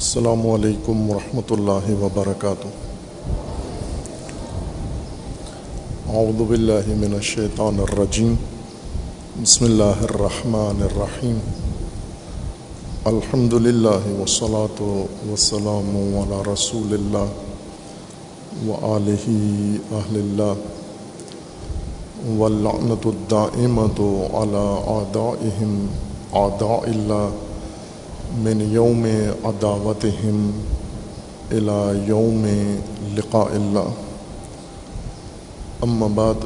السلام علیکم ورحمۃ اللہ وبرکاتہ۔ اعوذ باللہ من الشیطان الرجیم۔ بسم اللہ الرحمن الرحیم۔ الحمد للہ وسلاۃ وسلام علی رسول اللہ و علیہ اہل اللہ۔ واللعنت الدائمت علی اعدائهم اعداء اللہ۔ من یوم عداوتہم الى یوم لقاء اللہ۔ اما بعد،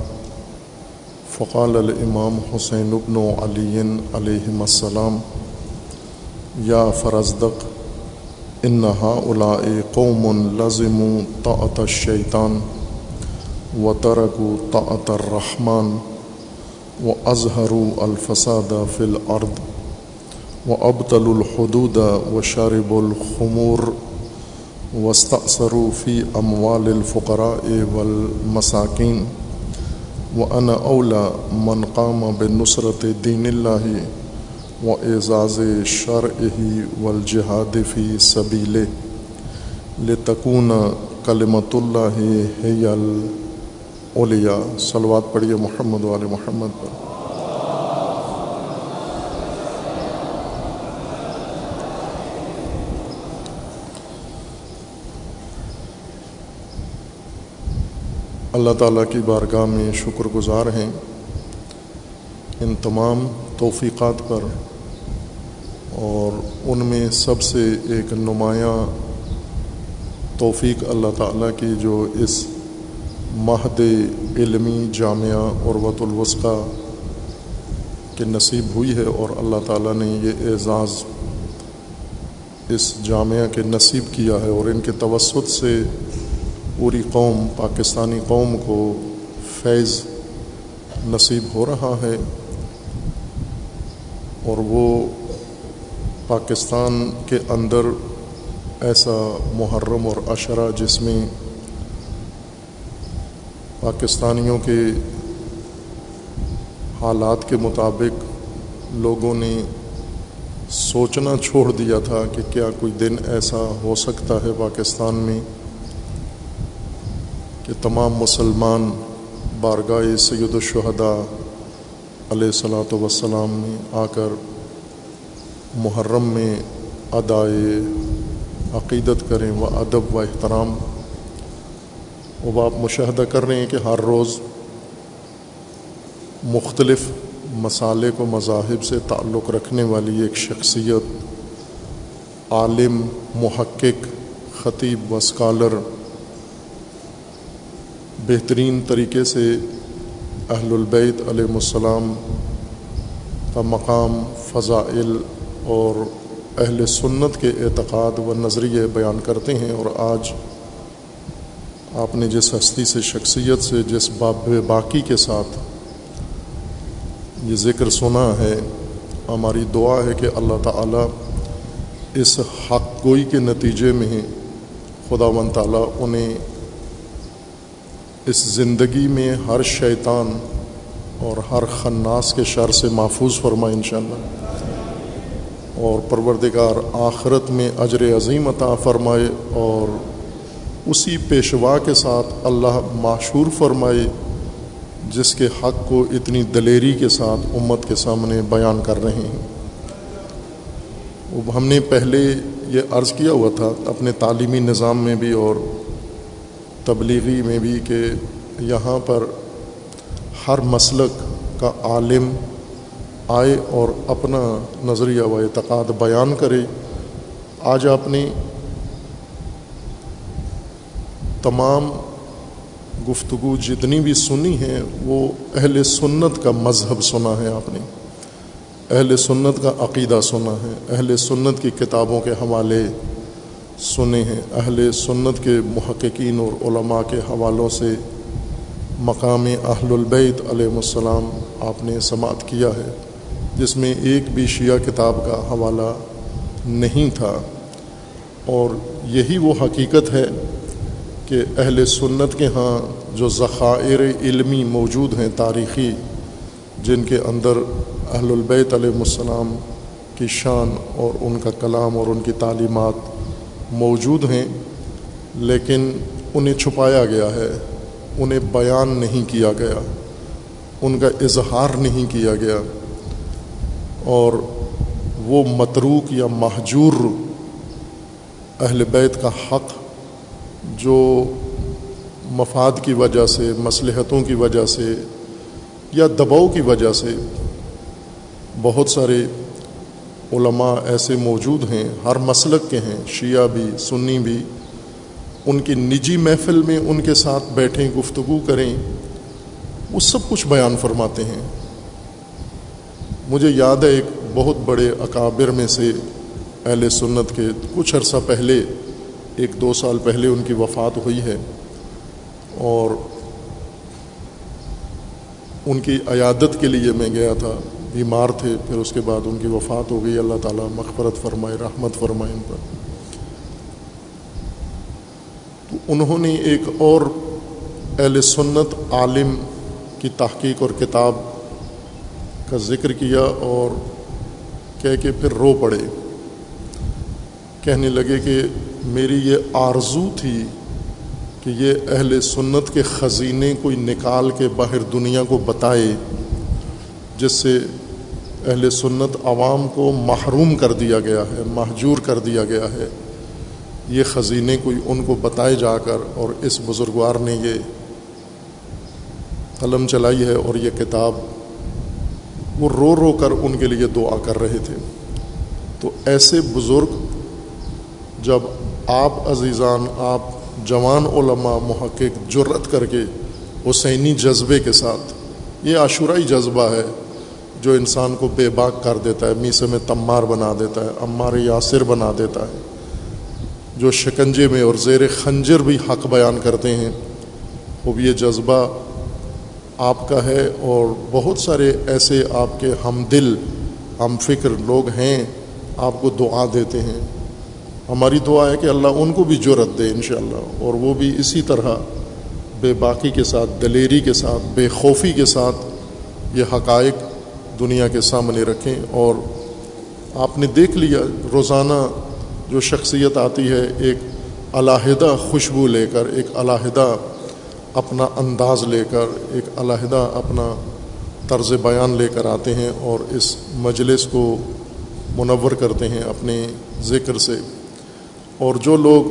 فقال الامام حسین بن علی علیہ السلام، یا فرزدق، ان هؤلاء قوم لزموا طاعت الشیطان وتركوا طاعت الرحمن وأظهروا الفساد في الأرض وأبطلوا الحدود وشربوا الخمور واستأثروا في أموال الفقراء والمساكين وأنا أولى من قام بنصرة دين الله وإعزاز شرعه والجهاد في سبيله لتكون كلمة الله هي العليا صلوات پڑھیے محمد وال محمد پر. اللہ تعالیٰ کی بارگاہ میں شکر گزار ہیں۔ ان تمام توفیقات پر اور ان میں سب سے ایک نمایاں توفیق اللہ تعالیٰ کی جو اس مہد علمی جامعہ اور وط الوسقہ کے نصیب ہوئی ہے اور اللہ تعالیٰ نے یہ اعزاز اس جامعہ کے نصیب کیا ہے اور ان کے توسط سے پوری قوم پاکستانی قوم کو فیض نصیب ہو رہا ہے اور وہ پاکستان کے اندر ایسا محرم اور اشرا جس میں پاکستانیوں کے حالات کے مطابق لوگوں نے سوچنا چھوڑ دیا تھا کہ کیا کوئی دن ایسا ہو سکتا ہے پاکستان میں کہ تمام مسلمان بارگاہ سید الشہداء علیہ صلاۃ وسلام میں آ کر محرم میں ادائے عقیدت کریں و ادب و احترام وہ آپ مشاہدہ کر رہے ہیں کہ ہر روز مختلف مسالے کو مذاہب سے تعلق رکھنے والی ایک شخصیت، عالم، محقق، خطیب و اسکالر بہترین طریقے سے اہل البیت علیہ السلام کا مقام فضائل اور اہل سنت کے اعتقاد و نظریے بیان کرتے ہیں اور آج آپ نے جس ہستی سے، شخصیت سے، جس باب باقی کے ساتھ یہ ذکر سنا ہے، ہماری دعا ہے کہ اللہ تعالیٰ اس حق گوئی کے نتیجے میں خدا و تعالیٰ انہیں اس زندگی میں ہر شیطان اور ہر خناس کے شر سے محفوظ فرمائے انشاءاللہ۔ اور پروردگار آخرت میں اجر عظیم عطا فرمائے اور اسی پیشوا کے ساتھ اللہ معشور فرمائے، جس کے حق کو اتنی دلیری کے ساتھ امت کے سامنے بیان کر رہے ہیں۔ ہم نے پہلے یہ عرض کیا ہوا تھا، اپنے تعلیمی نظام میں بھی اور تبلیغی میں بھی کہ یہاں پر ہر مسلک کا عالم آئے اور اپنا نظریہ و اعتقاد بیان کرے۔ آج آپ نے تمام گفتگو جتنی بھی سنی ہیں، وہ اہل سنت کا مذہب سنا ہے آپ نے۔ اہل سنت کا عقیدہ سنا ہے۔ اہل سنت کی کتابوں کے حوالے سنے ہیں۔ اہل سنت کے محققین اور علماء کے حوالوں سے مقام اہل البیت علیہ السلام آپ نے سماعت کیا ہے، جس میں ایک بھی شیعہ کتاب کا حوالہ نہیں تھا۔ اور یہی وہ حقیقت ہے کہ اہل سنت کے ہاں جو ذخائر علمی موجود ہیں تاریخی، جن کے اندر اہل البیت علیہ السلام کی شان اور ان کا کلام اور ان کی تعلیمات موجود ہیں، لیکن انہیں چھپایا گیا ہے، انہیں بیان نہیں کیا گیا، ان کا اظہار نہیں کیا گیا، اور وہ متروک یا محجور اہل بیت کا حق جو مفاد کی وجہ سے، مصلحتوں کی وجہ سے یا دباؤ کی وجہ سے بہت سارے علماء ایسے موجود ہیں، ہر مسلک کے ہیں، شیعہ بھی، سنی بھی، ان کی نجی محفل میں ان کے ساتھ بیٹھیں، گفتگو کریں، وہ سب کچھ بیان فرماتے ہیں۔ مجھے یاد ہے ایک بہت بڑے اکابر میں سے اہل سنت کے کچھ عرصہ پہلے، ایک دو سال پہلے ان کی وفات ہوئی ہے اور ان کی عیادت کے لیے میں گیا تھا۔ بیمار تھے، پھر اس کے بعد ان کی وفات ہو گئی۔ اللہ تعالیٰ مغفرت فرمائے، رحمت فرمائے ان پر۔ تو انہوں نے ایک اور اہل سنت عالم کی تحقیق اور کتاب کا ذکر کیا اور کہہ کے پھر رو پڑے۔ کہنے لگے کہ میری یہ آرزو تھی کہ یہ اہل سنت کے خزینے کوئی نکال کے باہر دنیا کو بتائے، جس سے اہل سنت عوام کو محروم کر دیا گیا ہے، محجور کر دیا گیا ہے۔ یہ خزینے کوئی ان کو بتائے جا کر اور اس بزرگوار نے یہ قلم چلائی ہے اور یہ کتاب وہ رو رو کر ان کے لیے دعا کر رہے تھے۔ تو ایسے بزرگ جب آپ عزیزان، آپ جوان علماء محقق جرت کر کے حسینی جذبے کے ساتھ، یہ عاشورائی جذبہ ہے۔ جو انسان کو بے باک کر دیتا ہے، میسے میں تمار بنا دیتا ہے، امار یاسر بنا دیتا ہے۔ جو شکنجے میں اور زیر خنجر بھی حق بیان کرتے ہیں، وہ یہ جذبہ آپ کا ہے۔ اور بہت سارے ایسے آپ کے ہم دل، ہم فکر لوگ ہیں، آپ کو دعا دیتے ہیں۔ ہماری دعا ہے کہ اللہ ان کو بھی جرت دے انشاءاللہ۔ اور وہ بھی اسی طرح بے باقی کے ساتھ، دلیری کے ساتھ، بے خوفی کے ساتھ یہ حقائق دنیا کے سامنے رکھیں اور آپ نے دیکھ لیا روزانہ جو شخصیت آتی ہے ایک علیحدہ خوشبو لے کر، ایک علیحدہ اپنا انداز لے کر، ایک علیحدہ اپنا طرز بیان لے کر آتے ہیں اور اس مجلس کو منور کرتے ہیں اپنے ذکر سے۔ اور جو لوگ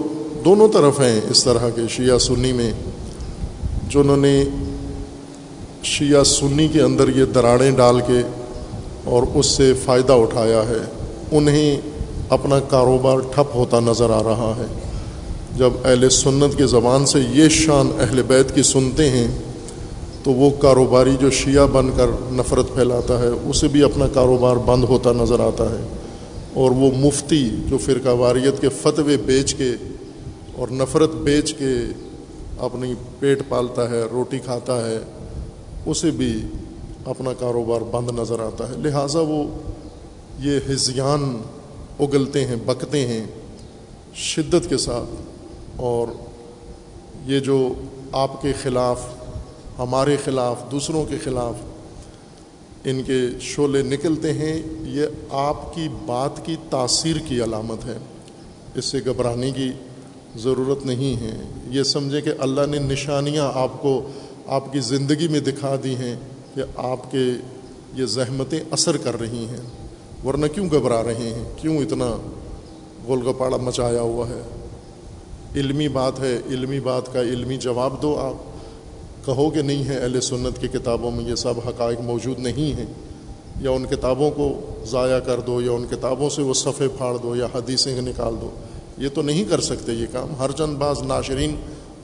دونوں طرف ہیں اس طرح کے شیعہ سنی میں جو انہوں نے شیعہ سنی کے اندر یہ دراڑیں ڈال کے اور اس سے فائدہ اٹھایا ہے، انہیں اپنا کاروبار ٹھپ ہوتا نظر آ رہا ہے۔ جب اہل سنت کی زبان سے یہ شان اہل بیت کی سنتے ہیں، تو وہ کاروباری جو شیعہ بن کر نفرت پھیلاتا ہے، اسے بھی اپنا کاروبار بند ہوتا نظر آتا ہے۔ اور وہ مفتی جو فرقہ واریت کے فتوے بیچ کے اور نفرت بیچ کے اپنی پیٹ پالتا ہے، روٹی کھاتا ہے اسے بھی اپنا کاروبار بند نظر آتا ہے۔ لہٰذا وہ یہ ہزیان اگلتے ہیں، بکتے ہیں شدت کے ساتھ۔ اور یہ جو آپ کے خلاف، ہمارے خلاف، دوسروں کے خلاف ان کے شعلے نکلتے ہیں، یہ آپ کی بات کی تاثیر کی علامت ہے۔ اس سے گھبرانے کی ضرورت نہیں ہے۔ یہ سمجھیں کہ اللہ نے نشانیاں آپ کو آپ کی زندگی میں دکھا دی ہیں کہ آپ کے یہ زحمتیں اثر کر رہی ہیں، ورنہ کیوں گھبرا رہے ہیں؟ کیوں اتنا گول گپاڑا مچایا ہوا ہے؟ علمی بات ہے، علمی بات کا علمی جواب دو آپ۔ کہو کہ نہیں ہے، اہل سنت کی کتابوں میں یہ سب حقائق موجود نہیں ہیں۔ یا ان کتابوں کو ضائع کر دو، یا ان کتابوں سے وہ صفحے پھاڑ دو، یا حدیثیں نکال دو۔ یہ تو نہیں کر سکتے یہ کام۔ ہر چند بعض ناشرین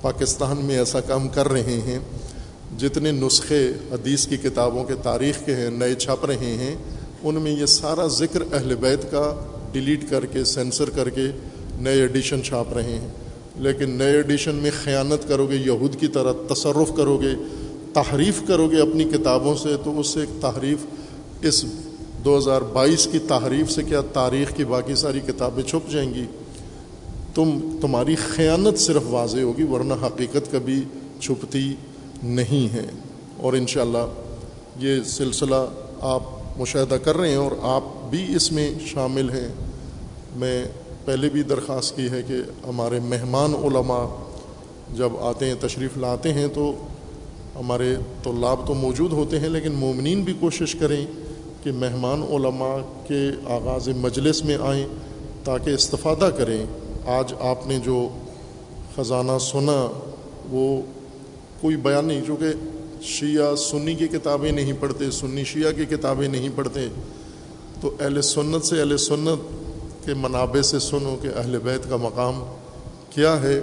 پاکستان میں ایسا کام کر رہے ہیں۔ جتنے نسخے حدیث کی کتابوں کے تاریخ کے ہیں، نئے چھپ رہے ہیں، ان میں یہ سارا ذکر اہل بیت کا ڈیلیٹ کر کے، سینسر کر کے نئے ایڈیشن چھاپ رہے ہیں۔ لیکن نئے ایڈیشن میں خیانت کرو گے یہود کی طرح تصرف کرو گے تحریف کرو گے اپنی کتابوں سے، تو اس سے ایک تحریف، اس دو ہزار بائیس کی تحریف سے کیا تاریخ کی باقی ساری کتابیں چھپ جائیں گی؟ تم، تمہاری خیانت صرف واضح ہوگی، ورنہ حقیقت کبھی چھپتی نہیں ہے۔ اور انشاءاللہ یہ سلسلہ آپ مشاہدہ کر رہے ہیں اور آپ بھی اس میں شامل ہیں۔ میں پہلے بھی درخواست کی ہے کہ ہمارے مہمان علماء جب آتے ہیں، تشریف لاتے ہیں تو ہمارے طلاب تو موجود ہوتے ہیں، لیکن مومنین بھی کوشش کریں کہ مہمان علماء کے آغاز مجلس میں آئیں تاکہ استفادہ کریں۔ آج آپ نے جو خزانہ سنا، وہ کوئی بیان نہیں چونکہ شیعہ سنی کی کتابیں نہیں پڑھتے، سنی شیعہ کی کتابیں نہیں پڑھتے۔ تو اہل سنت سے اہل سنت کے منابع سے سنو کہ اہل بیت کا مقام کیا ہے۔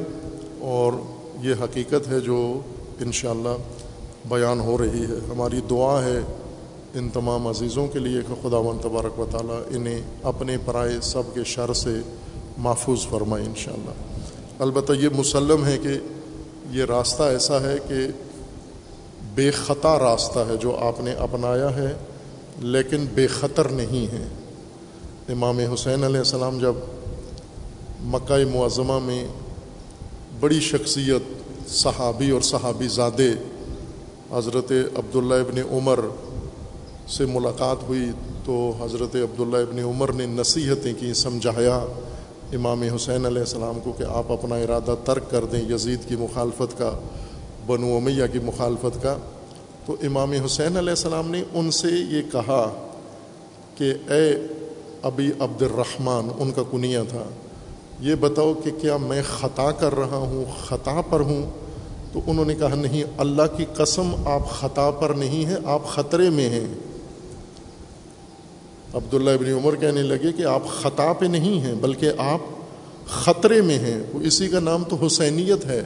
اور یہ حقیقت ہے جو انشاءاللہ بیان ہو رہی ہے۔ ہماری دعا ہے ان تمام عزیزوں کے لیے کہ خدا و تبارک و تعالیٰ انہیں اپنے پرائے سب کے شر سے محفوظ فرمائے انشاءاللہ۔ البتہ یہ مسلم ہے کہ یہ راستہ ایسا ہے کہ بے خطا راستہ ہے جو آپ نے اپنایا ہے، لیکن بے خطر نہیں ہے۔ امام حسین علیہ السلام جب مکہ معظمہ میں بڑی شخصیت صحابی اور صحابی زادے حضرت عبداللہ ابن عمر سے ملاقات ہوئی تو حضرت عبداللہ ابن عمر نے نصیحتیں کی، سمجھایا امام حسین علیہ السلام کو کہ آپ اپنا ارادہ ترک کر دیں یزید کی مخالفت کا، بنو امیہ کی مخالفت کا۔ تو امام حسین علیہ السلام نے ان سے یہ کہا کہ اے ابی عبد الرحمن ان کا کنیا تھا، یہ بتاؤ کہ کیا میں خطا کر رہا ہوں، خطا پر ہوں؟ تو انہوں نے کہا نہیں، اللہ کی قسم، آپ خطا پر نہیں ہیں، آپ خطرے میں ہیں۔ عبداللہ ابن عمر کہنے لگے کہ آپ خطا پہ نہیں ہیں، بلکہ آپ خطرے میں ہیں۔ وہ اسی کا نام تو حسینیت ہے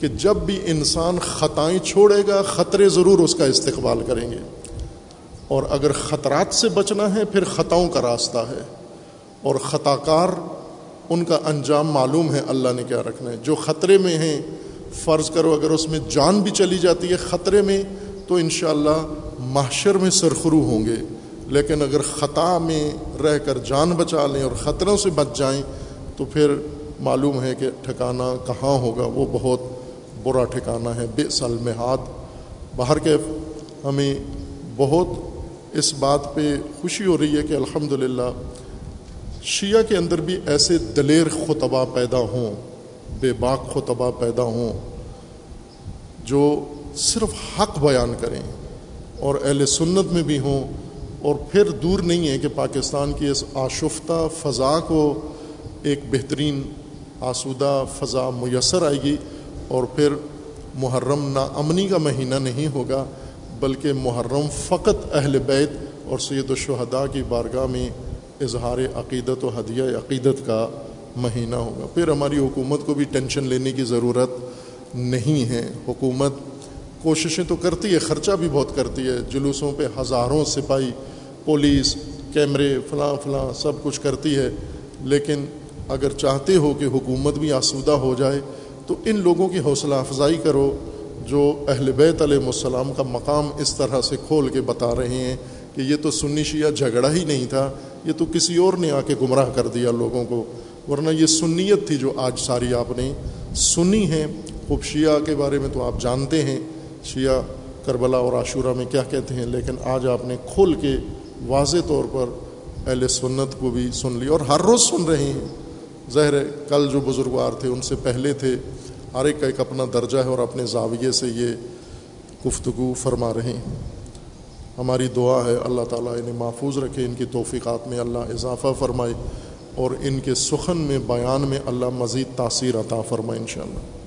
کہ جب بھی انسان خطائیں چھوڑے گا، خطرے ضرور اس کا استقبال کریں گے۔ اور اگر خطرات سے بچنا ہے، پھر خطاؤں کا راستہ ہے۔ اور خطا کار ان کا انجام معلوم ہے، اللہ نے کیا رکھنا ہے۔ جو خطرے میں ہیں، فرض کرو اگر اس میں جان بھی چلی جاتی ہے خطرے میں، تو انشاءاللہ اللہ محشر میں سرخرو ہوں گے۔ لیکن اگر خطا میں رہ کر جان بچا لیں اور خطروں سے بچ جائیں، تو پھر معلوم ہے کہ ٹھکانہ کہاں ہوگا۔ وہ بہت برا ٹھکانہ ہے۔ بے سلمحاد باہر کے ہمیں بہت اس بات پہ خوشی ہو رہی ہے کہ الحمد للہ شیعہ کے اندر بھی ایسے دلیر خطبہ پیدا ہوں، بے باک خطبہ پیدا ہوں، جو صرف حق بیان کریں اور اہل سنت میں بھی ہوں۔ اور پھر دور نہیں ہے کہ پاکستان کی اس آشفتہ فضا کو ایک بہترین آسودہ فضا میسر آئے گی اور پھر محرم نا امنی کا مہینہ نہیں ہوگا، بلکہ محرم فقط اہل بیت اور سید الشہداء کی بارگاہ میں اظہار عقیدت و ہدیہ عقیدت کا مہینہ ہوگا۔ پھر ہماری حکومت کو بھی ٹینشن لینے کی ضرورت نہیں ہے۔ حکومت کوششیں تو کرتی ہے، خرچہ بھی بہت کرتی ہے، جلوسوں پہ ہزاروں سپاہی پولیس، کیمرے، فلاں فلاں سب کچھ کرتی ہے، لیکن اگر چاہتے ہو کہ حکومت بھی آسودہ ہو جائے، تو ان لوگوں کی حوصلہ افزائی کرو جو اہل بیت علیہ السلام کا مقام اس طرح سے کھول کے بتا رہے ہیں کہ یہ تو سنی شیعہ جھگڑا ہی نہیں تھا، یہ تو کسی اور نے آ کے گمراہ کر دیا لوگوں کو، ورنہ یہ سنیت تھی جو آج ساری آپ نے سنی ہے خوب شیعہ کے بارے میں تو آپ جانتے ہیں، شیعہ کربلا اور عاشورہ میں کیا کہتے ہیں، لیکن آج آپ نے کھول کے واضح طور پر اہل سنت کو بھی سن لی اور ہر روز سن رہے ہیں۔ ظاہر ہے، کل جو بزرگوار تھے، ان سے پہلے تھے۔ ہر ایک کا ایک اپنا درجہ ہے اور اپنے زاویے سے یہ گفتگو فرما رہے ہیں۔ ہماری دعا ہے، اللہ تعالیٰ انہیں محفوظ رکھے، ان کی توفیقات میں اللہ اضافہ فرمائے اور ان کے سخن میں، بیان میں اللہ مزید تاثیر عطا فرمائے انشاءاللہ۔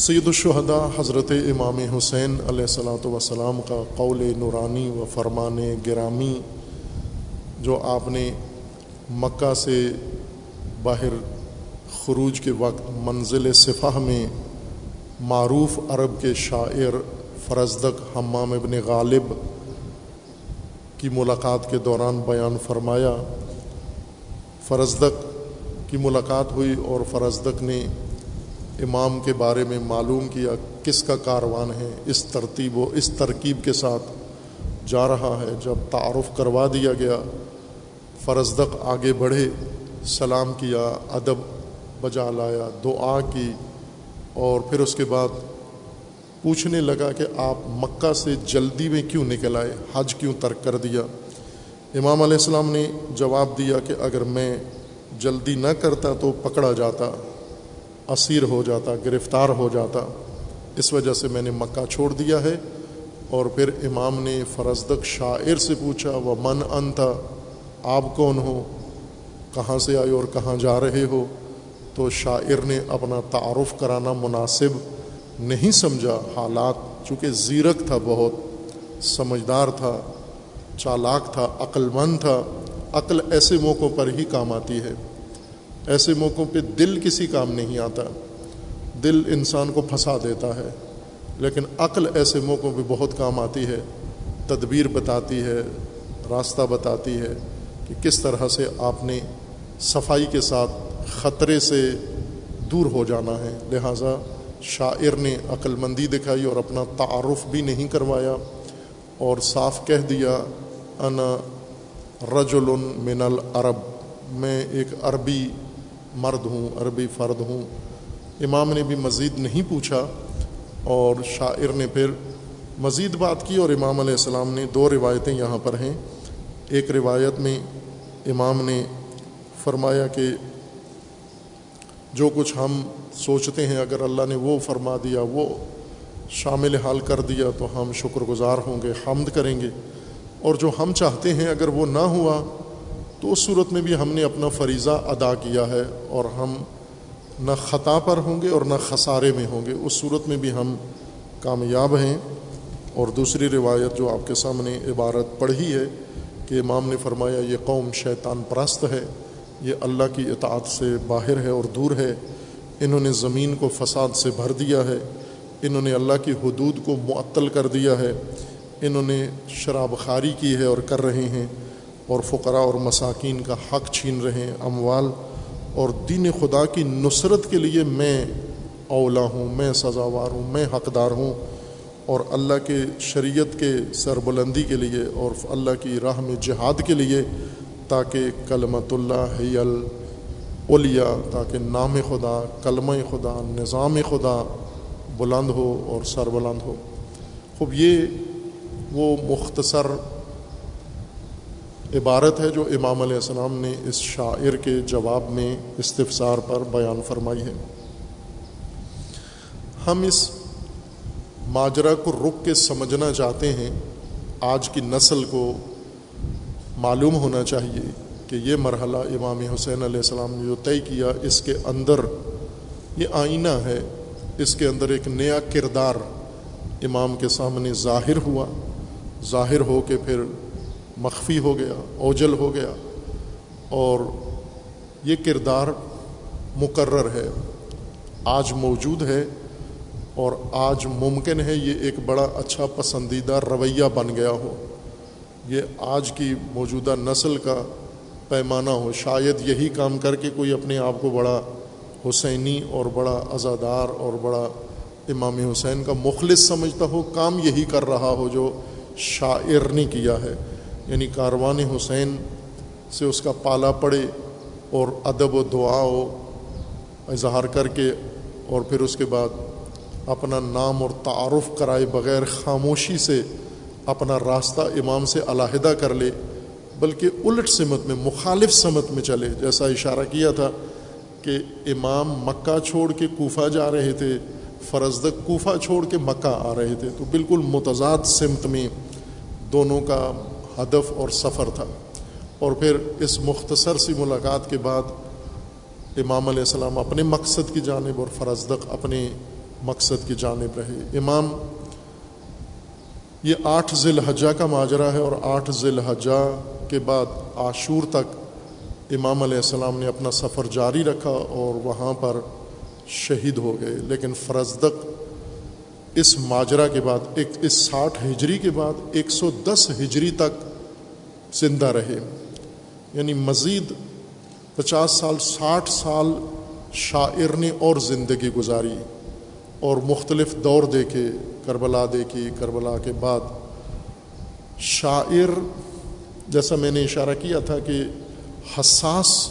سید الشہداء حضرت امام حسین علیہ السلاۃ وسلام کا قول نورانی و فرمان گرامی جو آپ نے مکہ سے باہر خروج کے وقت منزل صفح میں معروف عرب کے شاعر فرزدق حمام ابن غالب کی ملاقات کے دوران بیان فرمایا، فرزدق کی ملاقات ہوئی اور فرزدق نے امام کے بارے میں معلوم کیا کس کا کاروان ہے، اس ترتیب و اس ترکیب کے ساتھ جا رہا ہے۔ جب تعارف کروا دیا گیا، فرزدق آگے بڑھے، سلام کیا، ادب بجا لایا، دعا کی اور پھر اس کے بعد پوچھنے لگا کہ آپ مکہ سے جلدی میں کیوں نکل آئے؟ حج کیوں ترک کر دیا؟ امام علیہ السلام نے جواب دیا کہ اگر میں جلدی نہ کرتا تو پکڑا جاتا۔ اسیر ہو جاتا، گرفتار ہو جاتا۔ اس وجہ سے میں نے مکہ چھوڑ دیا ہے۔ اور پھر امام نے فرزدق شاعر سے پوچھا وہ من ان تھا آپ کون ہو؟ کہاں سے آئے اور کہاں جا رہے ہو؟ تو شاعر نے اپنا تعارف کرانا مناسب نہیں سمجھا۔ حالات، چونکہ زیرک تھا بہت، سمجھدار تھا، چالاک تھا عقل مند تھا۔ عقل ایسے موقعوں پر ہی کام آتی ہے۔ ایسے موقعوں پہ دل کسی کام نہیں آتا۔ دل انسان کو پھنسا دیتا ہے، لیکن عقل ایسے موقعوں پہ بہت کام آتی ہے۔ تدبیر بتاتی ہے، راستہ بتاتی ہے کہ کس طرح سے آپ نے صفائی کے ساتھ خطرے سے دور ہو جانا ہے۔ لہٰذا شاعر نے عقل مندی دکھائی اور اپنا تعارف بھی نہیں کروایا اور صاف کہہ دیا، انا رجل من العرب، میں ایک عربی مرد ہوں، عربی فرد ہوں۔ امام نے بھی مزید نہیں پوچھا اور شاعر نے پھر مزید بات کی اور امام علیہ السلام نے دو روایتیں یہاں پر ہیں۔ ایک روایت میں امام نے فرمایا کہ جو کچھ ہم سوچتے ہیں، اگر اللہ نے وہ فرما دیا، وہ شامل حال کر دیا، تو ہم شکر گزار ہوں گے، حمد کریں گے۔ اور جو ہم چاہتے ہیں، اگر وہ نہ ہوا تو اس صورت میں بھی ہم نے اپنا فریضہ ادا کیا ہے اور ہم نہ خطا پر ہوں گے اور نہ خسارے میں ہوں گے۔ اس صورت میں بھی ہم کامیاب ہیں۔ اور دوسری روایت جو آپ کے سامنے عبارت پڑھی ہے کہ امام نے فرمایا، یہ قوم شیطان پرست ہے، یہ اللہ کی اطاعت سے باہر ہے اور دور ہے۔ انہوں نے زمین کو فساد سے بھر دیا ہے۔ انہوں نے اللہ کی حدود کو معطل کر دیا ہے۔ انہوں نے شراب خاری کی ہے اور کر رہے ہیں۔ اور فقراء اور مساکین کا حق چھین رہے ہیں، اموال۔ اور دین خدا کی نصرت کے لیے میں اولا ہوں، میں سزاوار ہوں، میں حقدار ہوں۔ اور اللہ کے شریعت کے سربلندی کے لیے اور اللہ کی راہ میں جہاد کے لیے تاکہ کلمت اللہ حیل اولیا تاکہ نام خدا، کلمہ خدا، نظام خدا بلند ہو اور سربلند ہو۔ خوب، یہ وہ مختصر عبارت ہے جو امام علیہ السلام نے اس شاعر کے جواب میں استفسار پر بیان فرمائی ہے۔ ہم اس ماجرا کو رک کے سمجھنا چاہتے ہیں۔ آج کی نسل کو معلوم ہونا چاہیے کہ یہ مرحلہ امام حسین علیہ السلام نے جو طے کیا، اس کے اندر یہ آئینہ ہے۔ اس کے اندر ایک نیا کردار امام کے سامنے ظاہر ہوا۔ ظاہر ہو کے پھر مخفی ہو گیا، اوجل ہو گیا، اور یہ کردار مقرر ہے۔ آج موجود ہے اور آج ممکن ہے یہ ایک بڑا اچھا پسندیدہ رویہ بن گیا ہو۔ یہ آج کی موجودہ نسل کا پیمانہ ہو۔ شاید یہی کام کر کے کوئی اپنے آپ کو بڑا حسینی اور بڑا ازادار اور بڑا امام حسین کا مخلص سمجھتا ہو، کام یہی کر رہا ہو جو شاعر نے کیا ہے۔ یعنی کاروان حسین سے اس کا پالا پڑے اور ادب و دعا و اظہار کر کے اور پھر اس کے بعد اپنا نام اور تعارف کرائے بغیر خاموشی سے اپنا راستہ امام سے علیحدہ کر لے، بلکہ الٹ سمت میں، مخالف سمت میں چلے۔ جیسا اشارہ کیا تھا کہ امام مکہ چھوڑ کے کوفہ جا رہے تھے فرزدق کوفہ چھوڑ کے مکہ آ رہے تھے۔ تو بالکل متضاد سمت میں دونوں کا ہدف اور سفر تھا۔ اور پھر اس مختصر سی ملاقات کے بعد امام علیہ السلام اپنے مقصد کی جانب اور فرزدق اپنے مقصد کی جانب رہے۔ امام، یہ آٹھ ذی الحجہ کا ماجرا ہے اور آٹھ ذی الحجہ کے بعد عاشور تک امام علیہ السلام نے اپنا سفر جاری رکھا اور وہاں پر شہید ہو گئے۔ لیکن فرزدق اس ماجرا کے بعد، ایک، اس ساٹھ ہجری کے بعد، ایک سو دس ہجری تک زندہ رہے۔ یعنی مزید پچاس سال، ساٹھ سال شاعر نے اور زندگی گزاری اور مختلف دور دیکھے، کربلا دیکھی، کربلا کے بعد شاعر، جیسا میں نے اشارہ کیا تھا کہ حساس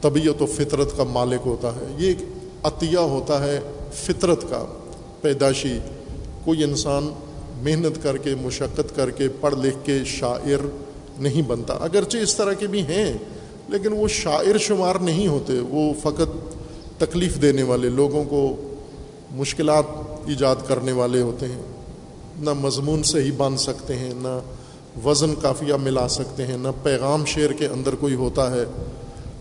طبیعت و فطرت کا مالک ہوتا ہے۔ یہ ایک عطیہ ہوتا ہے، فطرت کا پیدائشی۔ کوئی انسان محنت کر کے، مشقت کر کے، پڑھ لکھ کے شاعر نہیں بنتا۔ اگرچہ اس طرح کے بھی ہیں، لیکن وہ شاعر شمار نہیں ہوتے۔ وہ فقط تکلیف دینے والے، لوگوں کو مشکلات ایجاد کرنے والے ہوتے ہیں۔ نہ مضمون سے ہی باندھ سکتے ہیں، نہ وزن کافیہ ملا سکتے ہیں، نہ پیغام شعر کے اندر کوئی ہوتا ہے۔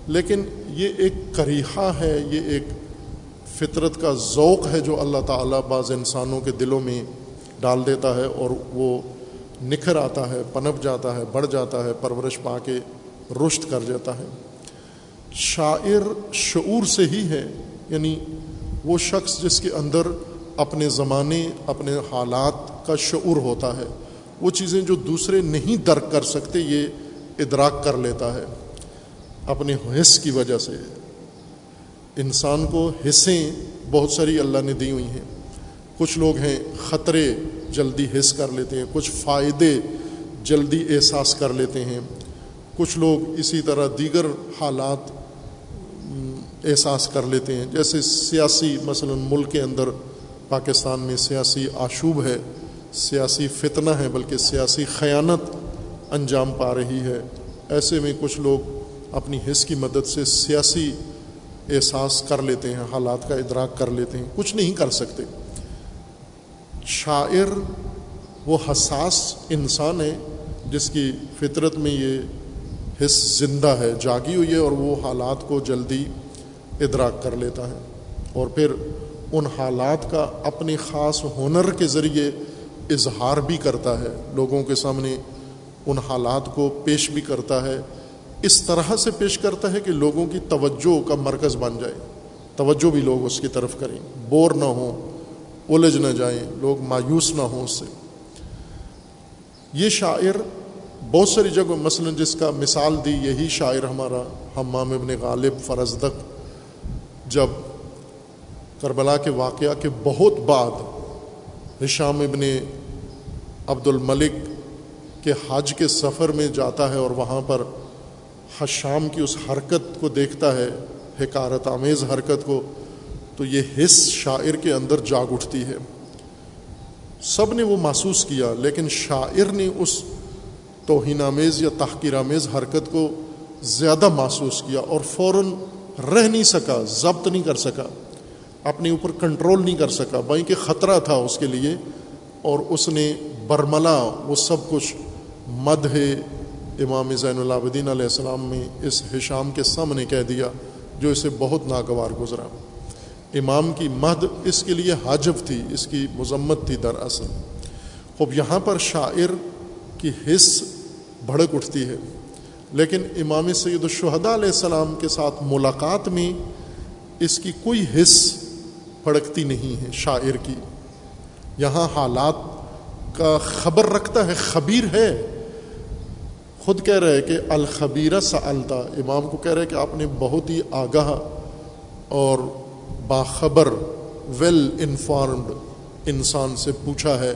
لیکن یہ ایک کریحہ ہے، یہ ایک فطرت کا ذوق ہے جو اللہ تعالیٰ بعض انسانوں کے دلوں میں ڈال دیتا ہے اور وہ نکھر آتا ہے، پنپ جاتا ہے، بڑھ جاتا ہے، پرورش پا کے رشت کر جاتا ہے۔ شاعر شعور سے ہی ہے یعنی وہ شخص جس کے اندر اپنے زمانے، اپنے حالات کا شعور ہوتا ہے۔ وہ چیزیں جو دوسرے نہیں درک کر سکتے، یہ ادراک کر لیتا ہے۔ اپنے حص کی وجہ سے۔ انسان کو حصیں بہت ساری اللہ نے دی ہوئی ہیں۔ کچھ لوگ ہیں خطرے جلدی حص کر لیتے ہیں، کچھ فائدے جلدی احساس کر لیتے ہیں۔ کچھ لوگ اسی طرح دیگر حالات احساس کر لیتے ہیں۔ جیسے سیاسی، مثلا ملک کے اندر پاکستان میں سیاسی آشوب ہے، سیاسی فتنہ ہے، بلکہ سیاسی خیانت انجام پا رہی ہے۔ ایسے میں کچھ لوگ اپنی حص کی مدد سے سیاسی احساس کر لیتے ہیں، حالات کا ادراک کر لیتے ہیں۔ کچھ نہیں کر سکتے۔ شاعر وہ حساس انسان ہے جس کی فطرت میں یہ حص زندہ ہے، جاگی ہوئی ہے اور وہ حالات کو جلدی ادراک کر لیتا ہے۔ اور پھر ان حالات کا اپنی خاص ہنر کے ذریعے اظہار بھی کرتا ہے۔ لوگوں کے سامنے ان حالات کو پیش بھی کرتا ہے۔ اس طرح سے پیش کرتا ہے کہ لوگوں کی توجہ کا مرکز بن جائے۔ توجہ بھی لوگ اس کی طرف کریں۔ بور نہ ہوں۔ الجھ نہ جائیں، لوگ مایوس نہ ہوں اس سے۔ یہ شاعر بہت ساری جگہ مثلا جس کا مثال دی، یہی شاعر ہمارا حمام ابن غالب فرزدق جب کربلا کے واقعہ کے بہت بعد ہشام ابن عبد الملک کے حج کے سفر میں جاتا ہے اور وہاں پر حشام کی اس حرکت کو دیکھتا ہے، حکارت آمیز حرکت کو تو یہ حص شاعر کے اندر جاگ اٹھتی ہے۔ سب نے وہ محسوس کیا، لیکن شاعر نے اس توہین آمیز یا تحقیر آمیز حرکت کو زیادہ محسوس کیا اور فوراً رہ نہیں سکا، ضبط نہیں کر سکا، اپنے اوپر کنٹرول نہیں کر سکا بھائی کہ خطرہ تھا اس کے لیے۔ اور اس نے برملا، وہ سب کچھ مد ہے امام زین العابدین علیہ السلام میں اس حشام کے سامنے کہہ دیا، جو اسے بہت ناگوار گزرا۔ امام کی مد اس کے لیے حاجب تھی، اس کی مذمت تھی دراصل۔ خوب یہاں پر شاعر کی حص بھڑک اٹھتی ہے۔ لیکن امام سید الشہداء علیہ السلام کے ساتھ ملاقات میں اس کی کوئی حص بھڑکتی نہیں ہے شاعر کی۔ یہاں حالات کا خبر رکھتا ہے، خبیر ہے۔ خود کہہ رہے کہ الخبیرہ سا امام کو کہہ رہے کہ آپ نے بہت ہی آگاہ اور باخبر ویل انفارمڈ انسان سے پوچھا ہے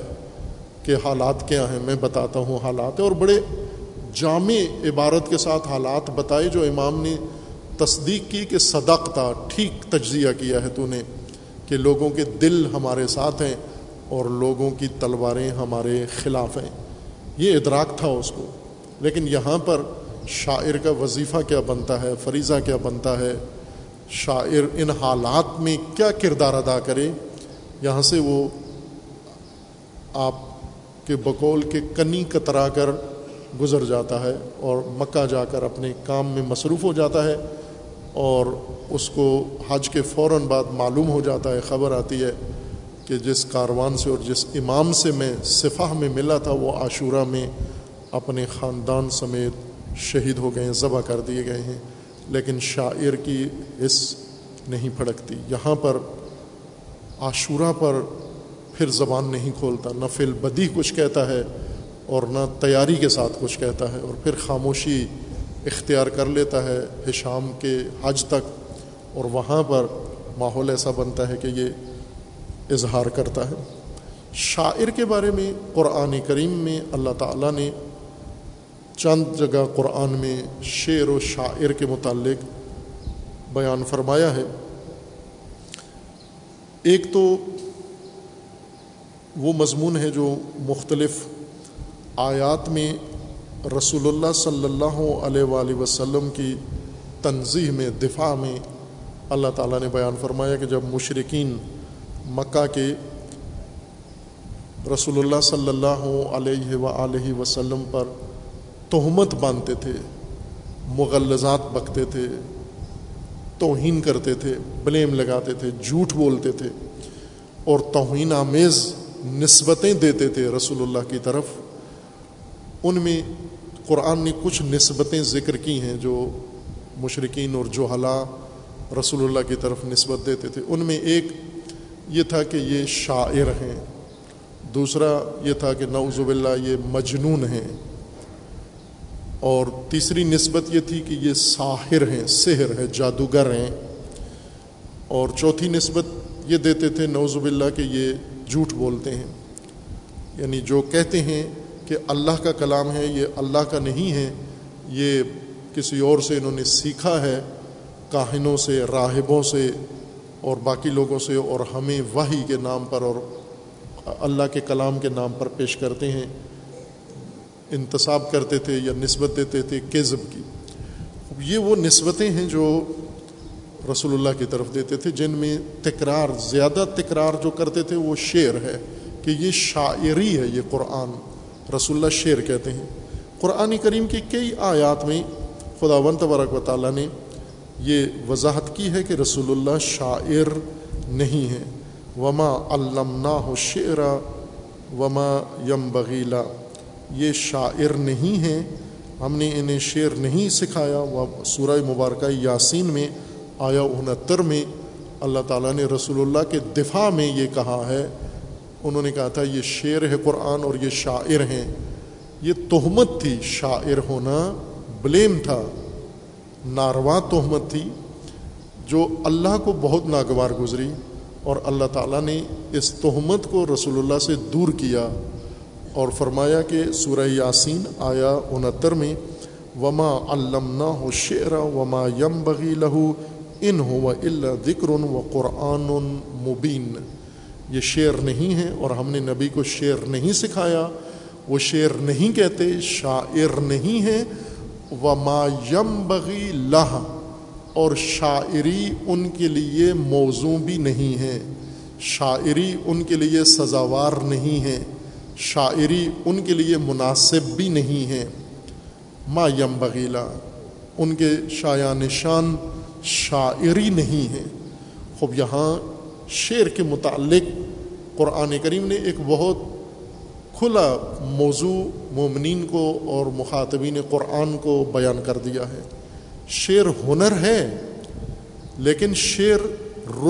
کہ حالات کیا ہیں، میں بتاتا ہوں حالات۔ اور بڑے جامع عبارت کے ساتھ حالات بتائے جو امام نے تصدیق کی کہ صدق تھا ٹھیک تجزیہ کیا ہے تو نے کہ لوگوں کے دل ہمارے ساتھ ہیں اور لوگوں کی تلواریں ہمارے خلاف ہیں۔ یہ ادراک تھا اس کو۔ لیکن یہاں پر شاعر کا وظیفہ کیا بنتا ہے، فریضہ کیا بنتا ہے؟ شاعر ان حالات میں کیا کردار ادا کرے؟ یہاں سے وہ آپ کے بقول کے کنی کترا کر گزر جاتا ہے اور مکہ جا کر اپنے کام میں مصروف ہو جاتا ہے اور اس کو حج کے فوراً بعد معلوم ہو جاتا ہے، خبر آتی ہے کہ جس کاروان سے اور جس امام سے میں صفح میں ملا تھا، وہ عاشورہ میں اپنے خاندان سمیت شہید ہو گئے ہیں، ذبح کر دیے گئے ہیں۔ لیکن شاعر کی حص نہیں پھڑکتی۔ یہاں پر عاشورہ پر پھر زبان نہیں کھولتا، نہ فل بدی کچھ کہتا ہے اور نہ تیاری کے ساتھ کچھ کہتا ہے اور پھر خاموشی اختیار کر لیتا ہے حشام کے حج تک۔ اور وہاں پر ماحول ایسا بنتا ہے کہ یہ اظہار کرتا ہے۔ شاعر کے بارے میں، قرآن کریم میں اللہ تعالیٰ نے چند جگہ قرآن میں شعر و شاعر کے متعلق بیان فرمایا ہے۔ ایک تو وہ مضمون ہے جو مختلف آیات میں رسول اللہ صلی اللہ علیہ وآلہ وسلم کی تنظیح میں، دفاع میں اللہ تعالیٰ نے بیان فرمایا کہ جب مشرقین مکہ کے رسول اللہ صلی اللہ علیہ و وسلم پر تہمت باندھتے تھے مغلزات بکتے تھے، توہین کرتے تھے، بلیم لگاتے تھے، جھوٹ بولتے تھے، اور توہین آمیز نسبتیں دیتے تھے رسول اللہ کی طرف۔ ان میں قرآن نے کچھ نسبتیں ذکر کی ہیں جو مشرقین اور جو رسول اللہ کی طرف نسبت دیتے تھے۔ ان میں ایک یہ تھا کہ یہ شاعر ہیں، دوسرا یہ تھا کہ نعوذ باللہ یہ مجنون ہیں۔ اور تیسری نسبت یہ تھی کہ یہ ساحر ہیں، سحر ہے جادوگر ہیں۔ اور چوتھی نسبت یہ دیتے تھے، نعوذ باللہ کہ یہ جھوٹ بولتے ہیں۔ یعنی جو کہتے ہیں کہ اللہ کا کلام ہے، یہ اللہ کا نہیں ہے، یہ کسی اور سے انہوں نے سیکھا ہے، کاہنوں سے، راہبوں سے اور باقی لوگوں سے، اور ہمیں وہی کے نام پر اور اللہ کے کلام کے نام پر پیش کرتے ہیں۔ انتصاب کرتے تھے یا نسبت دیتے تھے کیزب کی۔ یہ وہ نسبتیں ہیں جو رسول اللہ کی طرف دیتے تھے، جن میں تکرار، زیادہ تکرار جو کرتے تھے وہ شعر ہے کہ یہ شاعری ہے، یہ قرآن۔ رسول اللہ شعر کہتے ہیں۔ قرآن کریم کی کئی آیات میں خدا ون تبارک و تعالیٰ نے یہ وضاحت کی ہے کہ رسول اللہ شاعر نہیں ہے وما علمنا ہو شعر وما یم بغیلا یہ شاعر نہیں ہیں، ہم نے انہیں شعر نہیں سکھایا۔ وہ سورہ مبارکہ یاسین میں آیا انہتر میں اللہ تعالیٰ نے رسول اللہ کے دفاع میں یہ کہا ہے۔ انہوں نے کہا تھا، یہ شعر ہے قرآن اور یہ شاعر ہیں۔ یہ تہمت تھی، شاعر ہونا بلیم تھا۔ ناروا تہمت تھی جو اللہ کو بہت ناگوار گزری اور اللہ تعالیٰ نے اس تہمت کو رسول اللہ سے دور کیا۔ اور فرمایا کہ سورہ یاسین آیا انہتر میں، وما علمنا ہو شعر وما یم بغی لہو ان ہو و اللہ ذکر و قرآن مبین یہ شعر نہیں ہے اور ہم نے نبی کو شعر نہیں سکھایا، وہ شعر نہیں کہتے، شاعر نہیں ہے۔ وما یم بغی لہ اور شاعری ان کے لیے موضوع بھی نہیں ہے۔ شاعری ان کے لیے سزاوار نہیں ہے۔ شاعری ان کے لیے مناسب بھی نہیں ہے۔ ما یم بغیلا ان کے شاع نشان شاعری نہیں ہے۔ خوب یہاں شعر کے متعلق قرآن کریم نے ایک بہت کھلا موضوع مومنین کو اور مخاطبین قرآن کو بیان کر دیا ہے۔ شعر ہنر ہے، لیکن شعر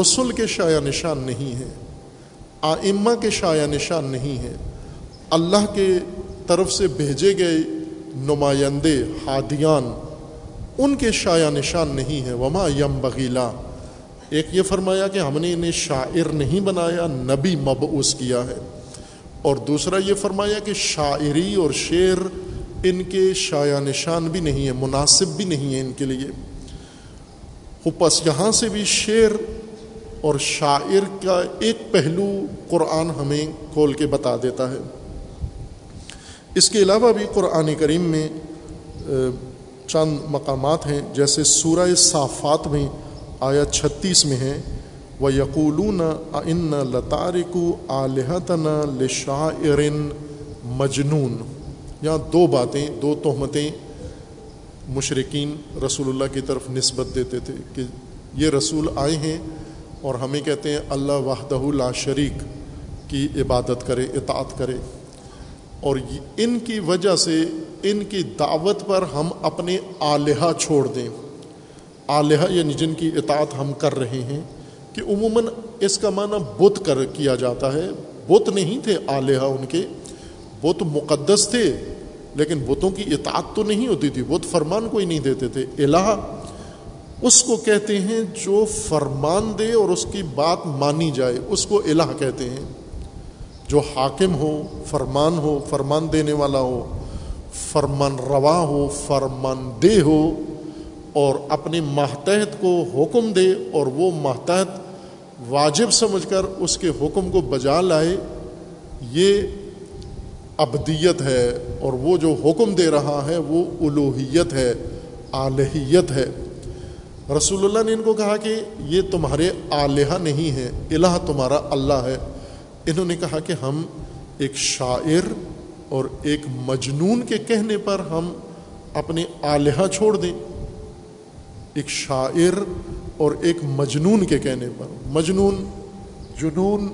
رسول کے شاع نشان نہیں ہے، آئمہ کے شاع نشان نہیں ہے۔ اللہ کے طرف سے بھیجے گئے نمائندے، ہادیان، ان کے شاع نشان نہیں ہے وما یم بغیلا ایک یہ فرمایا کہ ہم نے انہیں شاعر نہیں بنایا، نبی مبعوث کیا ہے۔ اور دوسرا یہ فرمایا کہ شاعری اور شعر ان کے شاع نشان بھی نہیں ہے مناسب بھی نہیں ہے ان کے لیے۔ پس یہاں سے بھی شعر اور شاعر کا ایک پہلو قرآن ہمیں کھول کے بتا دیتا ہے۔ اس کے علاوہ بھی قرآن کریم میں چند مقامات ہیں، جیسے سورہ صافات میں آیا چھتیس میں ہیں وہ یقولون ان لطارک عالحتن لشاعرن مجنون۔ یہاں دو باتیں، دو تہمتیں مشرقین رسول اللہ کی طرف نسبت دیتے تھے کہ یہ رسول آئے ہیں اور ہمیں کہتے ہیں اللہ وحدہ لا شریک کی عبادت کرے، اطاعت کرے۔ اور ان کی وجہ سے ان کی دعوت پر ہم اپنے آلیہ چھوڑ دیں۔ آلیہ یعنی جن کی اطاعت ہم کر رہے ہیں، کہ عموماً اس کا معنی بت کر کیا جاتا ہے۔ بت نہیں تھے آلیہ ان کے، بت مقدس تھے، لیکن بتوں کی اطاعت تو نہیں ہوتی تھی۔ بت فرمان کوئی نہیں دیتے تھے۔ الہ اس کو کہتے ہیں جو فرمان دے اور اس کی بات مانی جائے۔ اس کو الہ کہتے ہیں۔ جو حاکم ہو، فرمان ہو، فرمان دینے والا ہو، فرمان روا ہو، فرمان دہ ہو اور اپنے ماتحت کو حکم دے اور وہ ماتحت واجب سمجھ کر اس کے حکم کو بجا لائے، یہ ابدیت ہے اور وہ جو حکم دے رہا ہے وہ الوحیت ہے، آلہیت ہے۔ رسول اللہ نے ان کو کہا کہ یہ تمہارے آلیہ نہیں ہے الہ تمہارا اللہ ہے۔ انہوں نے کہا کہ ہم ایک شاعر اور ایک مجنون کے کہنے پر ہم اپنے آلیہ چھوڑ دیں۔ ایک شاعر اور ایک مجنون کے کہنے پر۔ مجنون، جنون،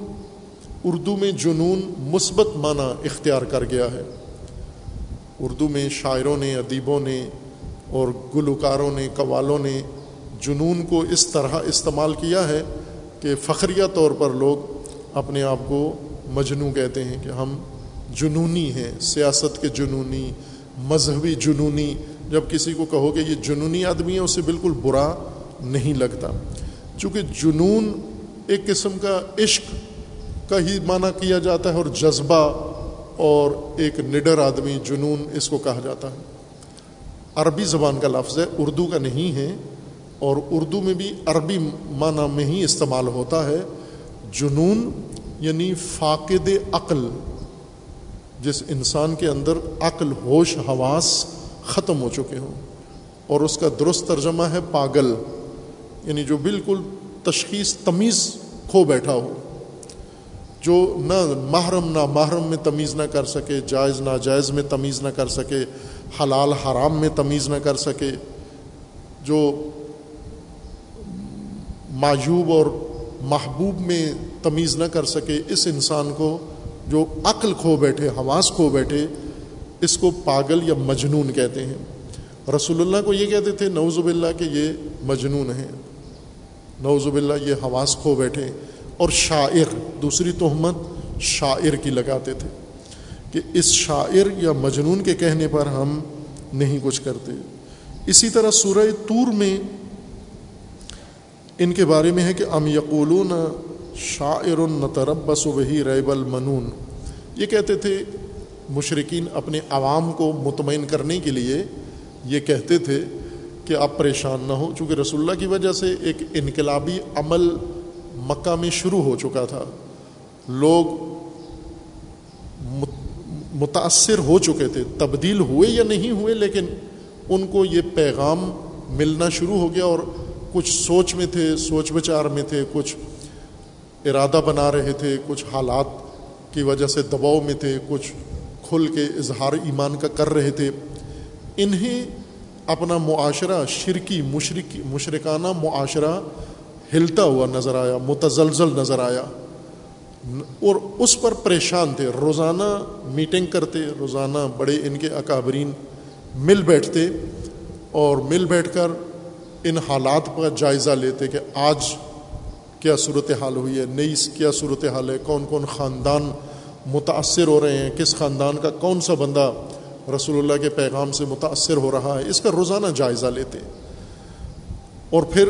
اردو میں جنون مثبت معنی اختیار کر گیا ہے۔ اردو میں شاعروں نے، ادیبوں نے اور گلوکاروں نے، قوالوں نے جنون کو اس طرح استعمال کیا ہے کہ فخریہ طور پر لوگ اپنے آپ کو مجنو کہتے ہیں کہ ہم جنونی ہیں، سیاست کے جنونی، مذہبی جنونی۔ جب کسی کو کہو کہ یہ جنونی آدمی ہے اسے بالکل برا نہیں لگتا۔ چونکہ جنون ایک قسم کا عشق کا ہی معنی کیا جاتا ہے اور جذبہ اور ایک نڈر آدمی جنون اس کو کہا جاتا ہے۔ عربی زبان کا لفظ ہے، اردو کا نہیں ہے اور اردو میں بھی عربی معنی میں ہی استعمال ہوتا ہے۔ جنون یعنی فاقد عقل، جس انسان کے اندر عقل، ہوش، حواس ختم ہو چکے ہوں، اور اس کا درست ترجمہ ہے پاگل یعنی جو بالکل تشخیص، تمیز کھو بیٹھا ہو، جو نہ محرم نہ محرم میں تمیز نہ کر سکے، جائز، ناجائز میں تمیز نہ کر سکے، حلال، حرام میں تمیز نہ کر سکے، جو معیوب اور محبوب میں تمیز نہ کر سکے اس انسان کو جو عقل کھو بیٹھے، حواس کھو بیٹھے، اس کو پاگل یا مجنون کہتے ہیں۔ رسول اللہ کو یہ کہتے تھے نوز باللہ کہ یہ مجنون ہیں۔ نوز باللہ یہ حواس کھو بیٹھے۔ اور شاعر، دوسری تہمت شاعر کی لگاتے تھے کہ اس شاعر یا مجنون کے کہنے پر ہم نہیں کچھ کرتے۔ اسی طرح سورہ تور میں ان کے بارے میں ہے کہ ام یقولون شاعر نتربس وہی ریب المنون۔ یہ کہتے تھے مشرقین اپنے عوام کو مطمئن کرنے کے لیے یہ کہتے تھے کہ آپ پریشان نہ ہوں چونکہ رسول اللہ کی وجہ سے ایک انقلابی عمل مکہ میں شروع ہو چکا تھا۔ لوگ متاثر ہو چکے تھے، تبدیل ہوئے یا نہیں ہوئے، لیکن ان کو یہ پیغام ملنا شروع ہو گیا اور کچھ سوچ میں تھے، سوچ بچار میں تھے، کچھ ارادہ بنا رہے تھے، کچھ حالات کی وجہ سے دباؤ میں تھے، کچھ کھل کے اظہار ایمان کا کر رہے تھے۔ انہیں اپنا معاشرہ شرکی مشرقی مشرکانہ معاشرہ ہلتا ہوا نظر آیا، متزلزل نظر آیا۔ اور اس پر پریشان تھے، روزانہ میٹنگ کرتے، روزانہ بڑے ان کے اکابرین مل بیٹھتے اور مل بیٹھ کر ان حالات کا جائزہ لیتے کہ آج کیا صورت حال ہوئی ہے، نئی کیا صورت حال ہے، کون کون خاندان متاثر ہو رہے ہیں، کس خاندان کا کون سا بندہ رسول اللہ کے پیغام سے متاثر ہو رہا ہے، اس کا روزانہ جائزہ لیتے اور پھر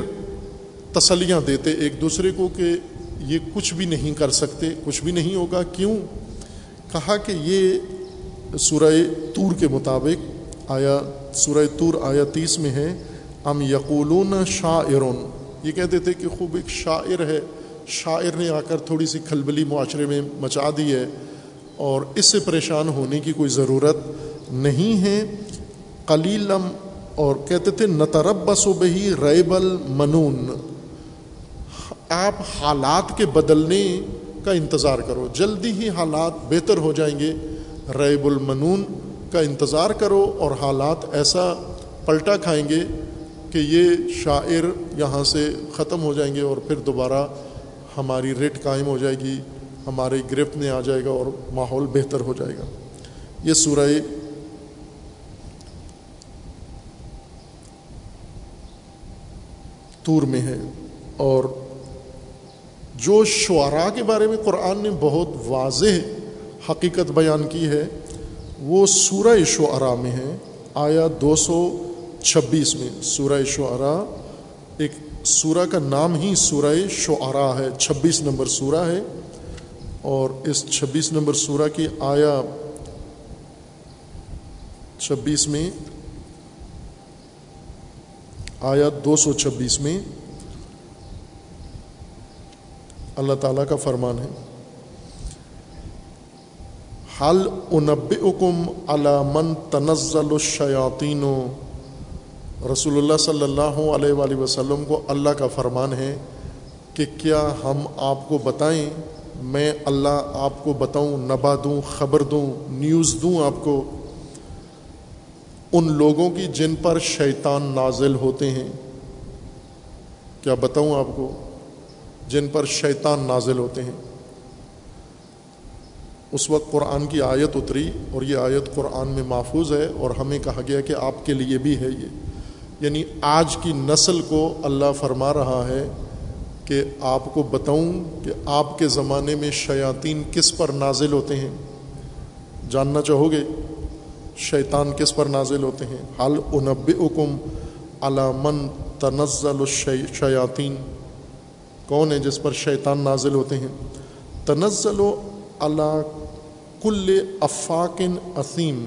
تسلیاں دیتے ایک دوسرے کو کہ یہ کچھ بھی نہیں کر سکتے، کچھ بھی نہیں ہوگا، کیوں؟ کہا کہ یہ سورہ تور کے مطابق آیا، سورہ تور آیا تیس میں ہے۔ ام یقولون شاعرون۔ یہ کہتے تھے کہ خوب ایک شاعر ہے۔ شاعر نے آ کر تھوڑی سی کھلبلی معاشرے میں مچا دی ہے اور اس سے پریشان ہونے کی کوئی ضرورت نہیں ہے۔ قلیلم اور کہتے تھے نترب بس و بہی ریب المنون۔ آپ حالات کے بدلنے کا انتظار کرو۔ جلدی ہی حالات بہتر ہو جائیں گے۔ ریب المنون کا انتظار کرو اور حالات ایسا پلٹا کھائیں گے۔ کہ یہ شاعر یہاں سے ختم ہو جائیں گے اور پھر دوبارہ ہماری ریٹ قائم ہو جائے گی، ہمارے گرفت میں آ جائے گا اور ماحول بہتر ہو جائے گا۔ یہ سورہ تور میں ہے اور جو شعراء کے بارے میں قرآن نے بہت واضح حقیقت بیان کی ہے، وہ سورہ شعراء میں ہے آیا دو سو چھبیس میں سورہ شعراء، ایک سورہ کا نام ہی سورہ شعراء ہے، چھبیس نمبر سورہ ہے۔ اور اس چھبیس نمبر سورہ کی آیا چھبیس میں آیا دو سو چھبیس میں اللہ تعالیٰ کا فرمان ہے۔ حل انب اکم علامن تنزل الشیاطین رسول اللہ صلی اللہ علیہ وآلہ وسلم کو اللہ کا فرمان ہے کہ کیا ہم آپ کو بتائیں؟ میں اللہ آپ کو بتاؤں نبا دوں، خبر دوں، نیوز دوں آپ کو؟ ان لوگوں کی جن پر شیطان نازل ہوتے ہیں، کیا بتاؤں آپ کو؟ جن پر شیطان نازل ہوتے ہیں۔ اس وقت قرآن کی آیت اتری اور یہ آیت قرآن میں محفوظ ہے اور ہمیں کہا گیا کہ آپ کے لیے بھی ہے یہ۔ یعنی آج کی نسل کو اللہ فرما رہا ہے کہ آپ کو بتاؤں کہ آپ کے زمانے میں شیاطین کس پر نازل ہوتے ہیں۔ جاننا چاہو گے شیطان کس پر نازل ہوتے ہیں۔ حال انب اکم علامن تنزل الشیاطین کون ہے جس پر شیطان نازل ہوتے ہیں۔ تنزل و اللہ کل افاقن اسیم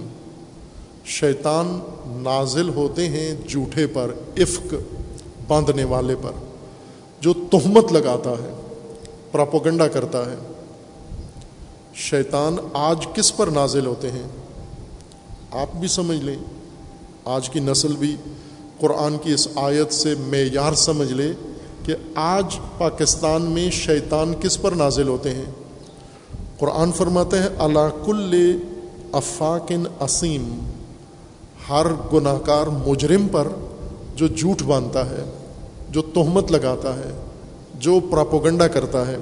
شیطان نازل ہوتے ہیں جھوٹے پر افق باندھنے والے پر، جو تہمت لگاتا ہے، پراپوگنڈا کرتا ہے۔ شیطان آج کس پر نازل ہوتے ہیں؟ آپ بھی سمجھ لیں۔ آج کی نسل بھی قرآن کی اس آیت سے معیار سمجھ لے کہ آج پاکستان میں شیطان کس پر نازل ہوتے ہیں۔ قرآن فرماتے ہیں، اللہ کل افاقن اسیم ہر گناہ کار مجرم پر جو جھوٹ باندھتا ہے، جو تہمت لگاتا ہے، جو پراپوگنڈا کرتا ہے۔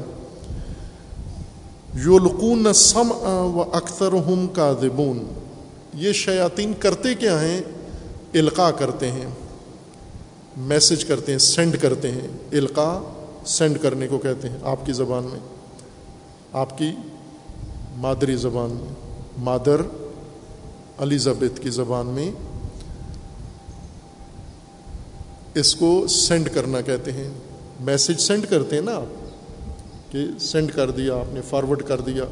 یولقون سم و اکثر ہم کا دبون یہ شیاطین کرتے کیا ہیں؟ القاع کرتے ہیں۔ میسج کرتے ہیں، سینڈ کرتے ہیں۔ القاع سینڈ کرنے کو کہتے ہیں۔ آپ کی زبان میں، آپ کی مادری زبان میں۔ مادر الزبیت کی زبان میں اس کو سینڈ کرنا کہتے ہیں۔ میسج سینڈ کرتے ہیں نا آپ کہ سینڈ کر دیا، آپ نے فارورڈ کر دیا۔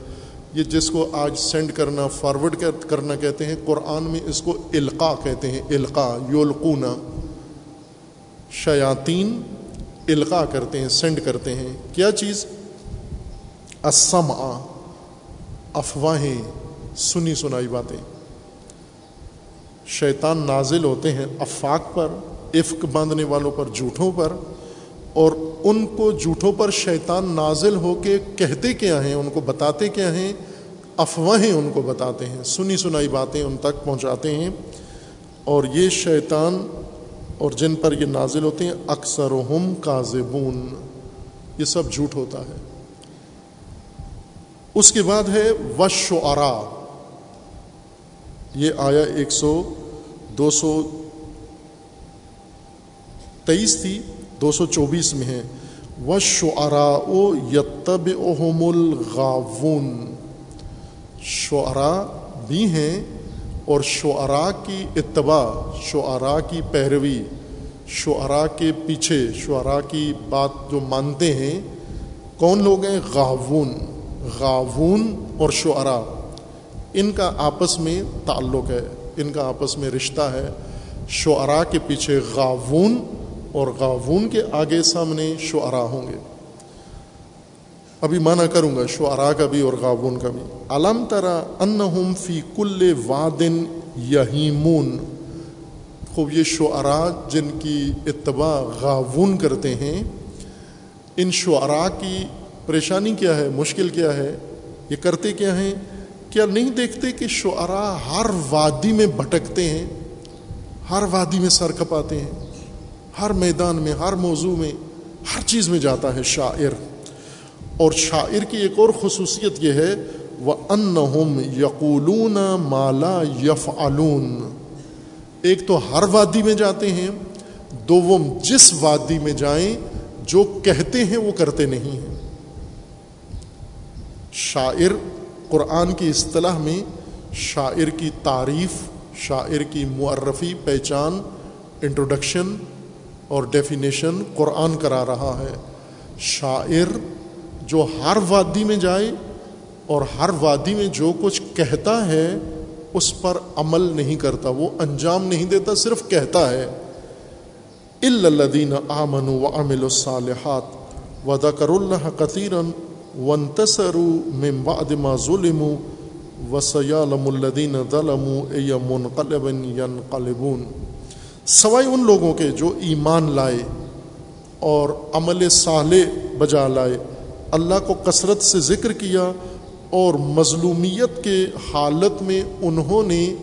یہ جس کو آج سینڈ کرنا، فارورڈ کرنا کہتے ہیں، قرآن میں اس کو القاع کہتے ہیں۔ القاع یولقونا شیاطین القاع کرتے ہیں، سینڈ کرتے ہیں۔ کیا چیز؟ اسم افواہیں، سنی سنائی باتیں۔ شیطان نازل ہوتے ہیں افاق پر، عفق باندھنے والوں پر، جھوٹوں پر، اور ان کو جھوٹوں پر شیطان نازل ہو کے کہتے کیا ہیں، ان کو بتاتے کیا ہیں، افواہیں ان کو بتاتے ہیں، سنی سنائی باتیں ان تک پہنچاتے ہیں۔ اور یہ شیطان اور جن پر یہ نازل ہوتے ہیں اکثر ہم کاذبون، یہ سب جھوٹ ہوتا ہے۔ اس کے بعد ہے وشعرا یہ آیا ایک سو دو سو تیئیس تھی، دو سو چوبیس میں ہے و شعرا او یتب الغاون شعرا بھی ہیں اور شعرا کی اتباع شعرا کی پیروی شعرا کے پیچھے شعرا کی بات جو مانتے ہیں۔ کون لوگ ہیں؟ غاون غاون اور شعرا ان کا آپس میں تعلق ہے۔ ان کا آپس میں رشتہ ہے۔ شعرا کے پیچھے غاون اور غاون کے آگے سامنے شعرا ہوں گے۔ ابھی مانا کروں گا شعرا کا بھی اور غاون کا بھی۔ علم ترا ان فی کل وادن یہیمون۔ خوب یہ شعرا جن کی اتباع غاون کرتے ہیں، ان شعرا کی پریشانی کیا ہے، مشکل کیا ہے، یہ کرتے کیا ہیں؟ کیا نہیں دیکھتے کہ شعرا ہر وادی میں بھٹکتے ہیں؟ ہر وادی میں سر کپاتے ہیں، ہر میدان میں، ہر موضوع میں، ہر چیز میں جاتا ہے شاعر۔ اور شاعر کی ایک اور خصوصیت یہ ہے وہ ان قرآن کی اصطلاح میں شاعر کی تعریف، شاعر کی معرفی، پہچان انٹروڈکشن اور ڈیفینیشن قرآن کرا رہا ہے۔ شاعر جو ہر وادی میں جائے اور ہر وادی میں جو کچھ کہتا ہے، اس پر عمل نہیں کرتا، وہ انجام نہیں دیتا، صرف کہتا ہے۔ الدین آمن و امل الصالحات و دکر اللہ قطیرن ون تصر ما ظلم وسیالم الدین ظلم منقلب قلبون سوائے ان لوگوں کے جو ایمان لائے اور عمل صالح بجا لائے۔ اللہ کو کثرت سے ذکر کیا اور مظلومیت کے حالت میں انہوں نے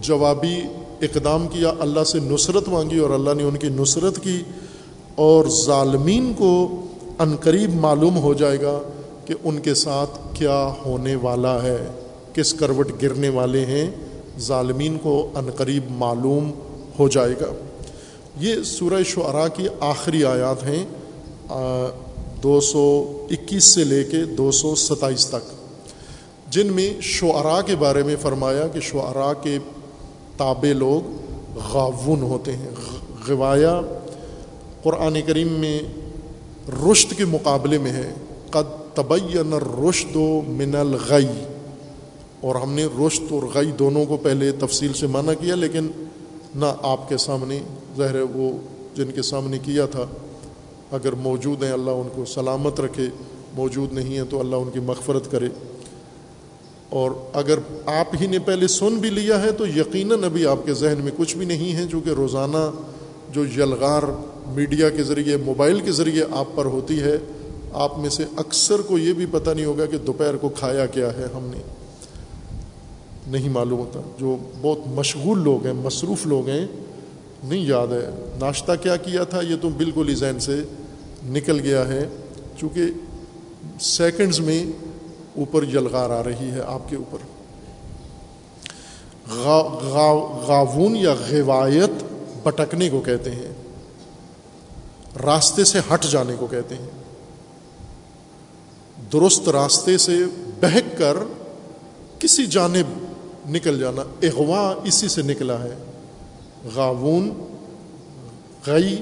جوابی اقدام کیا۔ اللہ سے نصرت مانگی اور اللہ نے ان کی نصرت کی اور ظالمین کو عنقریب معلوم ہو جائے گا۔ کہ ان کے ساتھ کیا ہونے والا ہے؟ کس کروٹ گرنے والے ہیں؟ ظالمین کو عنقریب معلوم ہو جائے گا۔ یہ سورہ شعراء کی آخری آیات ہیں دو سو اکیس سے لے کے دو سو ستائیس تک۔ جن میں شعراء کے بارے میں فرمایا کہ شعراء کے تابع لوگ غاون ہوتے ہیں۔ غوایا قرآن کریم میں رشت کے مقابلے میں ہے۔ قد طبین رشد و من الغی۔ اور ہم نے رشت اور غی دونوں کو پہلے تفصیل سے معنی کیا، لیکن نہ آپ کے سامنے، ظاہر وہ جن کے سامنے کیا تھا، اگر موجود ہیں، اللہ ان کو سلامت رکھے، موجود نہیں ہیں تو اللہ ان کی مغفرت کرے۔ اور اگر آپ ہی نے پہلے سن بھی لیا ہے، تو یقیناً ابھی آپ کے ذہن میں کچھ بھی نہیں ہے چونکہ روزانہ جو یلغار میڈیا کے ذریعے، موبائل کے ذریعے آپ پر ہوتی ہے۔ آپ میں سے اکثر کو یہ بھی پتہ نہیں ہوگا کہ دوپہر کو کھایا کیا ہے ہم نے۔ نہیں معلوم ہوتا۔ جو بہت مشغول لوگ ہیں، مصروف لوگ ہیں، نہیں یاد ہے۔ ناشتہ کیا کیا تھا؟ یہ تو بالکل ہی ذہن سے نکل گیا ہے۔ چونکہ سیکنڈز میں اوپر یلغار آ رہی ہے آپ کے اوپر۔ غاون یا غوایت بٹکنے کو کہتے ہیں۔ راستے سے ہٹ جانے کو کہتے ہیں۔ درست راستے سے بہک کر کسی جانب نکل جانا۔ اغوا اسی سے نکلا ہے۔ غاون غی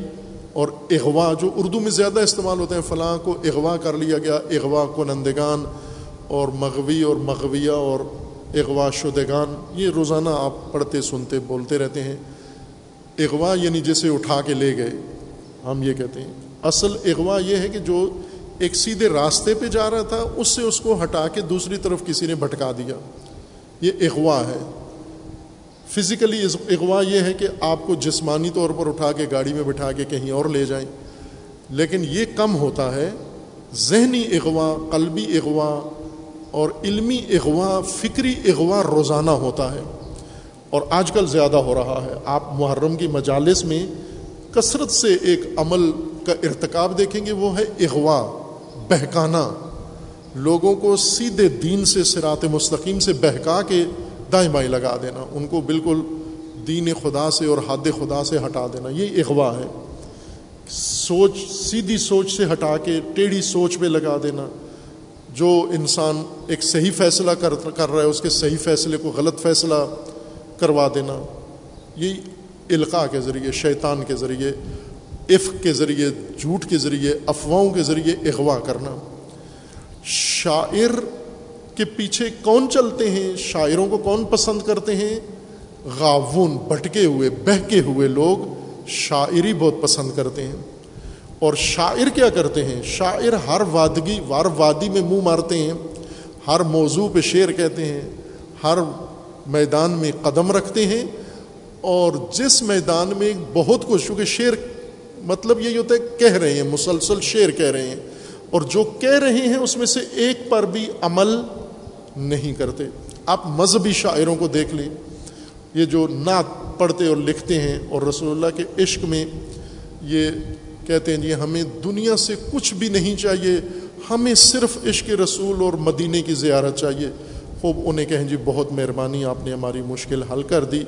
اور اغوا جو اردو میں زیادہ استعمال ہوتے ہیں۔ فلاں کو اغوا کر لیا گیا، اغوا کو نندگان اور مغوی اور مغویہ اور اغوا شدگان، یہ روزانہ آپ پڑھتے سنتے بولتے رہتے ہیں۔ اغوا یعنی جسے اٹھا کے لے گئے، ہم یہ کہتے ہیں۔ اصل اغوا یہ ہے کہ جو ایک سیدھے راستے پہ جا رہا تھا، اس سے اس کو ہٹا کے دوسری طرف کسی نے بھٹکا دیا۔ یہ اغوا ہے۔ فزیکلی اغوا یہ ہے کہ آپ کو جسمانی طور پر اٹھا کے، گاڑی میں بٹھا کے کہیں اور لے جائیں۔ لیکن یہ کم ہوتا ہے۔ ذہنی اغوا، قلبی اغوا اور علمی اغوا، فکری اغوا روزانہ ہوتا ہے۔ اور آج کل زیادہ ہو رہا ہے۔ آپ محرم کی مجالس میں کثرت سے ایک عمل کا ارتکاب دیکھیں گے، وہ ہے اغوا۔ بہکانا۔ لوگوں کو سیدھے دین سے سرات مستقیم سے بہکا کے دائیں بائیں لگا دینا، ان کو بالکل دین خدا سے اور حد خدا سے ہٹا دینا، یہ اغوا ہے۔ سوچ، سیدھی سوچ سے ہٹا کے ٹیڑھی سوچ پہ لگا دینا۔ جو انسان ایک صحیح فیصلہ کر کر رہا ہے، اس کے صحیح فیصلے کو غلط فیصلہ کروا دینا، یہ القاع کے ذریعے، شیطان کے ذریعے عفق کے ذریعے، جھوٹ کے ذریعے، افواہوں کے ذریعے اغوا کرنا۔ شاعر کے پیچھے کون چلتے ہیں؟ شاعروں کو کون پسند کرتے ہیں؟ غاون بھٹکے ہوئے، بہکے ہوئے لوگ شاعری بہت پسند کرتے ہیں۔ اور شاعر کیا کرتے ہیں؟ شاعر ہر وادگی، ہر وادی میں منہ مارتے ہیں، ہر موضوع پہ شعر کہتے ہیں، ہر میدان میں قدم رکھتے ہیں، اور جس میدان میں بہت کچھ چونکہ شعر مطلب یہی ہوتا ہے کہہ رہے ہیں، مسلسل شعر کہہ رہے ہیں، اور جو کہہ رہے ہیں اس میں سے ایک پر بھی عمل نہیں کرتے۔ آپ مذہبی شاعروں کو دیکھ لیں، یہ جو نعت پڑھتے اور لکھتے ہیں، اور رسول اللہ کے عشق میں یہ کہتے ہیں جی ہمیں دنیا سے کچھ بھی نہیں چاہیے، ہمیں صرف عشق رسول اور مدینے کی زیارت چاہیے۔ خوب انہیں کہیں جی بہت مہربانی، آپ نے ہماری مشکل حل کر دی۔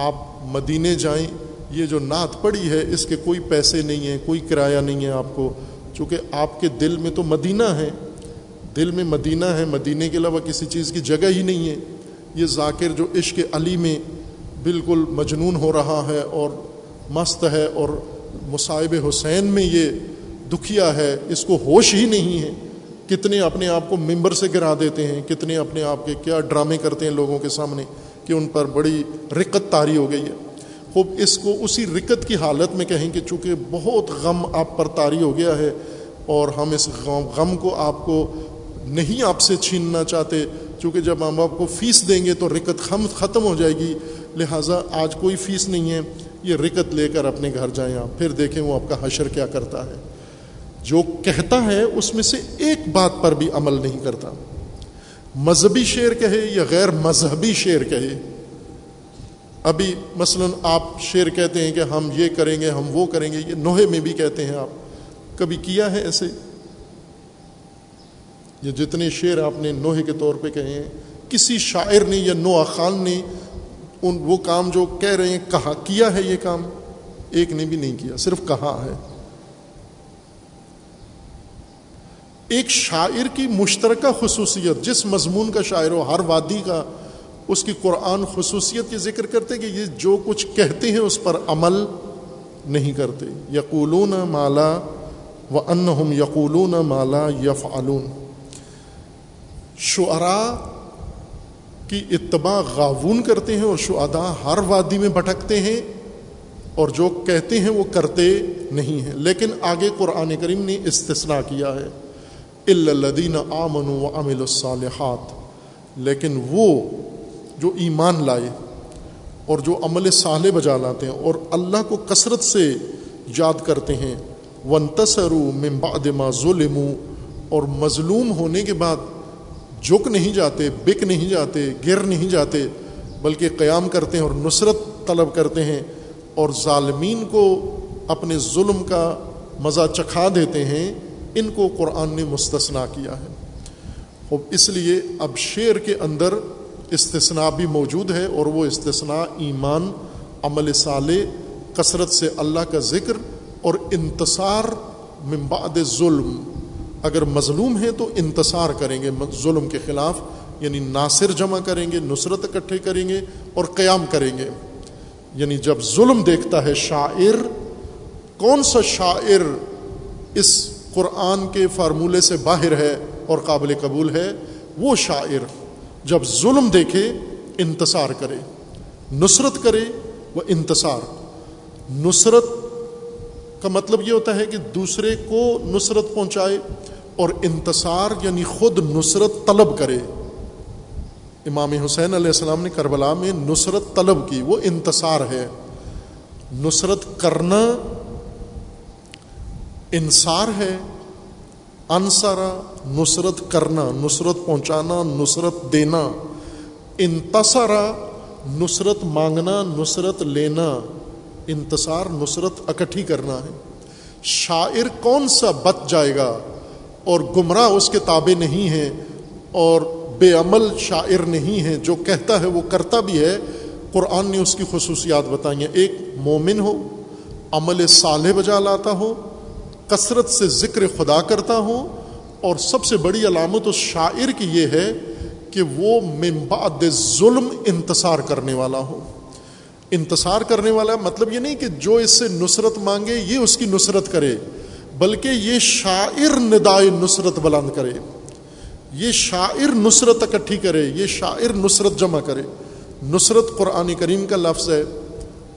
آپ مدینے جائیں یہ جو نعت پڑی ہے، اس کے کوئی پیسے نہیں ہیں، کوئی کرایہ نہیں ہے آپ کو۔ چونکہ آپ کے دل میں تو مدینہ ہے۔ دل میں مدینہ ہے، مدینے کے علاوہ کسی چیز کی جگہ ہی نہیں ہے۔ یہ ذاکر جو عشق علی میں بالکل مجنون ہو رہا ہے اور مست ہے اور مصائب حسین میں یہ دکھیا ہے، اس کو ہوش ہی نہیں ہے۔ کتنے اپنے آپ کو ممبر سے گرا دیتے ہیں، کتنے اپنے آپ کے کیا ڈرامے کرتے ہیں لوگوں کے سامنے کہ ان پر بڑی رکت تاری ہو گئی ہے۔ خوب اس کو اسی رکت کی حالت میں کہیں کہ چونکہ بہت غم آپ پر تاری ہو گیا ہے اور ہم اس غم کو آپ کو نہیں آپ سے چھیننا چاہتے، چونکہ جب ماں باپ کو فیس دیں گے تو رکت خم ختم ہو جائے گی۔ لہٰذا آج کوئی فیس نہیں ہے، یہ رکت لے کر اپنے گھر جائیں آپ۔ پھر دیکھیں وہ آپ کا حشر کیا کرتا ہے۔ جو کہتا ہے اس میں سے ایک بات پر بھی عمل نہیں کرتا۔ مذہبی شعر کہے یا غیر مذہبی شعر کہے ابھی مثلا آپ شعر کہتے ہیں کہ ہم یہ کریں گے، ہم وہ کریں گے، یہ نوہے میں بھی کہتے ہیں آپ۔ کبھی کیا ہے ایسے؟ یہ جتنے شعر آپ نے نوہے کے طور پہ کہے ہیں، کسی شاعر نے یا نوح خان نے ان وہ کام جو کہہ رہے ہیں کہا کیا ہے یہ کام؟ ایک نے بھی نہیں کیا، صرف کہا ہے۔ ایک شاعر کی مشترکہ خصوصیت، جس مضمون کا شاعر ہو، ہر وادی کا اس کی قرآن خصوصیت یہ ذکر کرتے کہ یہ جو کچھ کہتے ہیں اس پر عمل نہیں کرتے۔ یقولون مالا و ان یقولون مالا یف شعرا کی اتباع غاون کرتے ہیں اور شعدا ہر وادی میں بھٹکتے ہیں اور جو کہتے ہیں وہ کرتے نہیں ہیں۔ لیکن آگے قرآن کریم نے استثناء کیا ہے۔ الدین آمن و امل الصالحات۔ لیکن وہ جو ایمان لائے اور جو عمل صالح بجا لاتے ہیں اور اللہ کو کثرت سے یاد کرتے ہیں۔ ون تصرو ممباد ما ظلم اور مظلوم ہونے کے بعد جھک نہیں جاتے، بک نہیں جاتے، گر نہیں جاتے، بلکہ قیام کرتے ہیں اور نصرت طلب کرتے ہیں۔ اور ظالمین کو اپنے ظلم کا مزہ چکھا دیتے ہیں۔ ان کو قرآن نے مستثنا کیا ہے۔ اب اس لیے اب شعر کے اندر استثناء بھی موجود ہے اور وہ استثناء ایمان، عمل صالح، کثرت سے اللہ کا ذکر اور انتصار ممباد ظلم اگر مظلوم ہے تو انتصار کریں گے، ظلم کے خلاف یعنی ناصر جمع کریں گے، نصرت اکٹھے کریں گے اور قیام کریں گے۔ یعنی جب ظلم دیکھتا ہے شاعر، کون سا شاعر اس قرآن کے فارمولے سے باہر ہے اور قابل قبول ہے؟ وہ شاعر۔ جب ظلم دیکھے، انتصار کرے۔ نصرت کرے، وہ انتصار۔ نصرت کا مطلب یہ ہوتا ہے کہ دوسرے کو نصرت پہنچائے اور انتصار یعنی خود نصرت طلب کرے۔ امام حسین علیہ السلام نے کربلا میں نصرت طلب کی، وہ انتصار ہے۔ نصرت کرنا انصار ہے انصرا نصرت کرنا، نصرت پہنچانا، نصرت دینا۔ انتصرا نصرت مانگنا، نصرت لینا۔ انتصار، نصرت اکٹھی کرنا ہے۔ شاعر کون سا بت جائے گا؟ اور گمراہ اس کے تابع نہیں ہے۔ اور بے عمل شاعر نہیں ہے۔ جو کہتا ہے وہ کرتا بھی ہے۔ قرآن نے اس کی خصوصیات بتائی ہیں۔ ایک مومن ہو، عمل صالح بجا لاتا ہو، کثرت سے ذکر خدا کرتا ہوں اور سب سے بڑی علامت اس شاعر کی یہ ہے کہ وہ ممباد ظلم انتصار کرنے والا ہو۔ انتصار کرنے والا مطلب یہ نہیں کہ جو اس سے نصرت مانگے یہ اس کی نصرت کرے، بلکہ یہ شاعر ندائے نصرت بلند کرے۔ یہ شاعر نصرت اکٹھی کرے، یہ شاعر نصرت جمع کرے۔ نصرت قرآن کریم کا لفظ ہے۔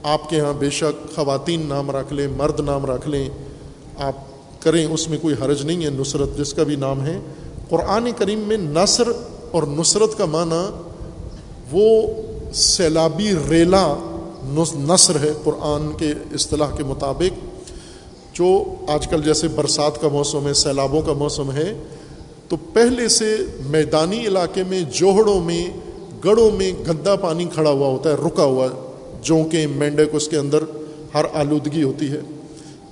آپ کے ہاں بے شک خواتین نام رکھ لیں، مرد نام رکھ لیں، آپ کریں، اس میں کوئی حرج نہیں ہے، نصرت جس کا بھی نام ہے۔ قرآن کریم میں نثر اور نصرت کا معنی وہ سیلابی ریلا نثر ہے قرآن کے اصطلاح کے مطابق، جو آج کل جیسے برسات کا موسم ہے، سیلابوں کا موسم ہے۔ تو پہلے سے میدانی علاقے میں، جوہڑوں میں گڑوں میں گندا پانی کھڑا ہوا ہوتا ہے، رکا ہوا، جونکیں مینڈک اس کے اندر ہر آلودگی ہوتی ہے۔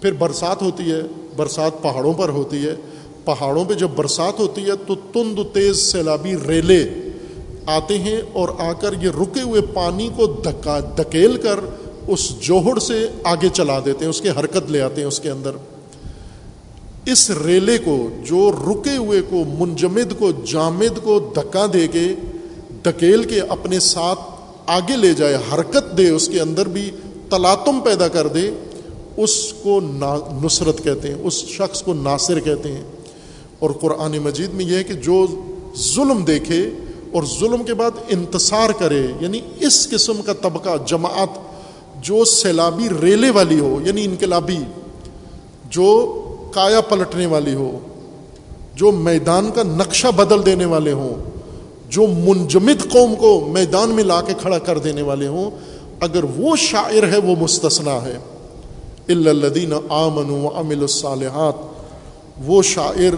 پھر برسات ہوتی ہے برسات پہاڑوں پر ہوتی ہے، پہاڑوں پہ جب برسات ہوتی ہے تو تند تیز سیلابی ریلے آتے ہیں اور آ کر یہ رکے ہوئے پانی کو دھکا، دھکیل کر اس جوہڑ سے آگے چلا دیتے ہیں، اس کے حرکت لے آتے ہیں اس کے اندر۔ اس ریلے کو، جو رکے ہوئے کو، منجمد کو، جامد کو دھکا دے کے، دھکیل کے اپنے ساتھ آگے لے جائے، حرکت دے اس کے اندر بھی تلاتم پیدا کر دے اس کو نصرت کہتے ہیں، اس شخص کو ناصر کہتے ہیں۔ اور قرآن مجید میں یہ ہے کہ جو ظلم دیکھے اور ظلم کے بعد انتصار کرے یعنی اس قسم کا طبقہ، جماعت جو سیلابی ریلے والی ہو یعنی انقلابی، جو کایا پلٹنے والی ہو، جو میدان کا نقشہ بدل دینے والے ہوں، جو منجمد قوم کو میدان میں لا کے کھڑا کر دینے والے ہوں، اگر وہ شاعر ہے، وہ مستثنا ہے۔ الدین آمن و امل الصالحات۔ وہ شاعر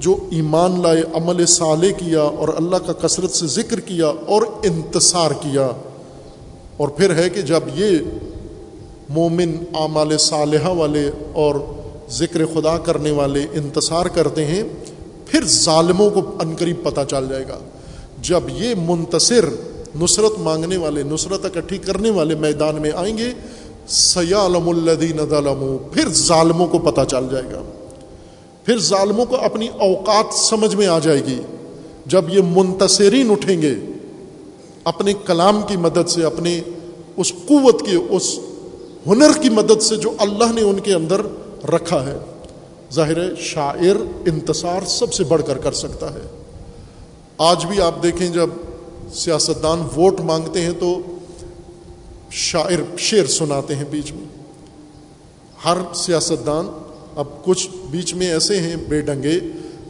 جو ایمان لائے، عمل صالح کیا اور اللہ کا کثرت سے ذکر کیا اور انتصار کیا۔ اور پھر ہے کہ جب یہ مومن اعمال صالحہ والے اور ذکر خدا کرنے والے انتصار کرتے ہیں، پھر ظالموں کو عنقریب پتہ چل جائے گا۔ جب یہ منتصر نصرت مانگنے والے، نصرت اکٹھی کرنے والے میدان میں آئیں گے سیالم الدین ظلم پھر ظالموں کو پتہ چل جائے گا۔ پھر ظالموں کو اپنی اوقات سمجھ میں آ جائے گی۔ جب یہ منتصرین اٹھیں گے، اپنے کلام کی مدد سے، اپنے اس قوت کی اس ہنر کی مدد سے جو اللہ نے ان کے اندر رکھا ہے، ظاہر شاعر انتصار سب سے بڑھ کر کر سکتا ہے۔ آج بھی آپ دیکھیں، جب سیاستدان ووٹ مانگتے ہیں تو شاعر شعر سناتے ہیں بیچ میں۔ ہر سیاستدان اب کچھ بیچ میں ایسے ہیں بے ڈنگے،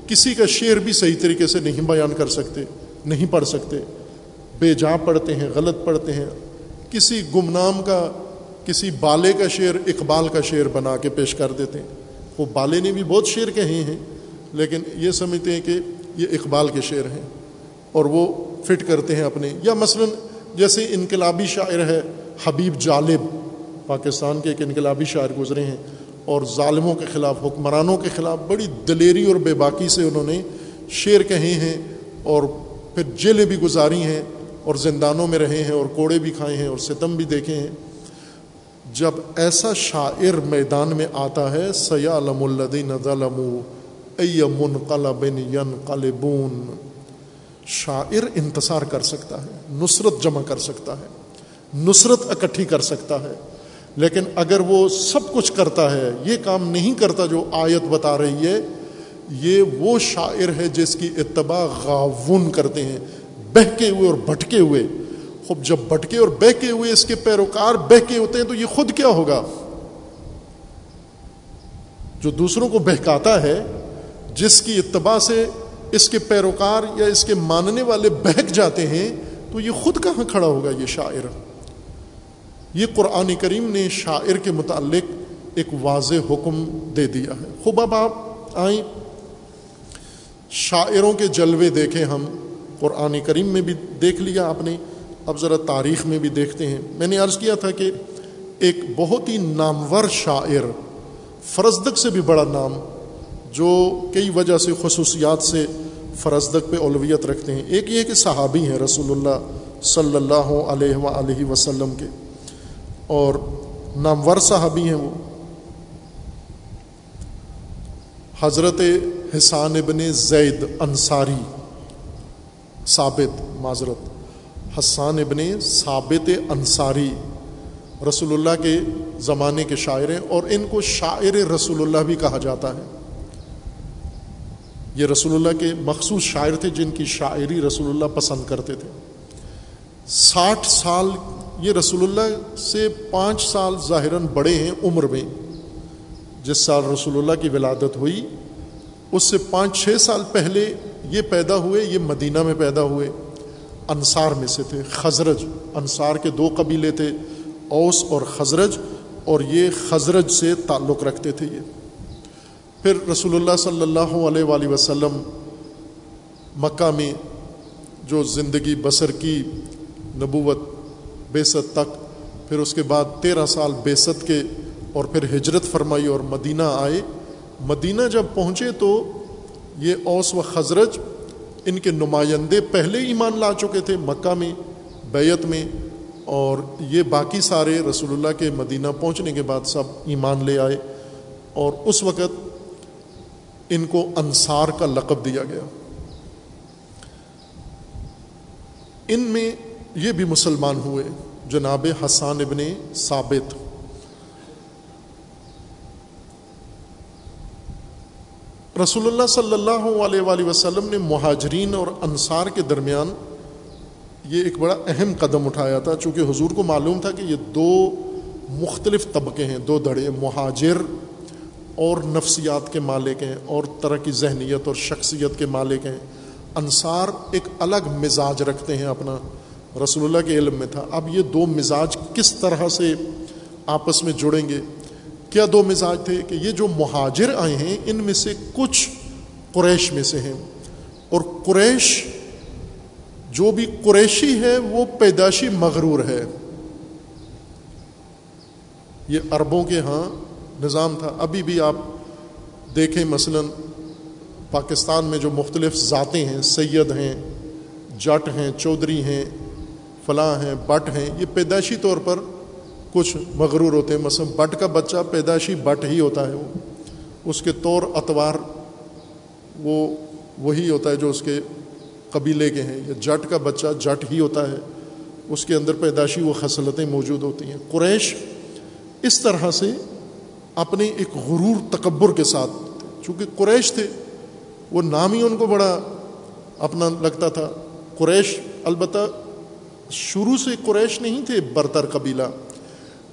کسی کا شعر بھی صحیح طریقے سے نہیں بیان کر سکتے، نہیں پڑھ سکتے۔ بے جاں پڑھتے ہیں، غلط پڑھتے ہیں۔ کسی گمنام کا، کسی بالے کا شعر اقبال کا شعر بنا کے پیش کر دیتے ہیں۔ وہ بالے نے بھی بہت شعر کہے ہیں، لیکن یہ سمجھتے ہیں کہ یہ اقبال کے شعر ہیں اور وہ فٹ کرتے ہیں اپنے۔ یا مثلا جیسے انقلابی شاعر ہے حبیب جالب پاکستان کے ایک انقلابی شاعر گزرے ہیں اور ظالموں کے خلاف، حکمرانوں کے خلاف بڑی دلیری اور بے باکی سے انہوں نے شعر کہے ہیں اور پھر جیلیں بھی گزاری ہیں اور زندانوں میں رہے ہیں اور کوڑے بھی کھائے ہیں اور ستم بھی دیکھے ہیں۔ جب ایسا شاعر میدان میں آتا ہے سیالم الدین ظلم ایمن قلبن ین قلبون شاعر انتصار کر سکتا ہے، نصرت جمع کر سکتا ہے۔ نصرت اکٹھی کر سکتا ہے۔ لیکن اگر وہ سب کچھ کرتا ہے، یہ کام نہیں کرتا جو آیت بتا رہی ہے، یہ وہ شاعر ہے جس کی اتباع غاون کرتے ہیں، بہکے ہوئے اور بھٹکے ہوئے۔ خوب جب بھٹکے اور بہکے ہوئے اس کے پیروکار بہکے ہوتے ہیں تو یہ خود کیا ہوگا؟ جو دوسروں کو بہکاتا ہے، جس کی اتباع سے اس کے پیروکار یا اس کے ماننے والے بہک جاتے ہیں، تو یہ خود کہاں کھڑا ہوگا یہ شاعر؟ یہ قرآن کریم نے شاعر کے متعلق ایک واضح حکم دے دیا ہے۔ خوب اب آپ آئیں۔ شاعروں کے جلوے دیکھیں ہم۔ قرآن کریم میں بھی دیکھ لیا آپ نے۔ اب ذرا تاریخ میں بھی دیکھتے ہیں۔ میں نے عرض کیا تھا کہ ایک بہت ہی نامور شاعر فرزدق سے بھی بڑا نام، جو کئی وجہ سے خصوصیات سے فرزدق پہ اولویت رکھتے ہیں۔ ایک یہ کہ صحابی ہیں رسول اللہ صلی اللہ علیہ و وسلم کے۔ اور نامور صحابی ہیں وہ۔ حضرت حسان ابن زید انصاری ثابت معذرت۔ حسان ابن ثابت انصاری رسول اللہ کے زمانے کے شاعر ہیں اور ان کو شاعر رسول اللہ بھی کہا جاتا ہے۔ یہ رسول اللہ کے مخصوص شاعر تھے جن کی شاعری رسول اللہ پسند کرتے تھے۔ ساٹھ سال یہ رسول اللہ سے پانچ سال ظاہراً بڑے ہیں عمر میں۔ جس سال رسول اللہ کی ولادت ہوئی، اس سے پانچ چھ سال پہلے یہ پیدا ہوئے، یہ مدینہ میں پیدا ہوئے۔ انصار میں سے تھے، خزرج۔ انصار کے دو قبیلے تھے، اوس اور خزرج، اور یہ خزرج سے تعلق رکھتے تھے یہ۔ پھر رسول اللہ صلی اللہ علیہ وآلہ وسلم مکہ میں جو زندگی بسر کی نبوت بیست تک، پھر اس کے بعد تیرہ سال بیست کے، اور پھر ہجرت فرمائی اور مدینہ آئے۔ مدینہ جب پہنچے تو یہ اوس و خزرج ان کے نمائندے پہلے ایمان لا چکے تھے مکہ میں، بیت میں، اور یہ باقی سارے رسول اللہ کے مدینہ پہنچنے کے بعد سب ایمان لے آئے۔ اور اس وقت ان کو انصار کا لقب دیا گیا۔ ان میں یہ بھی مسلمان ہوئے، جناب حسان ابن ثابت۔ رسول اللہ صلی اللہ علیہ وآلہ وسلم نے مہاجرین اور انصار کے درمیان یہ ایک بڑا اہم قدم اٹھایا تھا، چونکہ حضور کو معلوم تھا کہ یہ دو مختلف طبقے ہیں، دو دھڑے مہاجر اور نفسیات کے مالک ہیں اور طرح کی ذہنیت اور شخصیت کے مالک ہیں۔ انصار ایک الگ مزاج رکھتے ہیں اپنا۔ رسول اللہ کے علم میں تھا۔ اب یہ دو مزاج کس طرح سے آپس میں جڑیں گے؟ کیا دو مزاج تھے کہ یہ جو مہاجر آئے ہیں، ان میں سے کچھ قریش میں سے ہیں؟ اور قریش جو بھی قریشی ہے، وہ پیداشی مغرور ہے۔ یہ عربوں کے ہاں نظام تھا۔ ابھی بھی آپ دیکھیں، مثلا پاکستان میں جو مختلف ذاتیں ہیں، سید ہیں، جٹ ہیں، چودھری ہیں فلاں ہیں، بٹ ہیں۔ یہ پیدائشی طور پر کچھ مغرور ہوتے ہیں۔ مثلا بٹ کا بچہ پیدائشی بٹ ہی ہوتا ہے وہ۔ اس کے طور اتوار وہ وہی ہوتا ہے جو اس کے قبیلے کے ہیں۔ یا جٹ کا بچہ جٹ ہی ہوتا ہے۔ اس کے اندر پیدائشی وہ خصلتیں موجود ہوتی ہیں۔ قریش اس طرح سے اپنے ایک غرور تکبر کے ساتھ، چونکہ قریش تھے، وہ نام ہی ان کو بڑا اپنا لگتا تھا۔ قریش البتہ شروع سے قریش نہیں تھے برتر قبیلہ۔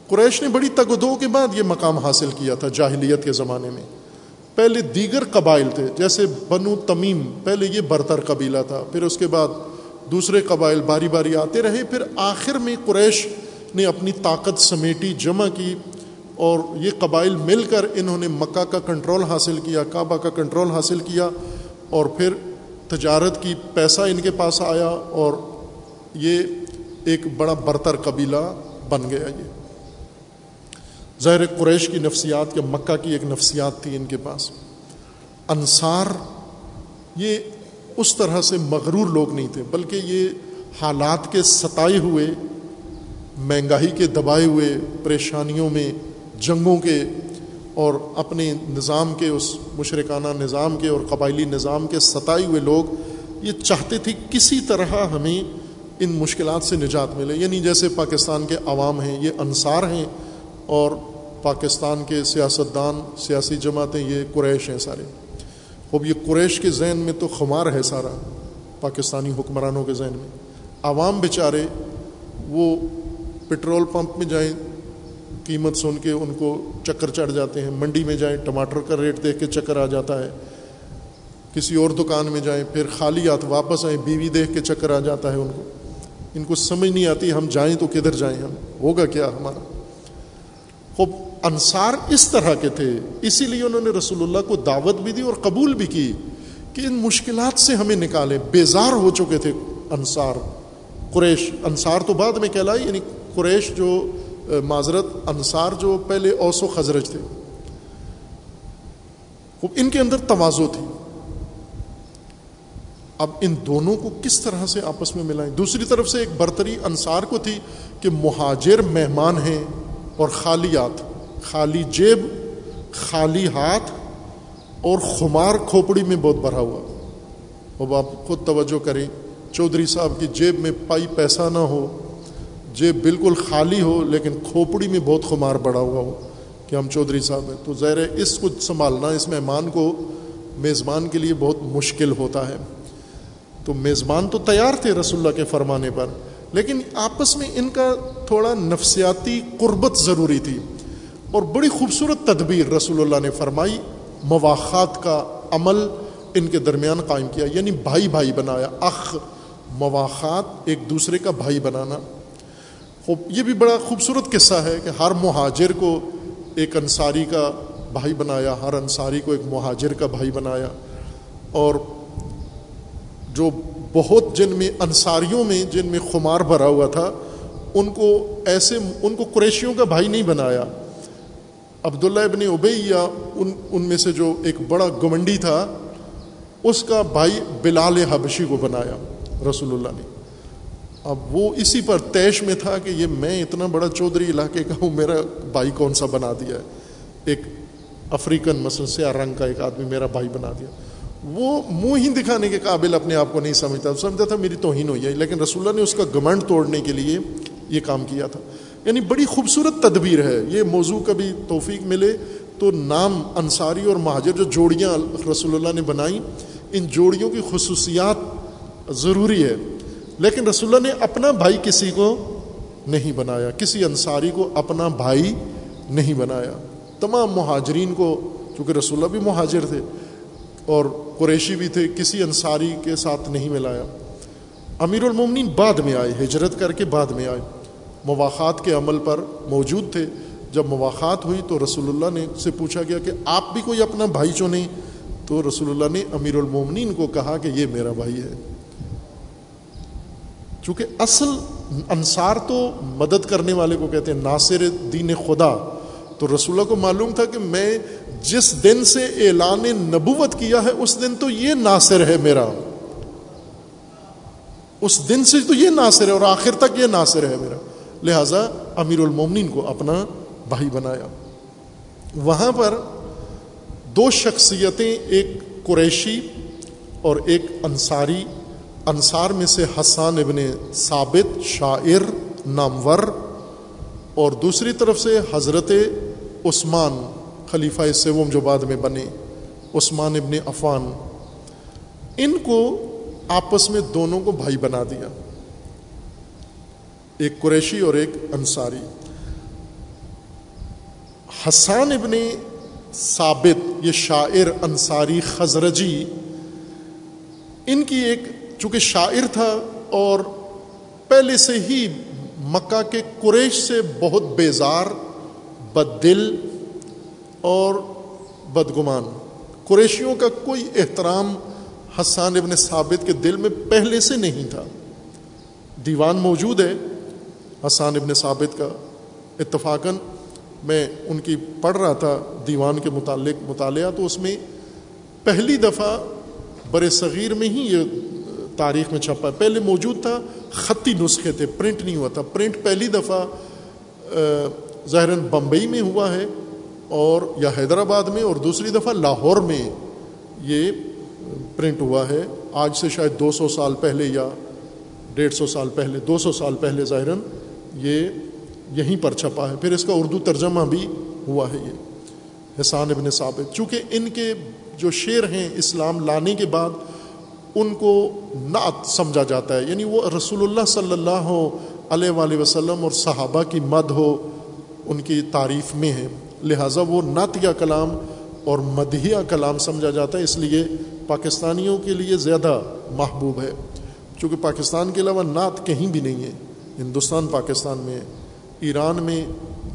قریش نے بڑی تگدو کے بعد یہ مقام حاصل کیا تھا جاہلیت کے زمانے میں۔ پہلے دیگر قبائل تھے، جیسے بنو تمیم، پہلے یہ برتر قبیلہ تھا، پھر اس کے بعد دوسرے قبائل باری باری آتے رہے۔ پھر آخر میں قریش نے اپنی طاقت سمیٹی، جمع کی اور یہ قبائل مل کر انہوں نے مکہ کا کنٹرول حاصل کیا، کعبہ کا کنٹرول حاصل کیا اور پھر تجارت کی پیسہ ان کے پاس آیا اور یہ ایک بڑا برتر قبیلہ بن گیا یہ۔ ظاہر قریش کی نفسیات کے مکہ کی ایک نفسیات تھی ان کے پاس۔ انصار، یہ اس طرح سے مغرور لوگ نہیں تھے، بلکہ یہ حالات کے ستائے ہوئے، مہنگائی کے دبائے ہوئے، پریشانیوں میں، جنگوں کے، اور اپنے نظام کے، اس مشرکانہ نظام کے اور قبائلی نظام کے ستائے ہوئے لوگ، یہ چاہتے تھے کسی طرح ہمیں ان مشکلات سے نجات ملے۔ یعنی جیسے پاکستان کے عوام ہیں، یہ انصار ہیں اور پاکستان کے سیاستدان، سیاسی جماعتیں یہ قریش ہیں سارے۔ اب یہ قریش کے ذہن میں تو خمار ہے سارا، پاکستانی حکمرانوں کے ذہن میں۔ عوام بیچارے وہ پٹرول پمپ میں جائیں، قیمت سن کے ان کو چکر چڑھ جاتے ہیں، منڈی میں جائیں، ٹماٹر کا ریٹ دیکھ کے چکر آ جاتا ہے۔ کسی اور دکان میں جائیں، پھر خالی ہاتھ واپس آئیں، بیوی دیکھ کے چکر آ جاتا ہے ان کو۔ ان کو سمجھ نہیں آتی ہم جائیں تو کدھر جائیں ہم؟ ہوگا کیا ہمارا؟ خوب، انصار اس طرح کے تھے، اسی لیے انہوں نے رسول اللہ کو دعوت بھی دی اور قبول بھی کی کہ ان مشکلات سے ہمیں نکالے بیزار ہو چکے تھے انصار، قریش۔ انصار تو بعد میں کہلائی یعنی قریش جو معذرت، انصار جو پہلے اوس و خزرج تھے۔ ان کے اندر توازو تھی۔ اب ان دونوں کو کس طرح سے آپس میں ملائیں؟ دوسری طرف سے ایک برتری انصار کو تھی کہ مہاجر مہمان ہیں اور خالیات خالی جیب، خالی ہاتھ اور خمار کھوپڑی میں بہت بھرا ہوا۔ اب آپ خود توجہ کریں، چودھری صاحب کی جیب میں پائی پیسہ نہ ہو، جیب بالکل خالی ہو لیکن کھوپڑی میں بہت خمار بڑا ہوا ہو کہ ہم چودھری صاحب ہیں۔ تو ظاہر ہے اس کو سنبھالنا، اس مہمان کو میزبان کے لیے بہت مشکل ہوتا ہے۔ تو میزبان تو تیار تھے رسول اللہ کے فرمانے پر، لیکن آپس میں ان کا تھوڑا نفسیاتی قربت ضروری تھی۔ اور بڑی خوبصورت تدبیر رسول اللہ نے فرمائی مواخات کا عمل ان کے درمیان قائم کیا یعنی بھائی بھائی بنایا۔ اخ مواخات ایک دوسرے کا بھائی بنانا۔ یہ بھی بڑا خوبصورت قصہ ہے کہ ہر مہاجر کو ایک انصاری کا بھائی بنایا، ہر انصاری کو ایک مہاجر کا بھائی بنایا۔ اور جو بہت جن میں انصاریوں میں جن میں خمار بھرا ہوا تھا، ان کو ایسے، ان کو قریشیوں کا بھائی نہیں بنایا۔ عبداللہ ابن ابئی یا ان ان میں سے جو ایک بڑا گمنڈی تھا، اس کا بھائی بلال حبشی کو بنایا رسول اللہ نے۔ اب وہ اسی پر تیش میں تھا کہ یہ میں اتنا بڑا چودھری علاقے کا ہوں، میرا بھائی کون سا بنا دیا ہے؟ ایک افریقن مثلا سیاہ رنگ کا ایک آدمی میرا بھائی بنا دیا۔ وہ منہ ہی دکھانے کے قابل اپنے آپ کو نہیں سمجھتا۔ سمجھتا تھا میری توہین ہوئی ہے لیکن رسول اللہ نے اس کا گمنڈ توڑنے کے لیے یہ کام کیا تھا۔ یعنی بڑی خوبصورت تدبیر ہے۔ یہ موضوع کبھی توفیق ملے تو نام انصاری اور مہاجر جو جوڑیاں رسول اللہ نے بنائیں ان جوڑیوں کی خصوصیات ضروری ہے۔ لیکن رسول اللہ نے اپنا بھائی کسی کو نہیں بنایا، کسی انصاری کو اپنا بھائی نہیں بنایا۔ تمام مہاجرین کو، چونکہ رسول اللہ بھی مہاجر تھے اور قریشی بھی تھے، کسی انصاری کے ساتھ نہیں ملایا۔ امیر المومنین بعد میں آئے، ہجرت کر کے بعد میں آئے۔ مواقعات کے عمل پر موجود تھے۔ جب مواقعات ہوئی تو رسول اللہ نے سے پوچھا گیا کہ آپ بھی کوئی اپنا بھائی چنیں تو رسول اللہ نے امیر المومنین کو کہا کہ یہ میرا بھائی ہے۔ چونکہ اصل انصار تو مدد کرنے والے کو کہتے ہیں، ناصر دین خدا۔ تو رسول اللہ کو معلوم تھا کہ میں جس دن سے اعلان نبوت کیا ہے، اس دن تو یہ ناصر ہے میرا۔ اس دن سے تو یہ ناصر ہے اور آخر تک یہ ناصر ہے میرا۔ لہذا امیر المومنین کو اپنا بھائی بنایا۔ وہاں پر دو شخصیتیں، ایک قریشی اور ایک انصاری۔ انصار میں سے حسان ابن ثابت، شاعر، نامور۔ اور دوسری طرف سے حضرت عثمان۔ خلیفہ سوم جو بعد میں بنے، عثمان ابن عفان، ان کو آپس میں دونوں کو بھائی بنا دیا۔ ایک قریشی اور ایک انصاری۔ حسان ابن ثابت، یہ شاعر انصاری خزرجی، ان کی ایک، چونکہ شاعر تھا اور پہلے سے ہی مکہ کے قریش سے بہت بیزار بد دل اور بدگمان۔ قریشیوں کا کوئی احترام حسان ابن ثابت کے دل میں پہلے سے نہیں تھا۔ دیوان موجود ہے حسان ابن ثابت کا۔ اتفاقاً میں ان کی پڑھ رہا تھا دیوان کے متعلق مطالعہ، تو اس میں پہلی دفعہ بر صغیر میں ہی یہ تاریخ میں چھپا۔ پہلے موجود تھا، خطی نسخے تھے، پرنٹ نہیں ہوا تھا۔ پرنٹ پہلی دفعہ ظاہراً بمبئی میں ہوا ہے۔ اور یا حیدرآباد میں اور دوسری دفعہ لاہور میں یہ پرنٹ ہوا ہے۔ آج سے شاید دو سو سال پہلے یا ڈیڑھ سو سال پہلے، دو سو سال پہلے ظاہراً یہ یہیں پر چھپا ہے۔ پھر اس کا اردو ترجمہ بھی ہوا ہے یہ۔ حسان ابن ثابت۔ چونکہ ان کے جو شعر ہیں اسلام لانے کے بعد ان کو نعت سمجھا جاتا ہے۔ یعنی وہ رسول اللہ صلی اللہ علیہ وآلہ وسلم اور صحابہ کی مد ہو ان کی تعریف میں ہے۔ لہٰذا وہ نعت یا کلام اور مدھیہ کلام سمجھا جاتا ہے، اس لیے پاکستانیوں کے لیے زیادہ محبوب ہے۔ چونکہ پاکستان کے علاوہ نعت کہیں بھی نہیں ہے۔ ہندوستان، پاکستان میں، ایران میں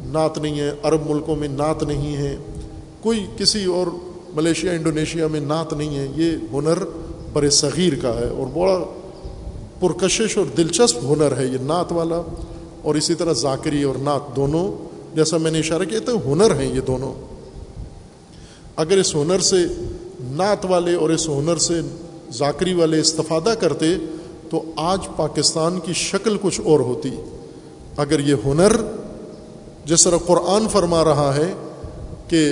نعت نہیں ہے، عرب ملکوں میں نعت نہیں ہے۔ کوئی کسی اور ملیشیا، انڈونیشیا میں نعت نہیں ہے۔ یہ ہنر بر صغیر کا ہے اور بڑا پرکشش اور دلچسپ ہنر ہے یہ نعت والا۔ اور اسی طرح ذاکری اور نعت دونوں جیسا میں نے اشارہ کیا تو ہنر ہیں یہ دونوں۔ اگر اس ہنر سے نعت والے اور اس ہنر سے ذاکری والے استفادہ کرتے، تو آج پاکستان کی شکل کچھ اور ہوتی۔ اگر یہ ہنر جس طرح قرآن فرما رہا ہے کہ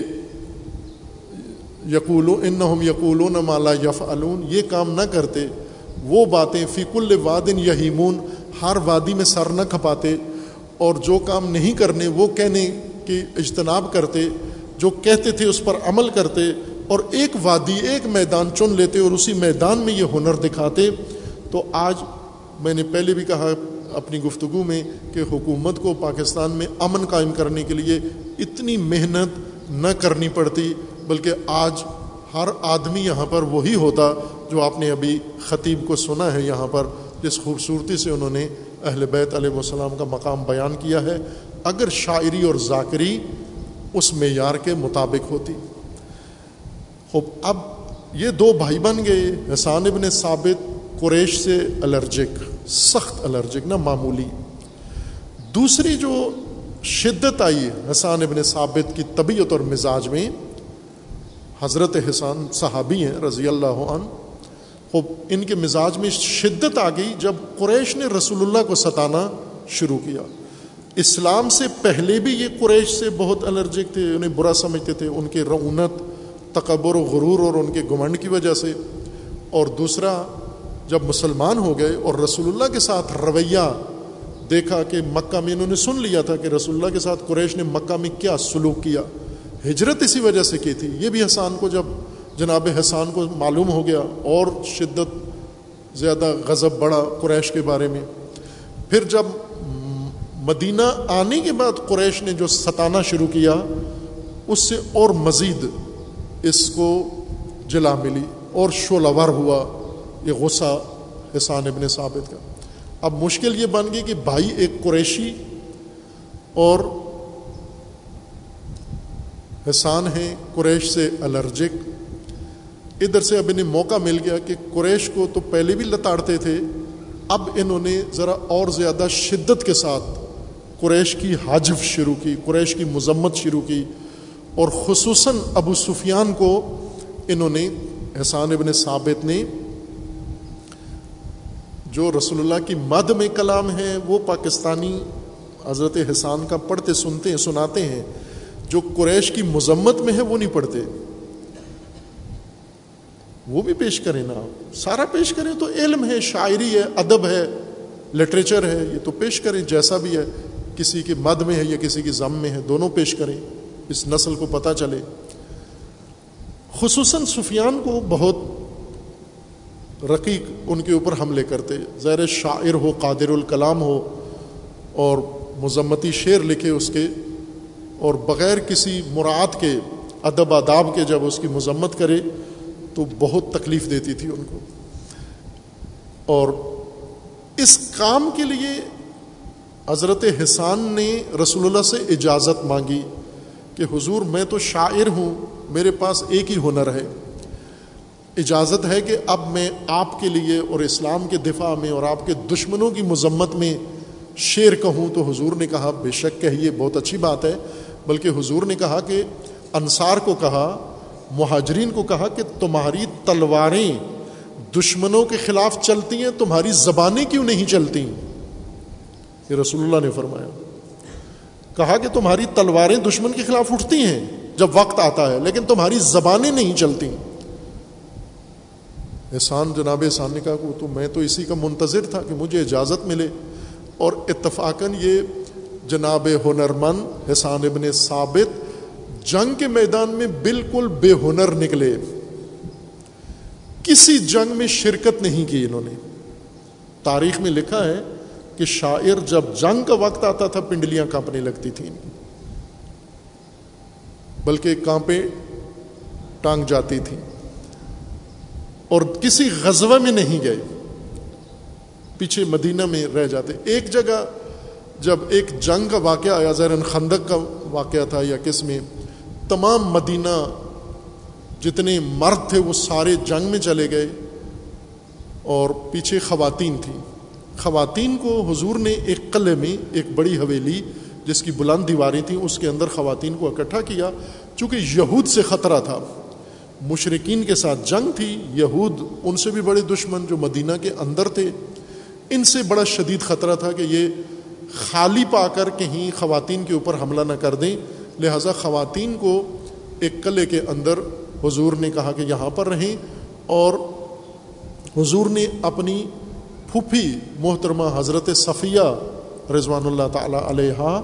یقول ان یقول مالا یف یہ کام نہ کرتے، وہ باتیں فیق الوادن یہیمون، ہر وادی میں سر نہ کھپاتے۔ اور جو کام نہیں کرنے وہ کہنے کی اجتناب کرتے، جو کہتے تھے اس پر عمل کرتے اور ایک وادی، ایک میدان چن لیتے اور اسی میدان میں یہ ہنر دکھاتے، تو آج میں نے پہلے بھی کہا اپنی گفتگو میں کہ حکومت کو پاکستان میں امن قائم کرنے کے لیے اتنی محنت نہ کرنی پڑتی، بلکہ آج ہر آدمی یہاں پر وہی ہوتا جو آپ نے ابھی خطیب کو سنا ہے یہاں پر، جس خوبصورتی سے انہوں نے اہل بیت علیہ السلام کا مقام بیان کیا ہے، اگر شاعری اور ذاکری اس معیار کے مطابق ہوتی۔ خوب، اب یہ دو بھائی بن گئے، حسان ابن ثابت قریش سے الرجک، سخت الرجک، نہ معمولی۔ دوسری جو شدت آئی حسان ابن ثابت کی طبیعت اور مزاج میں، حضرت حسان صحابی ہیں رضی اللہ عنہ خوب ان کے مزاج میں شدت آ گئی جب قریش نے رسول اللہ کو ستانا شروع کیا۔ اسلام سے پہلے بھی یہ قریش سے بہت الرجک تھے، انہیں برا سمجھتے تھے۔ ان کے رونت تکبر و غرور اور ان کے گمنڈ کی وجہ سے۔ اور دوسرا، جب مسلمان ہو گئے اور رسول اللہ کے ساتھ رویہ دیکھا کہ مکہ میں انہوں نے سن لیا تھا کہ رسول اللہ کے ساتھ قریش نے مکہ میں کیا سلوک کیا، ہجرت اسی وجہ سے کی تھی۔ یہ بھی حسان کو جب جناب حسان کو معلوم ہو گیا اور شدت زیادہ غضب بڑا قریش کے بارے میں۔ پھر جب مدینہ آنے کے بعد قریش نے جو ستانا شروع کیا، اس سے اور مزید اس کو جلا ملی اور شولور ہوا یہ غصہ حسان ابن ثابت کا۔ اب مشکل یہ بن گئی کہ بھائی ایک قریشی اور حسان ہیں، قریش سے الرجک ادھر سے اب انہیں موقع مل گیا کہ قریش کو تو پہلے بھی لتاڑتے تھے، اب انہوں نے ذرا اور زیادہ شدت کے ساتھ قریش کی حاجف شروع کی، قریش کی مذمت شروع کی اور خصوصاً ابو سفیان کو انہوں نے احسان ابن ثابت نے جو رسول اللہ کی مد میں کلام ہے وہ پاکستانی حضرت حسان کا پڑھتے سنتے ہیں سناتے ہیں، جو قریش کی مذمت میں ہے وہ نہیں پڑھتے۔ وہ بھی پیش کریں نا۔ سارا پیش کریں تو علم ہے، شاعری ہے، ادب ہے لٹریچر ہے، یہ تو پیش کریں جیسا بھی ہے۔ کسی کے مد میں ہے یا کسی کی ضم میں ہے، دونوں پیش کریں۔ اس نسل کو پتہ چلے۔ خصوصاً سفیان کو بہت رقیق ان کے اوپر حملے کرتے۔ زیر شاعر ہو، قادر الکلام ہو اور مذمتی شعر لکھے اس کے۔ اور بغیر کسی مراد کے، ادب، آداب کے جب اس کی مذمت کرے تو بہت تکلیف دیتی تھی ان کو۔ اور اس کام کے لیے حضرت حسان نے رسول اللہ سے اجازت مانگی کہ حضور میں تو شاعر ہوں، میرے پاس ایک ہی ہنر ہے۔ اجازت ہے کہ اب میں آپ کے لیے اور اسلام کے دفاع میں اور آپ کے دشمنوں کی مذمت میں شعر کہوں تو حضور نے کہا، بے شک کہیے بہت اچھی بات ہے۔ بلکہ حضور نے کہا کہ انصار کو کہا مہاجرین کو کہا کہ تمہاری تلواریں دشمنوں کے خلاف چلتی ہیں، تمہاری زبانیں کیوں نہیں چلتی یہ رسول اللہ نے فرمایا۔ کہا کہ تمہاری تلواریں دشمن کے خلاف اٹھتی ہیں جب وقت آتا ہے، لیکن تمہاری زبانیں نہیں چلتی احسان جناب احسان نے کہا تو میں تو اسی کا منتظر تھا کہ مجھے اجازت ملے۔ اور اتفاقاً یہ جناب ہنرمند حسان ابن ثابت جنگ کے میدان میں بالکل بے ہنر نکلے۔ کسی جنگ میں شرکت نہیں کی انہوں نے۔ تاریخ میں لکھا ہے کہ شاعر جب جنگ کا وقت آتا تھا، پنڈلیاں کانپنے لگتی تھیں۔ بلکہ کانپے ٹانگ جاتی تھی اور کسی غزوہ میں نہیں گئے۔ پیچھے مدینہ میں رہ جاتے۔ ایک جگہ جب ایک جنگ کا واقعہ آیا زیرن خندق کا واقعہ تھا یا کس میں تمام مدینہ جتنے مرد تھے وہ سارے جنگ میں چلے گئے اور پیچھے خواتین تھیں۔ خواتین کو حضور نے ایک قلعے میں ایک بڑی حویلی جس کی بلند دیواریں تھیں اس کے اندر خواتین کو اکٹھا کیا۔ چونکہ یہود سے خطرہ تھا مشرقین کے ساتھ جنگ تھی، یہود ان سے بھی بڑے دشمن جو مدینہ کے اندر تھے۔ ان سے بڑا شدید خطرہ تھا کہ یہ خالی پا کر کہیں خواتین کے اوپر حملہ نہ کر دیں۔ لہٰذا خواتین کو ایک قلعے کے اندر حضور نے کہا کہ یہاں پر رہیں اور حضور نے اپنی پھوپھی محترمہ حضرت صفیہ رضوان اللہ تعالیٰ علیہ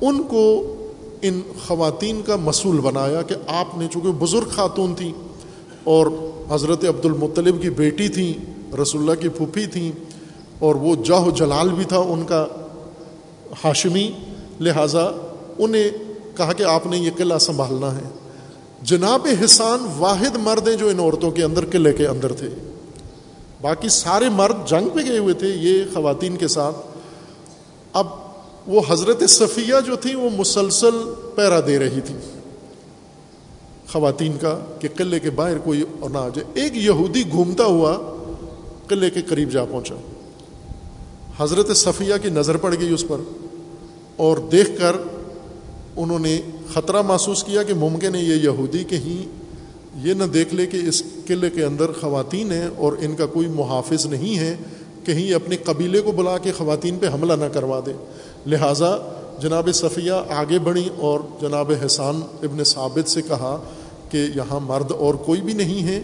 ان کو ان خواتین کا مصول بنایا کہ آپ نے چونکہ بزرگ خاتون تھیں اور حضرت عبد المطلب کی بیٹی تھیں، رسول اللہ کی پھوپھی تھیں اور وہ جاہ و جلال بھی تھا ان کا ہاشمی لہٰذا انہیں کہا کہ آپ نے یہ قلعہ سنبھالنا ہے۔ جناب حسان واحد مرد ہیں جو ان عورتوں کے اندر قلعے کے اندر تھے۔ باقی سارے مرد جنگ پہ گئے ہوئے تھے یہ خواتین کے ساتھ۔ اب وہ حضرت صفیہ جو تھیں وہ مسلسل پیرا دے رہی تھی خواتین کا کہ قلعے کے باہر کوئی اور نہ آ جائے۔ ایک یہودی گھومتا ہوا قلعے کے قریب جا پہنچا۔ حضرت صفیہ کی نظر پڑ گئی اس پر اور دیکھ کر انہوں نے خطرہ محسوس کیا کہ ممکن ہے یہ یہودی کہیں یہ نہ دیکھ لے کہ اس قلعے کے اندر خواتین ہیں اور ان کا کوئی محافظ نہیں ہے، کہیں اپنے قبیلے کو بلا کے خواتین پہ حملہ نہ کروا دے۔ لہٰذا جناب صفیہ آگے بڑھیں اور جناب حسان ابن ثابت سے کہا کہ یہاں مرد اور کوئی بھی نہیں ہے۔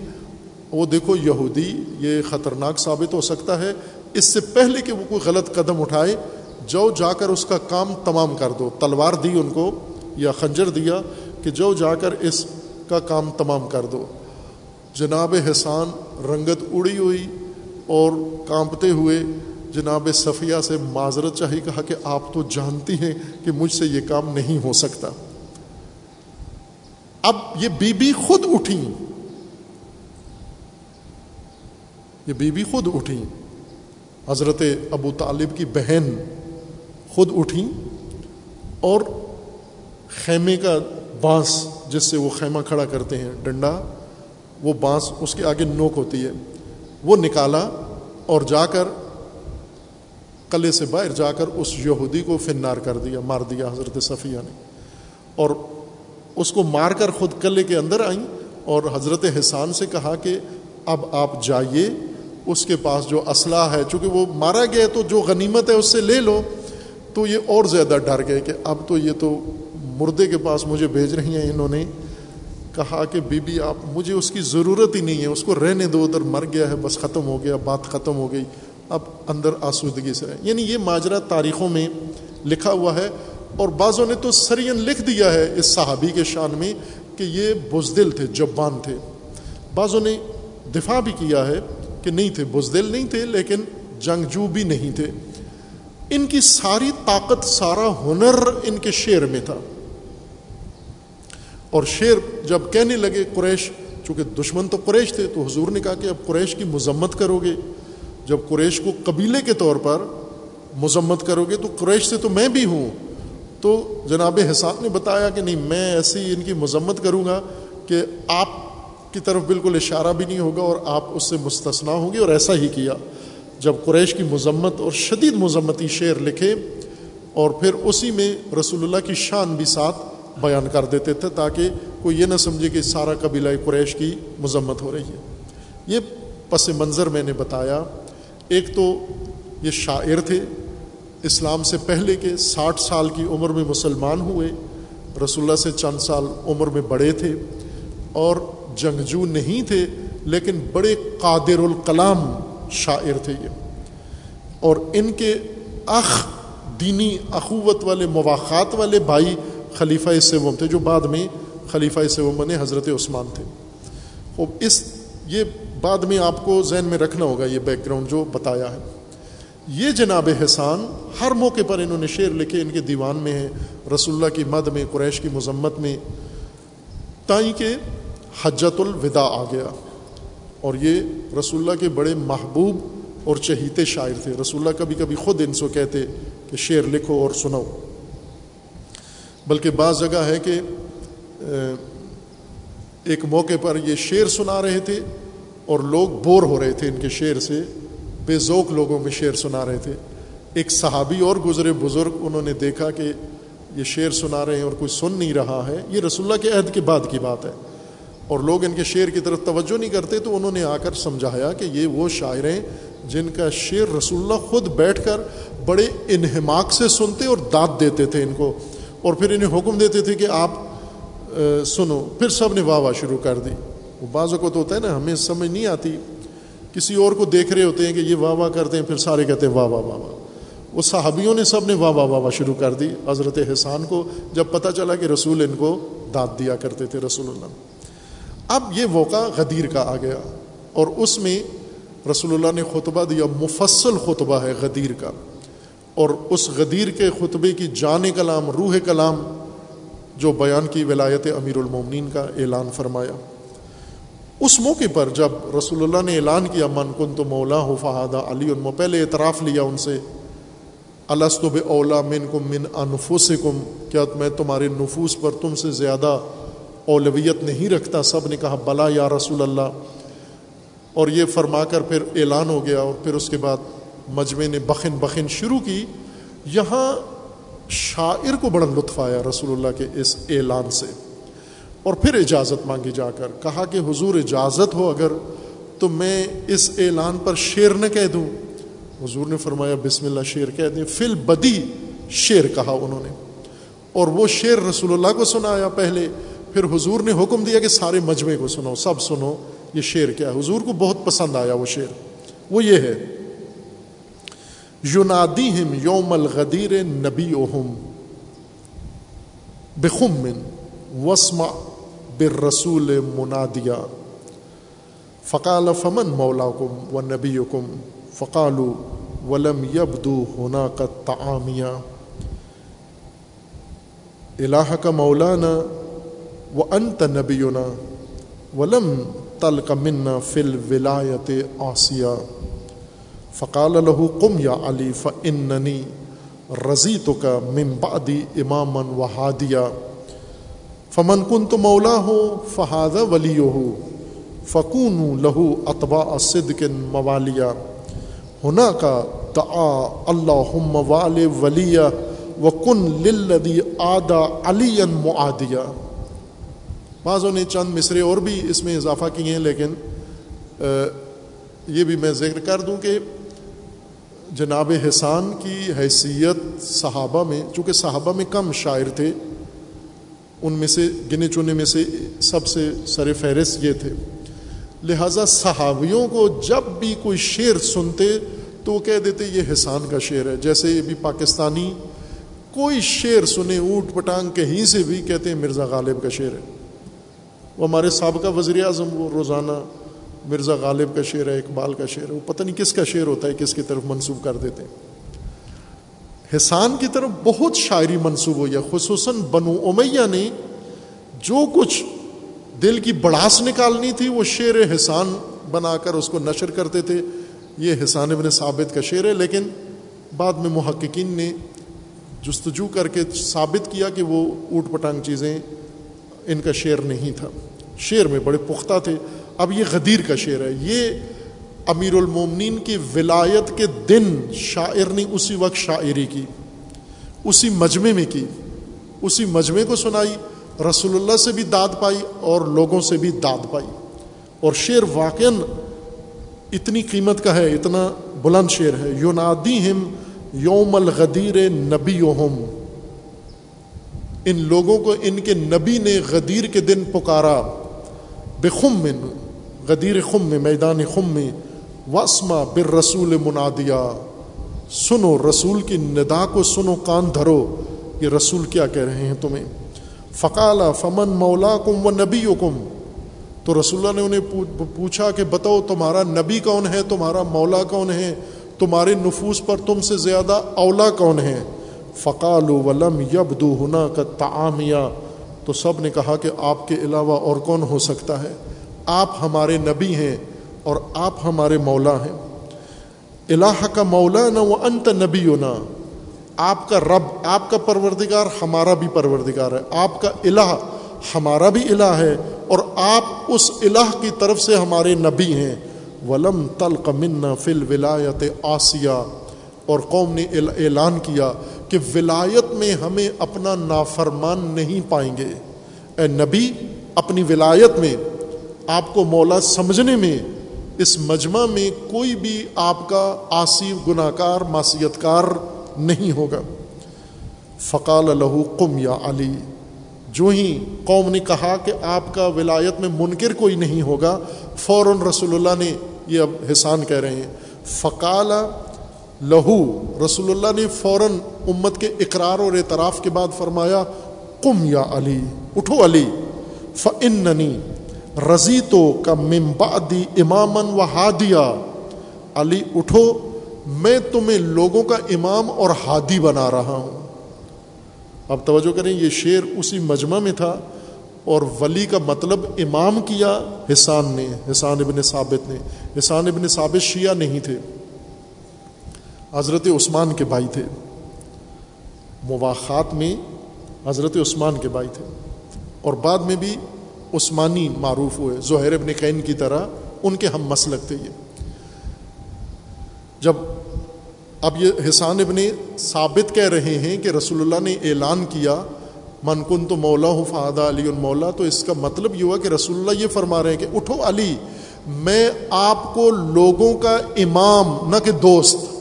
وہ دیکھو یہودی، یہ خطرناک ثابت ہو سکتا ہے۔ اس سے پہلے کہ وہ کوئی غلط قدم اٹھائے جو جا کر اس کا کام تمام کر دو، تلوار دی ان کو یا خنجر دیا کہ جو جا کر اس کا کام تمام کر دو۔ جناب حسان رنگت اڑی ہوئی اور کانپتے ہوئے جناب صفیہ سے معذرت چاہیے کہا کہ آپ تو جانتی ہیں کہ مجھ سے یہ کام نہیں ہو سکتا۔ اب یہ بی بی خود اٹھی یہ بی بی خود اٹھیں۔ حضرت ابو طالب کی بہن خود اٹھیں اور خیمے کا بانس جس سے وہ خیمہ کھڑا کرتے ہیں، ڈنڈا، وہ بانس اس کے آگے نوک ہوتی ہے، وہ نکالا اور جا کر قلعے سے باہر جا کر اس یہودی کو فنار کر دیا، مار دیا حضرت صفیہ نے۔ اور اس کو مار کر خود قلعے کے اندر آئیں اور حضرت حسان سے کہا کہ اب آپ جائیے، اس کے پاس جو اسلحہ ہے، چونکہ وہ مارا گیا تو جو غنیمت ہے اس سے لے لو۔ تو یہ اور زیادہ ڈر گئے کہ اب تو یہ تو مردے کے پاس مجھے بھیج رہی ہیں انہوں نے کہا کہ بی بی آپ مجھے اس کی ضرورت ہی نہیں ہے، اس کو رہنے دو، ادھر مر گیا ہے، بس ختم ہو گیا، بات ختم ہو گئی، اب اندر آسودگی سے رہے یعنی یہ ماجرا تاریخوں میں لکھا ہوا ہے اور بعضوں نے تو سرین لکھ دیا ہے اس صحابی کے شان میں کہ یہ بزدل تھے، جبان تھے۔ بعضوں نے دفاع بھی کیا ہے کہ نہیں تھے، بزدل نہیں تھے، لیکن جنگجو بھی نہیں تھے۔ ان کی ساری طاقت، سارا ہنر ان کے شعر میں تھا۔ اور شعر جب کہنے لگے قریش، چونکہ دشمن تو قریش تھے، تو حضور نے کہا کہ اب قریش کی مذمت کرو گے۔ جب قریش کو قبیلے کے طور پر مذمت کرو گے، تو قریش سے تو میں بھی ہوں۔ تو جناب حساب نے بتایا کہ نہیں، میں ایسی ان کی مذمت کروں گا کہ آپ کی طرف بالکل اشارہ بھی نہیں ہوگا اور آپ اس سے مستثنا ہوں گے اور ایسا ہی کیا۔ جب قریش کی مذمت اور شدید مذمتی شعر لکھے اور پھر اسی میں رسول اللہ کی شان بھی ساتھ بیان کر دیتے تھے تاکہ کوئی یہ نہ سمجھے کہ سارا قبیلہ قریش کی مذمت ہو رہی ہے۔ یہ پس منظر میں نے بتایا۔ ایک تو یہ شاعر تھے۔ اسلام سے پہلے کے ساٹھ سال کی عمر میں مسلمان ہوئے۔ رسول اللہ سے چند سال عمر میں بڑے تھے۔ اور جنگجو نہیں تھے، لیکن بڑے قادر الکلام شاعر تھے یہ۔ اور ان کے اخ دینی اخوت والے، مواقعات والے بھائی خلیفہ سوم تھے جو بعد میں خلیفہ سوم بنے، حضرت عثمان تھے۔ اس، یہ بعد میں آپ کو ذہن میں رکھنا ہوگا یہ بیک گراؤنڈ جو بتایا ہے۔ یہ جناب حسان، ہر موقع پر انہوں نے شعر لکھے، ان کے دیوان میں ہے رسول اللہ کی مد میں، قریش کی مذمت میں۔ تائیں کہ حجت الوداع آ گیا۔ اور یہ رسول اللہ کے بڑے محبوب اور چہیتے شاعر تھے۔ رسول اللہ کبھی کبھی خود ان سے کہتے کہ شعر لکھو اور سنو بلکہ بعض جگہ ہے کہ ایک موقع پر یہ شعر سنا رہے تھے اور لوگ بور ہو رہے تھے ان کے شعر سے۔ بے ذوق لوگوں میں شعر سنا رہے تھے۔ ایک صحابی اور گزرے بزرگ انہوں نے دیکھا کہ یہ شعر سنا رہے ہیں اور کوئی سن نہیں رہا ہے۔ یہ رسول اللہ کے عہد کے بعد کی بات ہے۔ اور لوگ ان کے شعر کی طرف توجہ نہیں کرتے، تو انہوں نے آ کر سمجھایا کہ یہ وہ شاعر ہیں جن کا شعر رسول اللہ خود بیٹھ کر بڑے انہماک سے سنتے اور داد دیتے تھے ان کو، اور پھر انہیں حکم دیتے تھے کہ آپ سنو۔ پھر سب نے واہ واہ شروع کر دی۔ وہ بعض اوقات ہوتا ہے نا، ہمیں سمجھ نہیں آتی۔ کسی اور کو دیکھ رہے ہوتے ہیں کہ یہ واہ واہ کرتے ہیں، پھر سارے کہتے ہیں واہ واہ واہ واہ۔ وہ صحابیوں نے سب نے واہ واہ واہ واہ شروع کر دی۔ حضرت حسان کو جب پتہ چلا کہ رسول ان کو داد دیا کرتے تھے رسول اللہ۔ اب یہ موقع غدیر کا آ گیا اور اس میں رسول اللہ نے خطبہ دیا، مفصل خطبہ ہے غدیر کا۔ اور اس غدیر کے خطبے کی جان کلام، روح کلام جو بیان کی ولایت امیر المومنین کا اعلان فرمایا۔ اس موقع پر جب رسول اللہ نے اعلان کیا، من کن تو مولا ہو فہادہ علی ان پہلے اعتراف لیا ان سے السطب اولا من کم من انفوس کم کیا میں تمہارے نفوس پر تم سے زیادہ اولویت نہیں رکھتا، سب نے کہا، بلا یا رسول اللہ۔ اور یہ فرما کر پھر اعلان ہو گیا اور پھر اس کے بعد مجمع نے بخن بخن شروع کی۔ یہاں شاعر کو بڑا لطف آیا رسول اللہ کے اس اعلان سے۔ اور پھر اجازت مانگی جا کر، کہا کہ حضور اجازت ہو اگر تو میں اس اعلان پر شعر نہ کہہ دوں۔ حضور نے فرمایا، بسم اللہ، شعر کہہ دیں۔ فل بدی شعر کہا انہوں نے۔ اور وہ شعر رسول اللہ کو سنایا پہلے۔ پھر حضور نے حکم دیا کہ سارے مجمع کو سنو، سب سنو، یہ شعر کیا حضور کو بہت پسند آیا وہ شعر۔ وہ یہ ہے یونادی ہم یوم الغدیر نبی اوہم بخمن وسما بر رسول منادیا۔ فقال، فمن مولا کم و نبی کم فقالو ولم یبدو ہونا کا تعامیہ الہ کا مولانا و انت نبینا ولم تل کا منا فل ولایت آسیہ فقال لہو قم یا علی فننی رضی تو کا ممبادی امامن و ہادیہ فمن کن تو مولا ہو فہاد ولی ہو فکون لہو اطبا صدقن موالیہ ہونا کا دعا اللہ وال ولی و کن لدی آدا علی معادیہ بعضوں نے چند مصرے اور بھی اس میں اضافہ کیے ہیں، لیکن یہ بھی میں ذکر کر دوں کہ جناب حسان کی حیثیت صحابہ میں، چونکہ صحابہ میں کم شاعر تھے، ان میں سے، گنے چنے میں سے سب سے سر فہرست یہ تھے۔ لہٰذا صحابیوں کو جب بھی کوئی شعر سنتے تو وہ کہہ دیتے یہ حسان کا شعر ہے۔ جیسے ابھی پاکستانی، کوئی شعر سنے، اونٹ پٹانگ کہیں سے بھی کہتے ہیں مرزا غالب کا شعر ہے۔ وہ ہمارے سابقہ وزیر اعظم وہ روزانہ مرزا غالب کا شعر ہے، اقبال کا شعر ہے۔ وہ پتہ نہیں کس کا شعر ہوتا ہے، کس کی طرف منسوب کر دیتے ہیں۔ حسان کی طرف بہت شاعری منسوب ہوئی ہے، خصوصاً بنو امیہ نے جو کچھ دل کی بڑاس نکالنی تھی، وہ شعر حسان بنا کر اس کو نشر کرتے تھے۔ یہ حسان ابن ثابت کا شعر ہے، لیکن بعد میں محققین نے جستجو کر کے ثابت کیا کہ وہ اوٹ پٹانگ چیزیں ان کا شعر نہیں تھا۔ شعر میں بڑے پختہ تھے۔ اب یہ غدیر کا شعر ہے۔ یہ امیر المومنین کی ولایت کے دن شاعر نے اسی وقت شاعری کی، اسی مجمع میں کی، اسی مجمع کو سنائی رسول اللہ سے بھی داد پائی اور لوگوں سے بھی داد پائی۔ اور شعر واقع اتنی قیمت کا ہے، اتنا بلند شعر ہے۔ یونادی ہم یوم الغدیر نبی ان لوگوں کو، ان کے نبی نے غدیر کے دن پکارا۔ بے خم میں غدیر خم میں میدان خم میں وسما بر رسول منادیا۔ سنو رسول کی ندا کو سنو کان دھرو۔ یہ رسول کیا کہہ رہے ہیں تمہیں؟ فقالا فمن مولا کم و نبی کم تو رسول اللہ نے انہیں پوچھا کہ بتاؤ تمہارا نبی کون ہے؟ تمہارا مولا کون ہے؟ تمہارے نفوس پر تم سے زیادہ اولا کون ہے؟ فقال ولم یبدو ہنا کا تعامیہ تو سب نے کہا کہ آپ کے علاوہ اور کون ہو سکتا ہے؟ آپ ہمارے نبی ہیں اور آپ ہمارے مولا ہیں۔ الہ کا مولا نہ وہ انت نبی نہ آپ کا رب، آپ کا پروردگار ہمارا بھی پروردگار ہے۔ آپ کا الہ ہمارا بھی الہ ہے اور آپ اس الہ کی طرف سے ہمارے نبی ہیں۔ ولم تلق منا فل ولایت آسیہ۔ اور قوم نے اعلان کیا کہ ولایت میں ہمیں اپنا نافرمان نہیں پائیں گے۔ اے نبی، اپنی ولایت میں، آپ کو مولا سمجھنے میں، اس مجمع میں کوئی بھی آپ کا آصف گناہ کار معصیت کار نہیں ہوگا۔ فقال لہو، قم یا علی۔ جو ہی قوم نے کہا کہ آپ کا ولایت میں منکر کوئی نہیں ہوگا، فوراً رسول اللہ نے یہ اب حسان کہہ رہے ہیں۔ فقال لہو، رسول اللہ نے فوراً امت کے اقرار اور اعتراف کے بعد فرمایا کم یا علی، اٹھو علی فننی رضی تو کا ممبادی امامن و ہادیا علی، اٹھو، میں تمہیں لوگوں کا امام اور ہادی بنا رہا ہوں۔ اب توجہ کریں، یہ شعر اسی مجمع میں تھا اور ولی کا مطلب امام کیا حسان نے، حسان ابن ثابت نے۔ حسان ابن ثابت شیعہ نہیں تھے۔ حضرت عثمان کے بھائی تھے۔ مواخات میں حضرت عثمان کے بھائی تھے۔ اور بعد میں بھی عثمانی معروف ہوئے۔ زہیر ابن قین کی طرح ان کے ہم مسلک تھے یہ۔ جب اب یہ حسان ابن ثابت کہہ رہے ہیں کہ رسول اللہ نے اعلان کیا، من کن تو مولا ہوں فادہ علی المولا تو اس کا مطلب یہ ہوا کہ رسول اللہ یہ فرما رہے ہیں کہ اٹھو علی، میں آپ کو لوگوں کا امام، نہ کہ دوست۔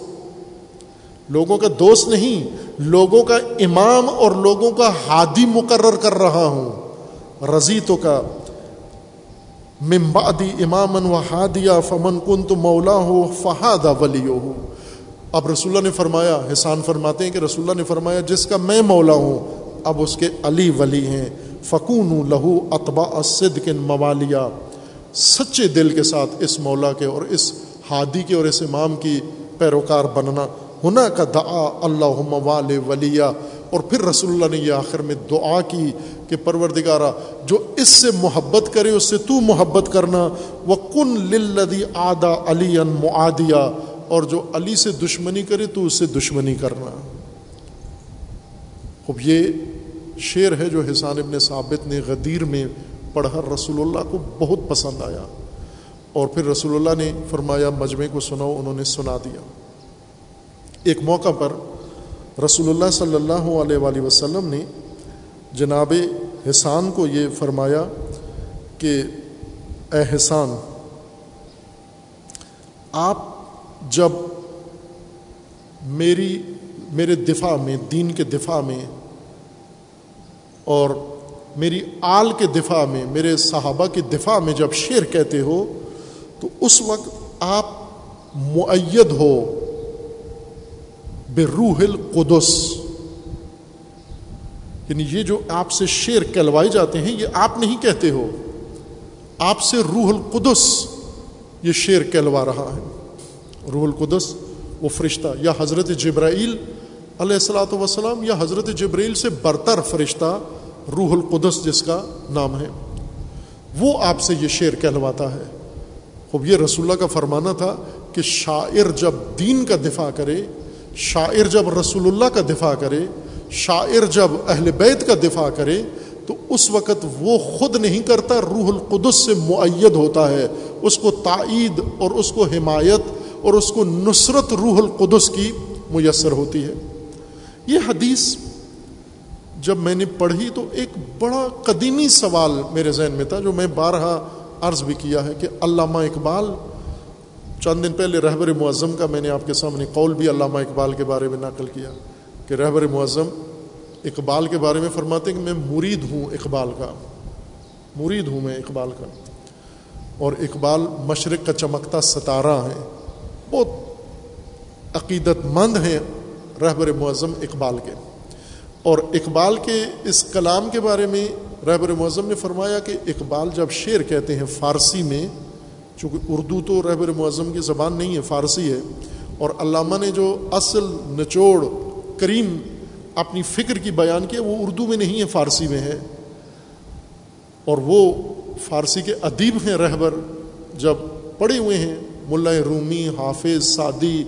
لوگوں کا دوست نہیں، لوگوں کا امام اور لوگوں کا ہادی مقرر کر رہا ہوں۔ رضی تو کا ممبادی امامن و ہادیا فمن کن تو مولا ہو فہادہ ولی ہو اب رسول اللہ نے فرمایا حسان فرماتے ہیں کہ رسول اللہ نے فرمایا، جس کا میں مولا ہوں، اب اس کے علی ولی ہیں۔ فکون لہو اطبا اسد کن موالیا۔ سچے دل کے ساتھ اس مولا کے اور اس ہادی کے اور اس امام کی پیروکار بننا۔ ہنا کا دعا اللہ وال ولی اور پھر رسول اللہ نے یہ آخر میں دعا کی کہ پروردگارہ، جو اس سے محبت کرے، اس سے تو محبت کرنا۔ وہ کن لدی آدا علی معادیہ اور جو علی سے دشمنی کرے، تو اس سے دشمنی کرنا۔ اب یہ شعر ہے جو حسان ابن ثابت نے غدیر میں پڑھا، رسول اللہ کو بہت پسند آیا۔ اور پھر رسول اللہ نے فرمایا، مجمع کو سناؤ، انہوں نے سنا دیا۔ ایک موقع پر رسول اللہ صلی اللہ علیہ وآلہ وسلم نے جناب حسان کو یہ فرمایا کہ اے حسان، آپ جب میری، میرے دفاع میں، دین کے دفاع میں اور میری آل کے دفاع میں، میرے صحابہ کے دفاع میں جب شعر کہتے ہو، تو اس وقت آپ معید ہو بے روح القدس یعنی یہ جو آپ سے شعر کہلوائے جاتے ہیں، یہ آپ نہیں کہتے ہو۔ آپ سے روح القدس یہ شعر کہلوا رہا ہے۔ روح القدس، وہ فرشتہ، یا حضرت جبرائیل علیہ السلاۃ وسلام یا حضرت جبرائیل سے برتر فرشتہ، روح القدس جس کا نام ہے۔ وہ آپ سے یہ شعر کہلواتا ہے۔ خوب، یہ رسول اللہ کا فرمانا تھا کہ شاعر جب دین کا دفاع کرے شاعر جب رسول اللہ کا دفاع کرے، شاعر جب اہل بیت کا دفاع کرے، تو اس وقت وہ خود نہیں کرتا، روح القدس سے معید ہوتا ہے۔ اس کو تائید اور اس کو حمایت اور اس کو نصرت روح القدس کی میسر ہوتی ہے۔ یہ حدیث جب میں نے پڑھی تو ایک بڑا قدیمی سوال میرے ذہن میں تھا، جو میں بارہا عرض بھی کیا ہے کہ علامہ اقبال چند دن پہلے رہبر معظم کا میں نے آپ کے سامنے قول بھی علامہ اقبال کے بارے میں نقل کیا کہ رہبر معظم اقبال کے بارے میں فرماتے ہیں کہ میں مرید ہوں اقبال کا، مرید ہوں میں اقبال کا۔ اور اقبال مشرق کا چمکتا ستارہ ہے بہت عقیدت مند ہیں رہبر معظم اقبال کے۔ اور اقبال کے اس کلام کے بارے میں رہبر معظم نے فرمایا کہ اقبال جب شعر کہتے ہیں فارسی میں چونکہ اردو تو رہبر معظم کی زبان نہیں ہے، فارسی ہے۔ اور علامہ نے جو اصل نچوڑ کریم اپنی فکر کی بیان کی وہ اردو میں نہیں ہے، فارسی میں ہے۔ اور وہ فارسی کے ادیب ہیں رہبر۔ جب پڑھے ہوئے ہیں، ملا رومی، حافظ، سعدی،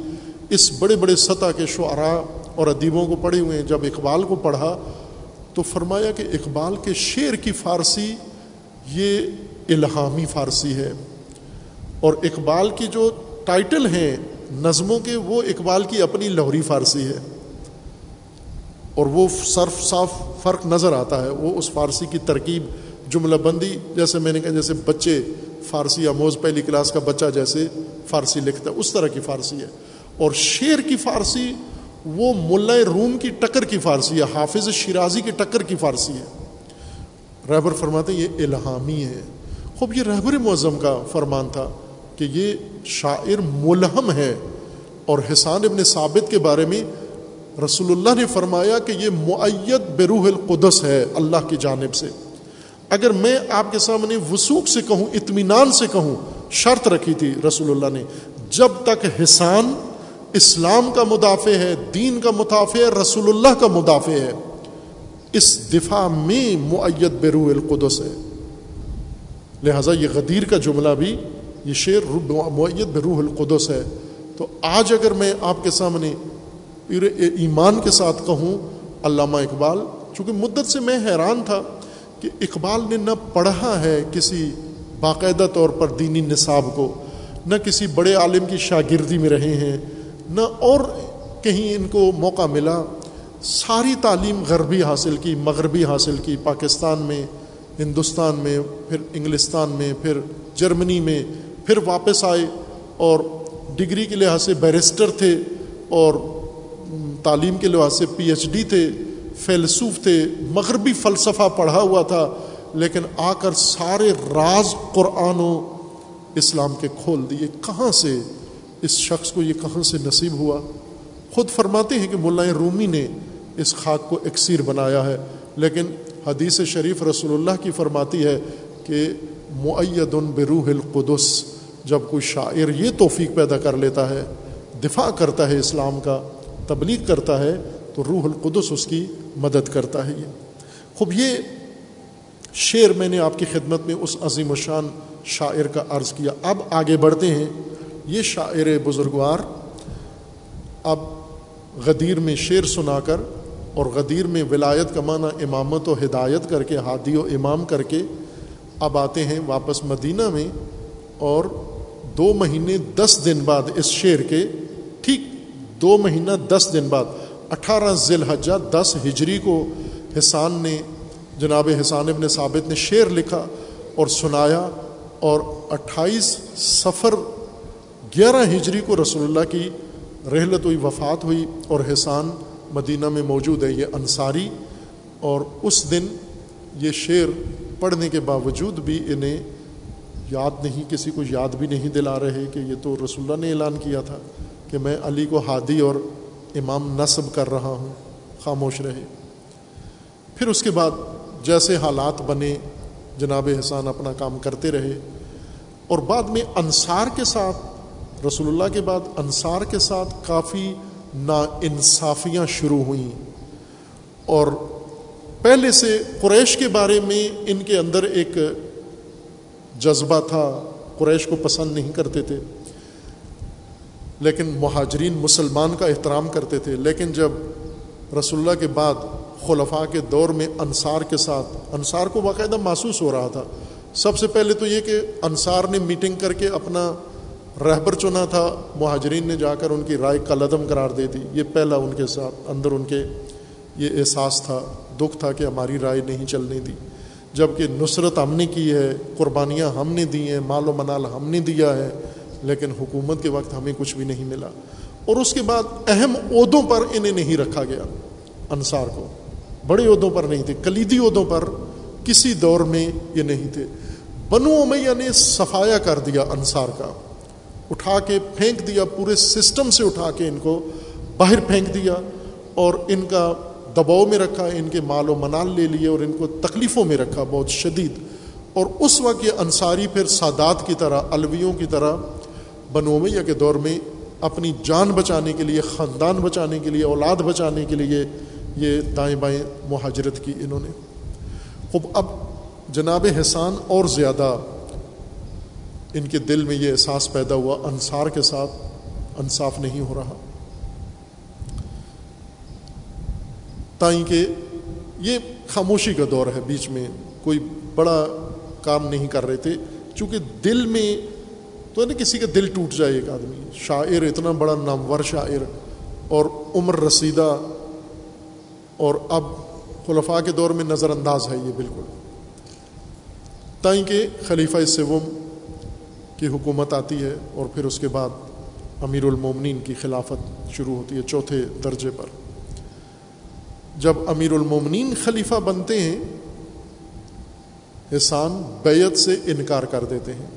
اس بڑے بڑے سطح کے شعراء اور ادیبوں کو پڑھے ہوئے ہیں۔ جب اقبال کو پڑھا تو فرمایا کہ اقبال کے شعر کی فارسی یہ الہامی فارسی ہے۔ اور اقبال کی جو ٹائٹل ہیں نظموں کے، وہ اقبال کی اپنی لہری فارسی ہے۔ اور وہ صرف صاف فرق نظر آتا ہے، وہ اس فارسی کی ترکیب، جملہ بندی، جیسے میں نے کہا، جیسے بچے فارسی آموز پہلی کلاس کا بچہ جیسے فارسی لکھتا ہے، اس طرح کی فارسی ہے۔ اور شعر کی فارسی، وہ ملا روم کی ٹکر کی فارسی ہے، حافظ شیرازی کی ٹکر کی فارسی ہے۔ رہبر فرماتے ہیں، یہ الہامی ہے۔ خوب، یہ رہبر معظم کا فرمان تھا۔ کہ یہ شاعر ملہم ہے اور حسان ابن ثابت کے بارے میں رسول اللہ نے فرمایا کہ یہ معیت بروح القدس ہے اللہ کی جانب سے۔ اگر میں آپ کے سامنے وسوخ سے کہوں، اطمینان سے کہوں، شرط رکھی تھی رسول اللہ نے، جب تک حسان اسلام کا مدافع ہے، دین کا مدافع ہے رسول اللہ کا مدافع ہے، اس دفاع میں معیت بروح القدس ہے۔ لہٰذا یہ غدیر کا جملہ بھی یہ شعر معیت بروح القدس ہے۔ تو آج اگر میں آپ کے سامنے ایمان کے ساتھ کہوں، علامہ اقبال، چونکہ مدت سے میں حیران تھا کہ اقبال نے نہ پڑھا ہے کسی باقاعدہ طور پر دینی نصاب کو، نہ کسی بڑے عالم کی شاگردی میں رہے ہیں، نہ اور کہیں ان کو موقع ملا۔ ساری تعلیم غربی حاصل کی، مغربی حاصل کی، پاکستان میں، ہندوستان میں، پھر انگلستان میں، پھر جرمنی میں پھر واپس آئے اور ڈگری کے لحاظ سے بیرسٹر تھے اور تعلیم کے لحاظ سے پی ایچ ڈی تھے، فیلسوف تھے، مغربی فلسفہ پڑھا ہوا تھا، لیکن آ کر سارے راز قرآن و اسلام کے کھول دیے۔ کہاں سے؟ اس شخص کو یہ کہاں سے نصیب ہوا؟ خود فرماتے ہیں کہ ملا رومی نے اس خاک کو اکثیر بنایا ہے، لیکن حدیث شریف رسول اللہ کی فرماتی ہے کہ معید بروح القدس۔ جب کوئی شاعر یہ توفیق پیدا کر لیتا ہے، دفاع کرتا ہے اسلام کا، تبلیغ کرتا ہے، تو روح القدس اس کی مدد کرتا ہے یہ۔ خوب، یہ شعر میں نے آپ کی خدمت میں اس عظیم و شان شاعر کا عرض کیا۔ اب آگے بڑھتے ہیں۔ یہ شاعر بزرگوار، اب غدیر میں شعر سنا کر اور غدیر میں ولایت کا معنی امامت و ہدایت کر کے، ہادی و امام کر کے اب آتے ہیں واپس مدینہ میں اور دو مہینے دس دن بعد اس شعر کے، ٹھیک دو مہینہ دس دن بعد، اٹھارہ ذی الحجہ دس ہجری کو حسان نے، جناب حسان ابن ثابت نے شعر لکھا اور سنایا اور اٹھائیس سفر گیارہ ہجری کو رسول اللہ کی رحلت ہوئی، وفات ہوئی اور حسان مدینہ میں موجود ہے، یہ انصاری اور اس دن یہ شعر پڑھنے کے باوجود بھی انہیں یاد نہیں، کسی کو یاد بھی نہیں دلا رہے کہ یہ تو رسول اللہ نے اعلان کیا تھا کہ میں علی کو ہادی اور امام نصب کر رہا ہوں، خاموش رہے۔ پھر اس کے بعد جیسے حالات بنے، جناب حسان اپنا کام کرتے رہے۔ اور بعد میں انصار کے ساتھ، رسول اللہ کے بعد انصار کے ساتھ کافی نا انصافیاں شروع ہوئیں۔ اور پہلے سے قریش کے بارے میں ان کے اندر ایک جذبہ تھا، قریش کو پسند نہیں کرتے تھے۔ لیکن مہاجرین مسلمان کا احترام کرتے تھے۔ لیکن جب رسول اللہ کے بعد خلفاء کے دور میں انصار کے ساتھ، انصار کو باقاعدہ محسوس ہو رہا تھا۔ سب سے پہلے تو یہ کہ انصار نے میٹنگ کر کے اپنا رہبر چنا تھا۔ مہاجرین نے جا کر ان کی رائے قلعدم قرار دے دی۔ یہ پہلا ان کے ساتھ، اندر ان کے یہ احساس تھا، دکھ تھا کہ ہماری رائے نہیں چلنے دی۔ جبکہ نصرت ہم نے کی ہے، قربانیاں ہم نے دی ہیں، مال و منال ہم نے دیا ہے، لیکن حکومت کے وقت ہمیں کچھ بھی نہیں ملا۔ اور اس کے بعد اہم عہدوں پر انہیں نہیں رکھا گیا۔ انصار کو۔ بڑے عہدوں پر نہیں تھے، کلیدی عہدوں پر کسی دور میں یہ نہیں تھے۔ بنو امیہ نے صفایا کر دیا انصار کا۔ اٹھا کے پھینک دیا، پورے سسٹم سے اٹھا کے ان کو، باہر پھینک دیا اور ان کا دباؤ میں رکھا، ان کے مال و منال لے لیے اور ان کو تکلیفوں میں رکھا، بہت شدید۔ اور اس وقت یہ انصاری پھر سادات کی طرح الویوں کی طرح بنومیہ کے دور میں اپنی جان بچانے کے لیے، خاندان بچانے کے لیے، اولاد بچانے کے لیے یہ دائیں بائیں مہاجرت کی انہوں نے۔ خوب اب جناب حسان اور زیادہ ان کے دل میں یہ احساس پیدا ہوا، انصار کے ساتھ انصاف نہیں ہو رہا۔ تائیں کہ یہ خاموشی کا دور ہے بیچ میں، کوئی بڑا کام نہیں کر رہے تھے۔ چونکہ دل میں تو ہے نا، کسی کا دل ٹوٹ جائے ایک آدمی۔ شاعر اتنا بڑا نامور شاعر، اور عمر رسیدہ، اور اب خلفاء کے دور میں نظر انداز ہے یہ بالکل۔ تائیں کہ خلیفہ سوم کی حکومت آتی ہے، اور پھر اس کے بعد امیر المومنین کی خلافت شروع ہوتی ہے چوتھے درجے پر۔ جب امیر المومنین خلیفہ بنتے ہیں، احسان بیت سے انکار کر دیتے ہیں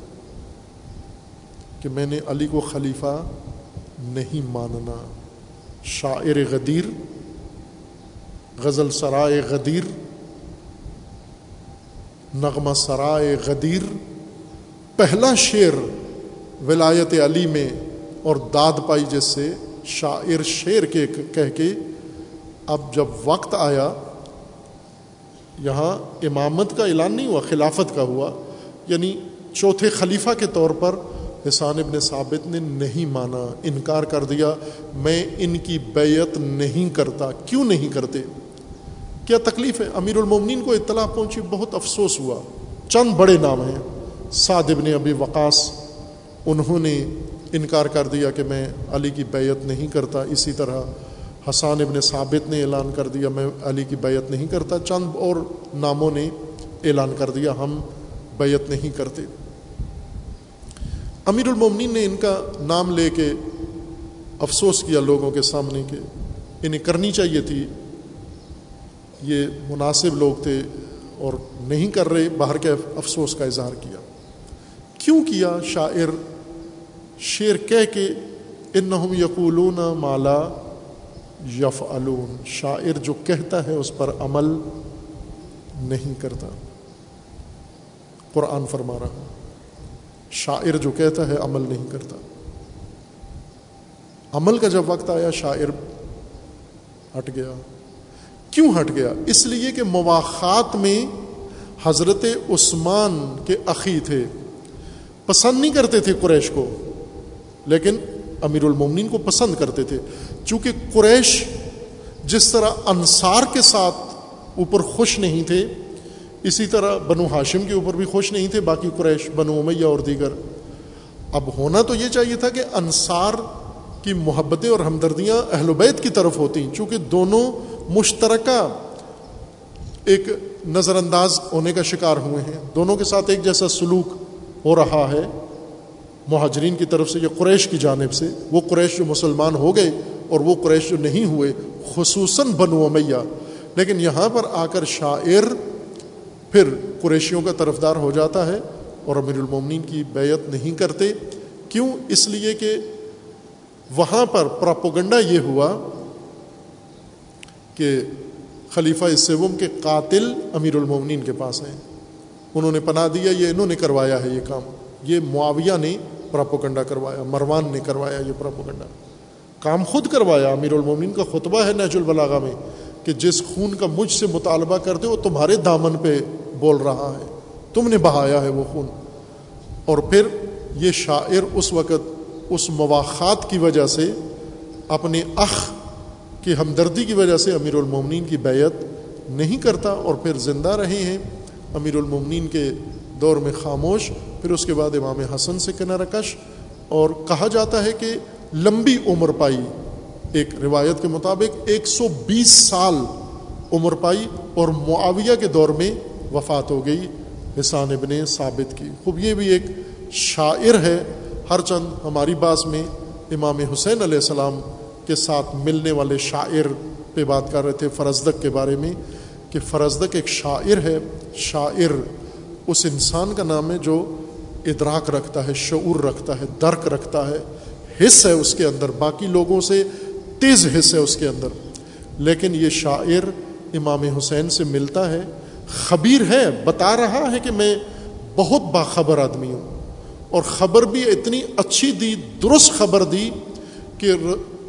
کہ میں نے علی کو خلیفہ نہیں ماننا۔ شاعر غدیر، غزل سرائے غدیر، نغمہ سرائے غدیر، پہلا شعر ولایت علی میں اور داد پائی جس سے شاعر شعر کے کہہ کے اب جب وقت آیا، یہاں امامت کا اعلان نہیں ہوا، خلافت کا ہوا یعنی چوتھے خلیفہ کے طور پر حسان ابن ثابت نے نہیں مانا، انکار کر دیا، میں ان کی بیعت نہیں کرتا، کیوں نہیں کرتے؟ کیا تکلیف ہے؟ امیر المومنین کو اطلاع پہنچی، بہت افسوس ہوا۔ چند بڑے نام ہیں، سعد ابن ابی وقاص، انہوں نے انکار کر دیا کہ میں علی کی بیعت نہیں کرتا، اسی طرح حسان ابن ثابت نے اعلان کر دیا، میں علی کی بیعت نہیں کرتا، چند اور ناموں نے اعلان کر دیا، ہم بیعت نہیں کرتے۔ امیر المومنین نے ان کا نام لے کے افسوس کیا لوگوں کے سامنے کہ انہیں کرنی چاہیے تھی۔ یہ مناسب لوگ تھے اور نہیں کر رہے، باہر کے افسوس کا اظہار کیا۔ کیوں کیا؟ شاعر شعر کہہ کے ان یقولون مالا یف شاعر جو کہتا ہے اس پر عمل نہیں کرتا۔ قرآن فرما رہا شاعر جو کہتا ہے عمل نہیں کرتا۔ عمل کا جب وقت آیا، شاعر ہٹ گیا۔ کیوں ہٹ گیا؟ اس لیے کہ مواخات میں حضرت عثمان کے عقی تھے۔ پسند نہیں کرتے تھے قریش کو، لیکن امیر المومنین کو پسند کرتے تھے۔ چونکہ قریش جس طرح انصار کے ساتھ اوپر خوش نہیں تھے، اسی طرح بنو ہاشم کے اوپر بھی خوش نہیں تھے، باقی قریش، بنو امیہ اور دیگر۔ اب ہونا تو یہ چاہیے تھا کہ انصار کی محبتیں اور ہمدردیاں اہل بیت کی طرف ہوتی ہیں، چونکہ دونوں مشترکہ ایک نظر انداز ہونے کا شکار ہوئے ہیں۔ دونوں کے ساتھ ایک جیسا سلوک ہو رہا ہے، مہاجرین کی طرف سے یا قریش کی جانب سے، وہ قریش جو مسلمان ہو گئے اور وہ قریش جو نہیں ہوئے، خصوصاً بنو امیہ۔ لیکن یہاں پر آ کر شاعر پھر قریشیوں کا طرفدار ہو جاتا ہے اور امیر المومنین کی بیعت نہیں کرتے۔ کیوں؟ اس لیے کہ وہاں پر پراپوگنڈا یہ ہوا کہ خلیفہ سوم کے قاتل امیر المومنین کے پاس ہیں۔ انہوں نے پناہ دیا، یہ انہوں نے کروایا ہے یہ کام۔ یہ معاویہ نے پراپوگنڈا کروایا، مروان نے کروایا یہ پراپوگنڈا۔ کام خود کروایا، امیر المومنین کا خطبہ ہے نیچ البلاغا میں کہ جس خون کا مجھ سے مطالبہ کرتے وہ تمہارے دامن پہ بول رہا ہے۔ تم نے بہایا ہے وہ خون۔ اور پھر یہ شاعر اس وقت اس مواخات کی وجہ سے، اپنے اخ کی ہمدردی کی وجہ سے امیر المومنین کی بیعت نہیں کرتا اور پھر زندہ رہے ہیں۔ امیر المومنین کے دور میں خاموش، پھر اس کے بعد امام حسن سے کنارہ کش۔ اور کہا جاتا ہے کہ لمبی عمر پائی ایک روایت کے مطابق ایک سو بیس سال عمر پائی اور معاویہ کے دور میں وفات ہو گئی، حسان ابن ثابت کی۔ خوب یہ بھی ایک شاعر ہے۔ ہر چند ہماری باس میں امام حسین علیہ السلام کے ساتھ ملنے والے شاعر پہ بات کر رہے تھے فرزدق کے بارے میں کہ فرزدق ایک شاعر ہے۔ شاعر اس انسان کا نام ہے جو ادراک رکھتا ہے، شعور رکھتا ہے، درک رکھتا ہے۔ حص ہے اس کے اندر، باقی لوگوں سے تیز حص ہے اس کے اندر۔ لیکن یہ شاعر امام حسین سے ملتا ہے، خبیر ہے، بتا رہا ہے کہ میں بہت باخبر آدمی ہوں۔ اور خبر بھی اتنی اچھی دی، درست خبر دی کہ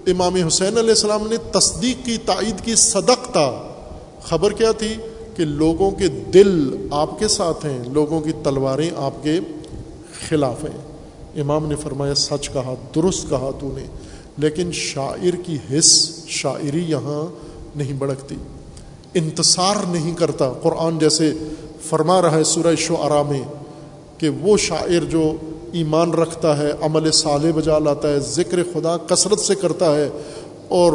امام حسین علیہ السلام نے تصدیق کی، تائید کی صدقتا خبر کیا تھی؟ کہ لوگوں کے دل آپ کے ساتھ ہیں، لوگوں کی تلواریں آپ کے خلاف ہیں۔ امام نے فرمایا، سچ کہا، درست کہا تو نے، لیکن شاعر کی حص شاعری یہاں نہیں بڑھکتی انتصار نہیں کرتا۔ قرآن جیسے فرما رہا ہے سورہ شعراء میں کہ وہ شاعر جو ایمان رکھتا ہے، عمل صالح بجا لاتا ہے، ذکر خدا کثرت سے کرتا ہے اور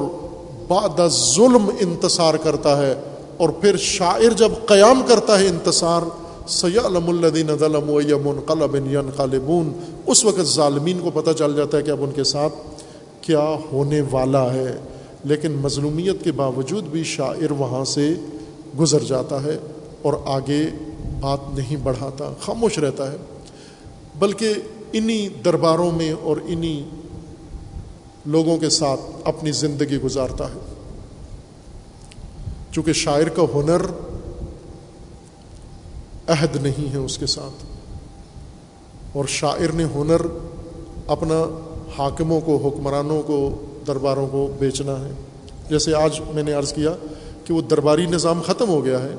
بعد ظلم انتصار کرتا ہے اور پھر شاعر جب قیام کرتا ہے انتصار سیالم الدین ظلم و یمن قلبن قالبون اس وقت ظالمین کو پتہ چل جاتا ہے کہ اب ان کے ساتھ کیا ہونے والا ہے۔ لیکن مظلومیت کے باوجود بھی شاعر وہاں سے گزر جاتا ہے اور آگے بات نہیں بڑھاتا، خاموش رہتا ہے۔ بلکہ انہی درباروں میں اور انہی لوگوں کے ساتھ اپنی زندگی گزارتا ہے۔ چونکہ شاعر کا ہنر عہد نہیں ہے اس کے ساتھ۔ اور شاعر نے ہنر اپنا حاکموں کو، حکمرانوں کو، درباروں کو بیچنا ہے۔ جیسے آج میں نے عرض کیا کہ وہ درباری نظام ختم ہو گیا ہے،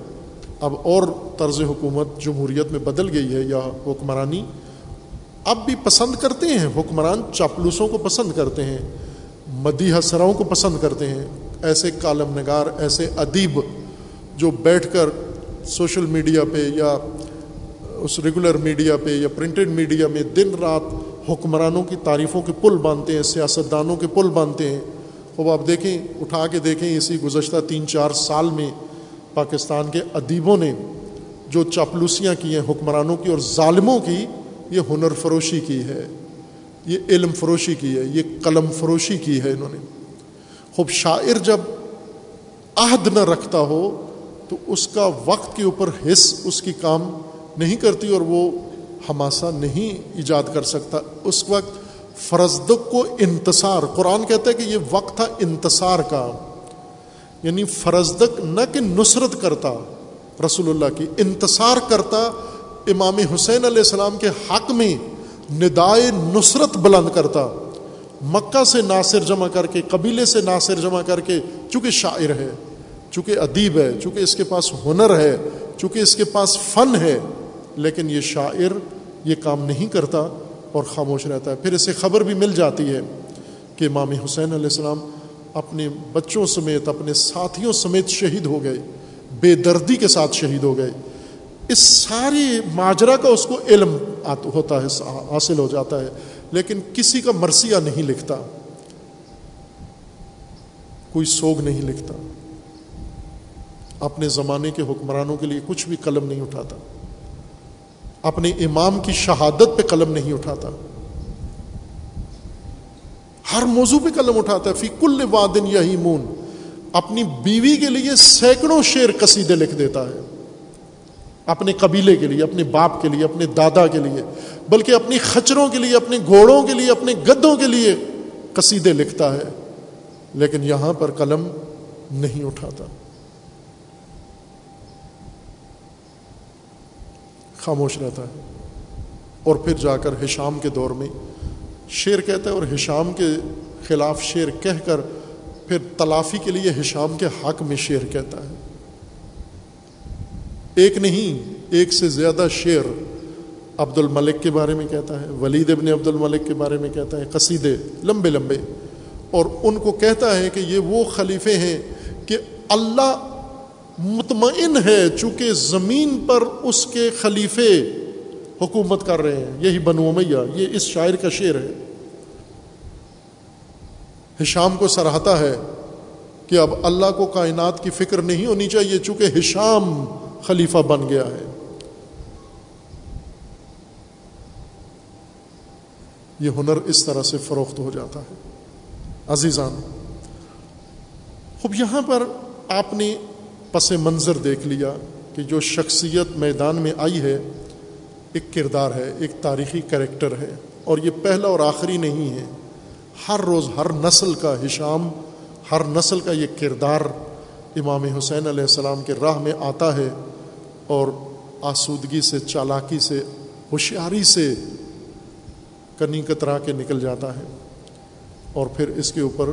اب اور طرز حکومت جمہوریت میں بدل گئی ہے یا حکمرانی اب بھی پسند کرتے ہیں۔ حکمران چاپلوسوں کو پسند کرتے ہیں، مدی حسراؤں کو پسند کرتے ہیں۔ ایسے کالم نگار، ایسے ادیب جو بیٹھ کر سوشل میڈیا پہ یا اس ریگولر میڈیا پہ یا پرنٹڈ میڈیا میں دن رات حکمرانوں کی تعریفوں کے پل باندھتے ہیں، سیاستدانوں کے پل باندھتے ہیں۔ اب آپ دیکھیں، اٹھا کے دیکھیں اسی گزشتہ تین چار سال میں پاکستان کے ادیبوں نے جو چاپلوسیاں کی ہیں حکمرانوں کی اور ظالموں کی، یہ ہنر فروشی کی ہے۔ یہ علم فروشی کی ہے، یہ قلم فروشی کی ہے انہوں نے۔ خوب شاعر جب عہد نہ رکھتا ہو تو اس کا وقت کے اوپر حص اس کی کام نہیں کرتی اور وہ ہماسا نہیں ایجاد کر سکتا۔ اس وقت فرزدق کو انتصار، قرآن کہتا ہے کہ یہ وقت تھا انتصار کا۔ یعنی فرزدق نہ کہ نصرت کرتا رسول اللہ کی، انتصار کرتا امام حسین علیہ السلام کے حق میں ندائے نصرت بلند کرتا۔ مکہ سے ناصر جمع کر کے، قبیلے سے ناصر جمع کر کے، چونکہ شاعر ہے۔ چونکہ ادیب ہے، چونکہ اس کے پاس ہنر ہے، چونکہ اس کے پاس فن ہے، لیکن یہ شاعر یہ کام نہیں کرتا اور خاموش رہتا ہے۔ پھر اسے خبر بھی مل جاتی ہے کہ امام حسین علیہ السلام اپنے بچوں سمیت، اپنے ساتھیوں سمیت شہید ہو گئے، بے دردی کے ساتھ شہید ہو گئے۔ اس ساری ماجرا کا اس کو علم ہوتا ہے حاصل ہو جاتا ہے، لیکن کسی کا مرثیہ نہیں لکھتا۔ کوئی سوگ نہیں لکھتا۔ اپنے زمانے کے حکمرانوں کے لیے کچھ بھی قلم نہیں اٹھاتا۔ اپنے امام کی شہادت پہ قلم نہیں اٹھاتا۔ ہر موضوع پہ قلم اٹھاتا ہے۔ فی کل وادن یہی مون اپنی بیوی کے لیے سینکڑوں شیر قصیدے لکھ دیتا ہے۔ اپنے قبیلے کے لیے، اپنے باپ کے لیے، اپنے دادا کے لیے۔ بلکہ اپنی خچروں کے لیے، اپنے گھوڑوں کے لیے، اپنے گدوں کے لیے قصیدے لکھتا ہے۔ لیکن یہاں پر قلم نہیں اٹھاتا۔ خاموش رہتا ہے۔ اور پھر جا کر ہشام کے دور میں شیر کہتا ہے اور ہشام کے خلاف شیر کہہ کر پھر تلافی کے لیے ہشام کے حق میں شیر کہتا ہے۔ ایک نہیں، ایک سے زیادہ شیر عبد الملک کے بارے میں کہتا ہے، ولید ابن عبد الملک کے بارے میں کہتا ہے، قصیدے لمبے لمبے۔ اور ان کو کہتا ہے کہ یہ وہ خلیفے ہیں کہ اللہ مطمئن ہے چونکہ زمین پر اس کے خلیفے حکومت کر رہے ہیں۔ یہی بنو امیہ، یہ اس شاعر کا شعر ہے۔ ہشام کو سراہتا ہے کہ اب اللہ کو کائنات کی فکر نہیں ہونی چاہیے چونکہ ہشام خلیفہ بن گیا ہے۔ یہ ہنر اس طرح سے فروخت ہو جاتا ہے۔ عزیزان، خوب یہاں پر آپ نے پس منظر دیکھ لیا کہ جو شخصیت میدان میں آئی ہے، ایک کردار ہے، ایک تاریخی کریکٹر ہے۔ اور یہ پہلا اور آخری نہیں ہے۔ ہر روز ہر نسل کا ہشام ہر نسل کا یہ کردار امام حسین علیہ السلام کے راہ میں آتا ہے۔ اور آسودگی سے، چالاکی سے، ہوشیاری سے کنی کترا کے نکل جاتا ہے۔ اور پھر اس کے اوپر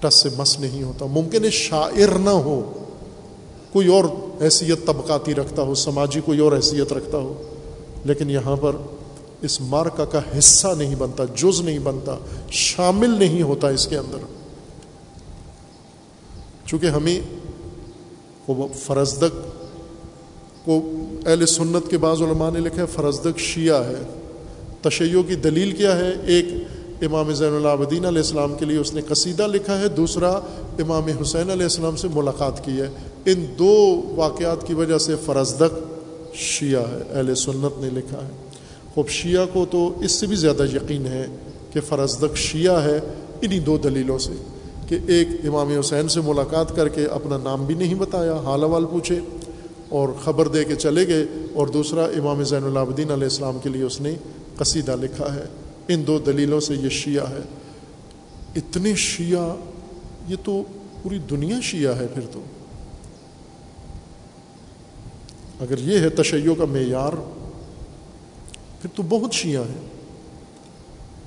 ٹس سے مس نہیں ہوتا۔ ممکن ہے شاعر نہ ہو کوئی اور حیثیت طبقاتی رکھتا ہو، سماجی کوئی اور حیثیت رکھتا ہو، لیکن یہاں پر اس مارکا کا حصہ نہیں بنتا، جز نہیں بنتا، شامل نہیں ہوتا اس کے اندر۔ چونکہ ہمیں وہ فرزدق کو اہل سنت کے بعض علماء نے لکھا ہے، فرزدق شیعہ ہے۔ تشیعوں کی دلیل کیا ہے؟ ایک امام زین العابدین علیہ السلام کے لیے اس نے قصیدہ لکھا ہے، دوسرا امام حسین علیہ السلام سے ملاقات کی ہے۔ ان دو واقعات کی وجہ سے فرزدق شیعہ ہے، اہل سنت نے لکھا ہے۔ خوب شیعہ کو تو اس سے بھی زیادہ یقین ہے کہ فرزدق شیعہ ہے انہی دو دلیلوں سے کہ ایک امام حسین سے ملاقات کر کے اپنا نام بھی نہیں بتایا، حال حوال پوچھے اور خبر دے کے چلے گئے اور دوسرا امام زین العابدین علیہ السلام کے لیے اس نے قصیدہ لکھا ہے۔ ان دو دلیلوں سے یہ شیعہ ہے۔ اتنے شیعہ، یہ تو پوری دنیا شیعہ ہے پھر تو۔ اگر یہ ہے تشیع کا معیار، پھر تو بہت شیعہ ہے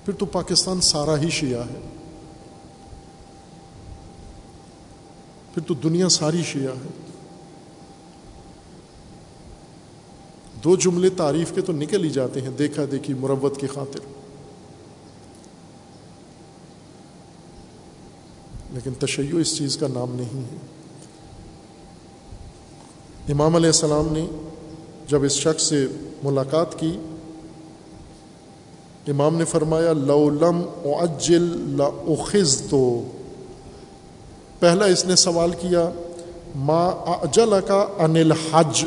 پھر تو پاکستان سارا ہی شیعہ ہے۔ پھر تو دنیا ساری شیعہ ہے۔ دو جملے تعریف کے تو نکل ہی جاتے ہیں دیکھا دیکھی مروت کی خاطر۔ لیکن تشیع اس چیز کا نام نہیں ہے۔ امام علیہ السلام نے جب اس شخص سے ملاقات کی، امام نے فرمایا لولم اجل لاخذ تو پہلا اس نے سوال کیا، ما اجل کا انل حج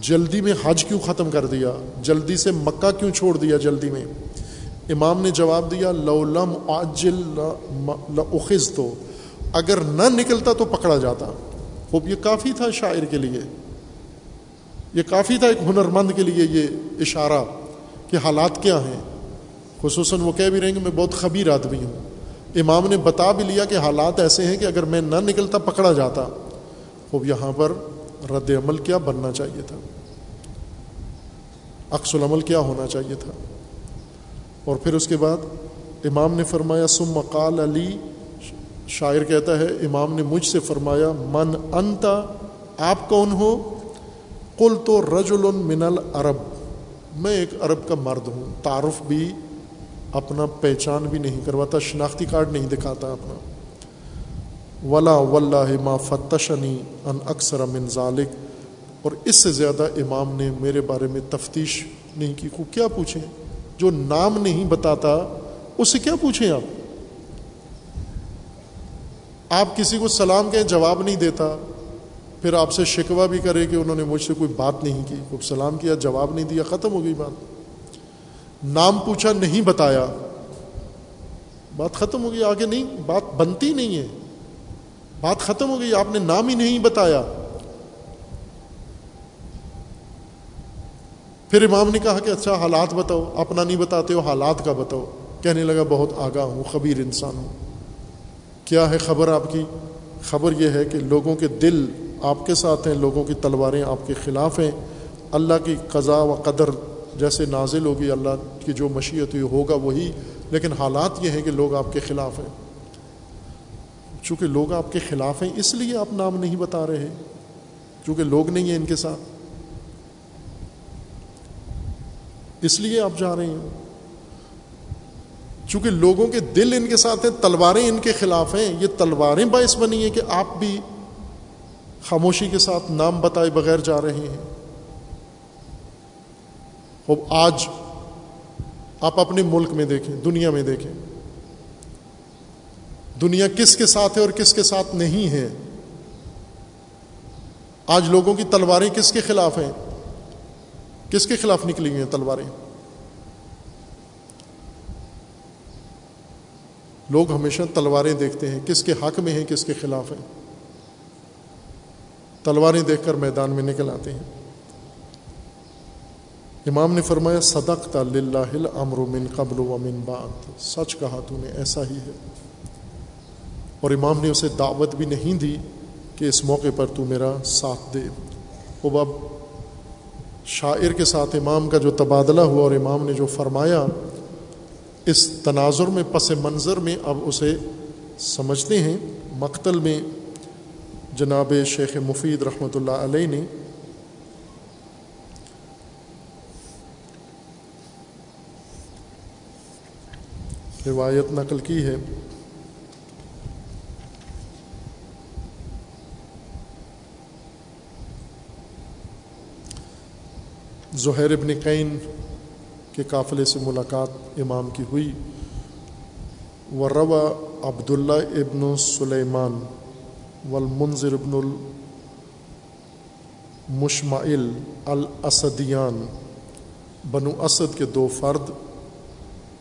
جلدی میں حج کیوں ختم کر دیا؟ جلدی سے مکہ کیوں چھوڑ دیا جلدی میں؟ امام نے جواب دیا لولم اجل لاخذ تو اگر نہ نکلتا تو پکڑا جاتا۔ خوب، یہ کافی تھا شاعر کے لیے۔ یہ کافی تھا ایک ہنرمند کے لیے یہ اشارہ کہ حالات کیا ہیں۔ خصوصاً وہ کہہ بھی رہیں گے میں بہت خبیر آدمی ہوں۔ امام نے بتا بھی لیا کہ حالات ایسے ہیں کہ اگر میں نہ نکلتا، پکڑا جاتا۔ خوب، یہاں پر رد عمل کیا بننا چاہیے تھا۔ عکس العمل کیا ہونا چاہیے تھا۔ اور پھر اس کے بعد امام نے فرمایا سم مقال علی شاعر کہتا ہے، امام نے مجھ سے فرمایا، من انتا آپ کون ہو؟ کل تو رج المن العرب۔ میں ایک عرب کا مرد ہوں، تعارف بھی، اپنا پہچان بھی نہیں کرواتا، شناختی کارڈ نہیں دکھاتا اپنا۔ ولا واللہ ما فتشنی ان اکثر من ذالک اور اس سے زیادہ امام نے میرے بارے میں تفتیش نہیں کی۔ کو کیا پوچھیں؟ جو نام نہیں بتاتا اس سے کیا پوچھیں آپ؟ آپ کسی کو سلام کہیں جواب نہیں دیتا، پھر آپ سے شکوہ بھی کرے کہ انہوں نے مجھ سے کوئی بات نہیں کی خوب سلام کیا، جواب نہیں دیا، ختم ہو گئی بات۔ نام پوچھا، نہیں بتایا، بات ختم ہو گئی، آگے نہیں، بات بنتی نہیں ہے۔ بات ختم ہو گئی، آپ نے نام ہی نہیں بتایا۔ پھر امام نے کہا کہ اچھا حالات بتاؤ، اپنا نہیں بتاتے ہو، حالات کا بتاؤ۔ کہنے لگا، بہت آگاہ ہوں، خبیر انسان ہوں۔ کیا ہے خبر آپ کی؟ خبر یہ ہے کہ لوگوں کے دل آپ کے ساتھ ہیں، لوگوں کی تلواریں آپ کے خلاف ہیں۔ اللہ کی قضاء و قدر جیسے نازل ہوگی، اللہ کی جو مشیت ہوئی ہوگا وہی۔ لیکن حالات یہ ہیں کہ لوگ آپ کے خلاف ہیں۔ چونکہ لوگ آپ کے خلاف ہیں، اس لیے آپ نام نہیں بتا رہے چونکہ لوگ نہیں ہیں ان کے ساتھ۔ اس لیے آپ جا رہے ہیں۔ چونکہ لوگوں کے دل ان کے ساتھ ہیں، تلواریں ان کے خلاف ہیں۔ یہ تلواریں باعث بنی ہیں کہ آپ بھی خاموشی کے ساتھ نام بتائے بغیر جا رہے ہیں۔ اب آج آپ اپنے ملک میں دیکھیں، دنیا میں دیکھیں۔ دنیا کس کے ساتھ ہے اور کس کے ساتھ نہیں ہے؟ آج لوگوں کی تلواریں کس کے خلاف ہیں؟ کس کے خلاف نکلی ہوئی ہیں تلواریں؟ لوگ ہمیشہ تلواریں دیکھتے ہیں کس کے حق میں ہیں، کس کے خلاف ہیں۔ تلواریں دیکھ کر میدان میں نکل آتے ہیں۔ امام نے فرمایا صدق امر من قبل و من بعد۔ سچ کہا تو نے، ایسا ہی ہے۔ اور امام نے اسے دعوت بھی نہیں دی کہ اس موقع پر تو میرا ساتھ دے۔ وہ اب شاعر کے ساتھ امام کا جو تبادلہ ہوا اور امام نے جو فرمایا اس تناظر میں، پس منظر میں اب اسے سمجھتے ہیں۔ مقتل میں جناب شیخ مفید رحمۃ اللہ علیہ نے روایت نقل کی ہے۔ زہیر ابن قین کے قافلے سے ملاقات امام کی ہوئی۔ وروا عبداللہ ابن سلیمان والمنظر ابن المشمعل الاسدیان۔ بنو اسد کے دو فرد،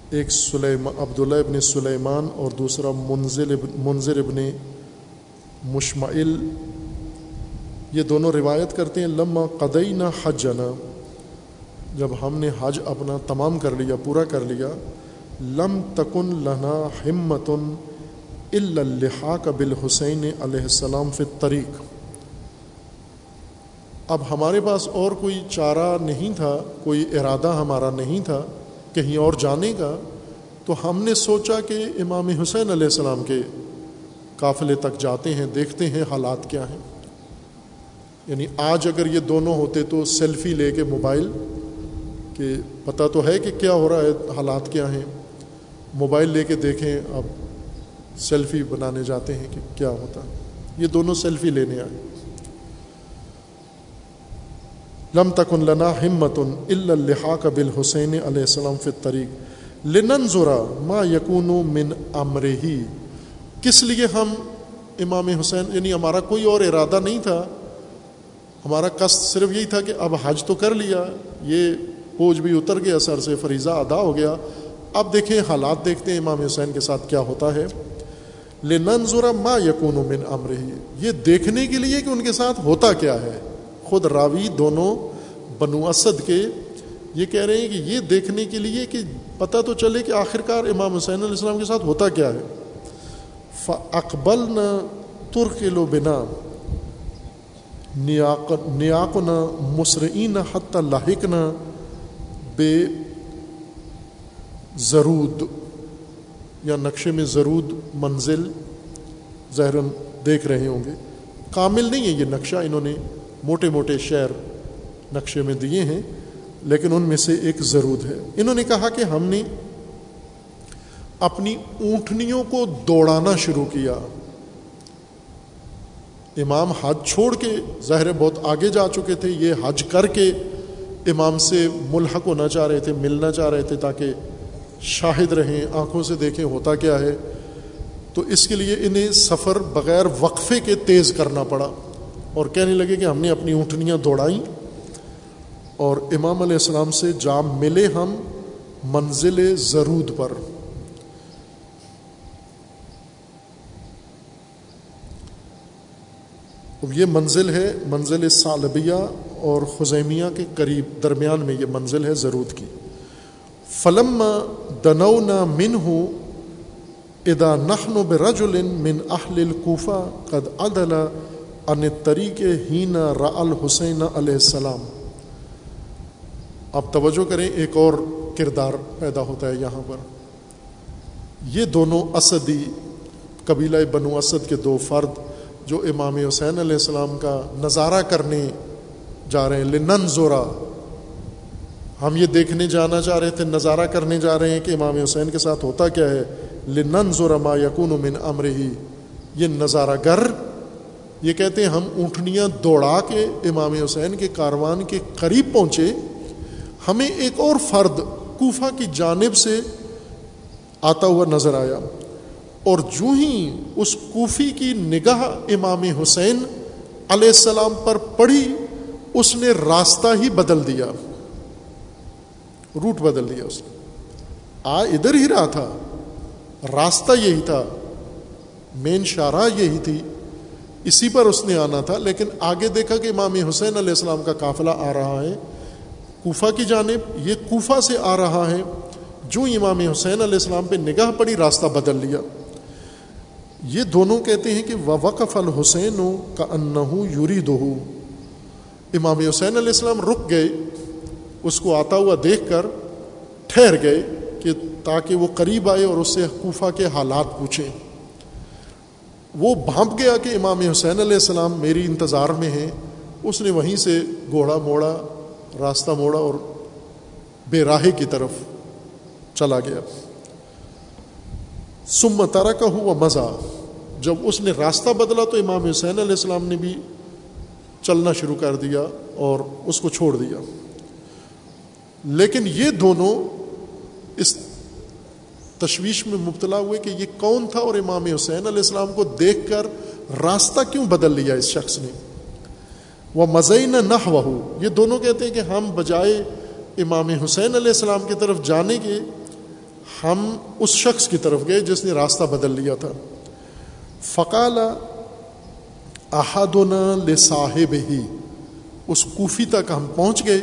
ایک سلیمان عبداللہ ابن سلیمان اور دوسرا منظر ابن منظر ابن مشمعل یہ دونوں روایت کرتے ہیں لمہ قدئی نہ حجنا۔ جب ہم نے حج اپنا تمام کر لیا، پورا کر لیا، لم تکن لنا ہمت الحاق بال حسین علیہ السلام فی طریق اب ہمارے پاس اور کوئی چارہ نہیں تھا، کوئی ارادہ ہمارا نہیں تھا، کہیں اور جانے کا، تو ہم نے سوچا کہ امام حسین علیہ السلام کے قافلے تک جاتے ہیں، دیکھتے ہیں حالات کیا ہیں۔ یعنی آج اگر یہ دونوں ہوتے تو سیلفی لے کے موبائل کہ پتہ تو ہے کہ کیا ہو رہا ہے، حالات کیا ہیں۔ موبائل لے کے دیکھیں اب سیلفی بنانے جاتے ہیں کہ کیا ہوتا۔ ہے یہ دونوں سیلفی لینے آئے۔ لم تکن لنا ہمت الحاق بل حسین علیہ السلام فریق لنن ذرا ما یقون من امر ہی کس لیے ہم امام حسین یعنی ہمارا کوئی اور ارادہ نہیں تھا۔ ہمارا قصد صرف یہی تھا کہ اب حج تو کر لیا، یہ بوجھ بھی اتر گیا، سر سے فریضہ ادا ہو گیا۔ اب دیکھیں حالات دیکھتے ہیں امام حسین کے ساتھ کیا ہوتا ہے۔ لنن ذرا ما یقون من امر یہ دیکھنے کے لیے کہ ان کے ساتھ ہوتا کیا ہے۔ خود راوی دونوں بنو اسد کے یہ کہہ رہے ہیں کہ یہ دیکھنے کے لیے کہ پتہ تو چلے کہ آخرکار امام حسین علیہ السلام کے ساتھ ہوتا کیا ہے۔ اقبل نہ ترک لو بنا۔ نیاق نہ مسرعین حت لاحق نہ بے زرود یا نقشے میں زرود منزل ظاہراً دیکھ رہے ہوں گے۔ کامل نہیں ہے یہ نقشہ، انہوں نے موٹے موٹے شہر نقشے میں دیے ہیں، لیکن ان میں سے ایک ضرور ہے۔ انہوں نے کہا کہ ہم نے اپنی اونٹنیوں کو دوڑانا شروع کیا۔ امام حج چھوڑ کے ظاہر بہت آگے جا چکے تھے، یہ حج کر کے امام سے ملحق ہونا چاہ رہے تھے، ملنا چاہ رہے تھے تاکہ شاہد رہیں، آنکھوں سے دیکھیں ہوتا کیا ہے۔ تو اس کے لیے انہیں سفر بغیر وقفے کے تیز کرنا پڑا۔ اور کہنے لگے کہ ہم نے اپنی اونٹنیاں دوڑائیں۔ اور امام علیہ السلام سے جا ملے ہم منزل ضرود پر۔ یہ منزل ہے، منزل سالبیہ۔ اور خزیمیہ کے قریب درمیان میں یہ منزل ہے ضرور کی۔ فلم دنو نہ من ہوں ادا نخن و برجل من اہل القوفہ قد عدل ان طریق ہی نہ را الحسین علیہ السلام۔ آپ توجہ کریں، ایک اور کردار پیدا ہوتا ہے یہاں پر۔ یہ دونوں اسدی، قبیلہ بنو اسد کے دو فرد جو امام حسین علیہ السلام کا نظارہ کرنے جا رہے ہیں۔ لنن زورا ہم یہ دیکھنے جانا چاہ رہے تھے، نظارہ کرنے جا رہے ہیں کہ امام حسین کے ساتھ ہوتا کیا ہے۔ لنن زورا ما یقون من امر ہی یہ نظارہ گر۔ یہ کہتے ہیں، ہم اونٹنیاں دوڑا کے امام حسین کے کاروان کے قریب پہنچے۔ ہمیں ایک اور فرد کوفہ کی جانب سے آتا ہوا نظر آیا۔ اور جو ہی اس کوفی کی نگاہ امام حسین علیہ السلام پر پڑھی اس نے راستہ ہی بدل دیا۔ روٹ بدل دیا اس نے۔ آ ادھر ہی رہا تھا۔ راستہ یہی تھا۔ مین شارہ یہی تھی۔ اسی پر اس نے آنا تھا۔ لیکن آگے دیکھا کہ امام حسین علیہ السلام کا قافلہ آ رہا ہے۔ کوفہ کی جانب یہ کوفہ سے آ رہا ہے۔ جو امام حسین علیہ السلام پہ نگاہ پڑی راستہ بدل لیا۔ یہ دونوں کہتے ہیں کہ وقف الحسین کا انہو یوری دو امام حسین علیہ السلام رک گئے، اس کو آتا ہوا دیکھ کر ٹھہر گئے کہ تاکہ وہ قریب آئے اور اس سے کوفہ کے حالات پوچھیں۔ وہ بھانپ گیا کہ امام حسین علیہ السلام میری انتظار میں ہیں۔ اس نے وہیں سے گھوڑا موڑا، راستہ موڑا اور بے راہے کی طرف چلا گیا۔ سم تارا کا ہوا مزہ جب اس نے راستہ بدلا تو امام حسین علیہ السلام نے بھی چلنا شروع کر دیا اور اس کو چھوڑ دیا۔ لیکن یہ دونوں اس تشویش میں مبتلا ہوئے کہ یہ کون تھا اور امام حسین علیہ السلام کو دیکھ کر راستہ کیوں بدل لیا اس شخص نے؟ وہ مزین نہ وہ یہ دونوں کہتے ہیں کہ ہم بجائے امام حسین علیہ السلام کی طرف جانے کے، ہم اس شخص کی طرف گئے جس نے راستہ بدل لیا تھا۔ فقال احدنا لصاحب ہی اس کوفی تک ہم پہنچ گئے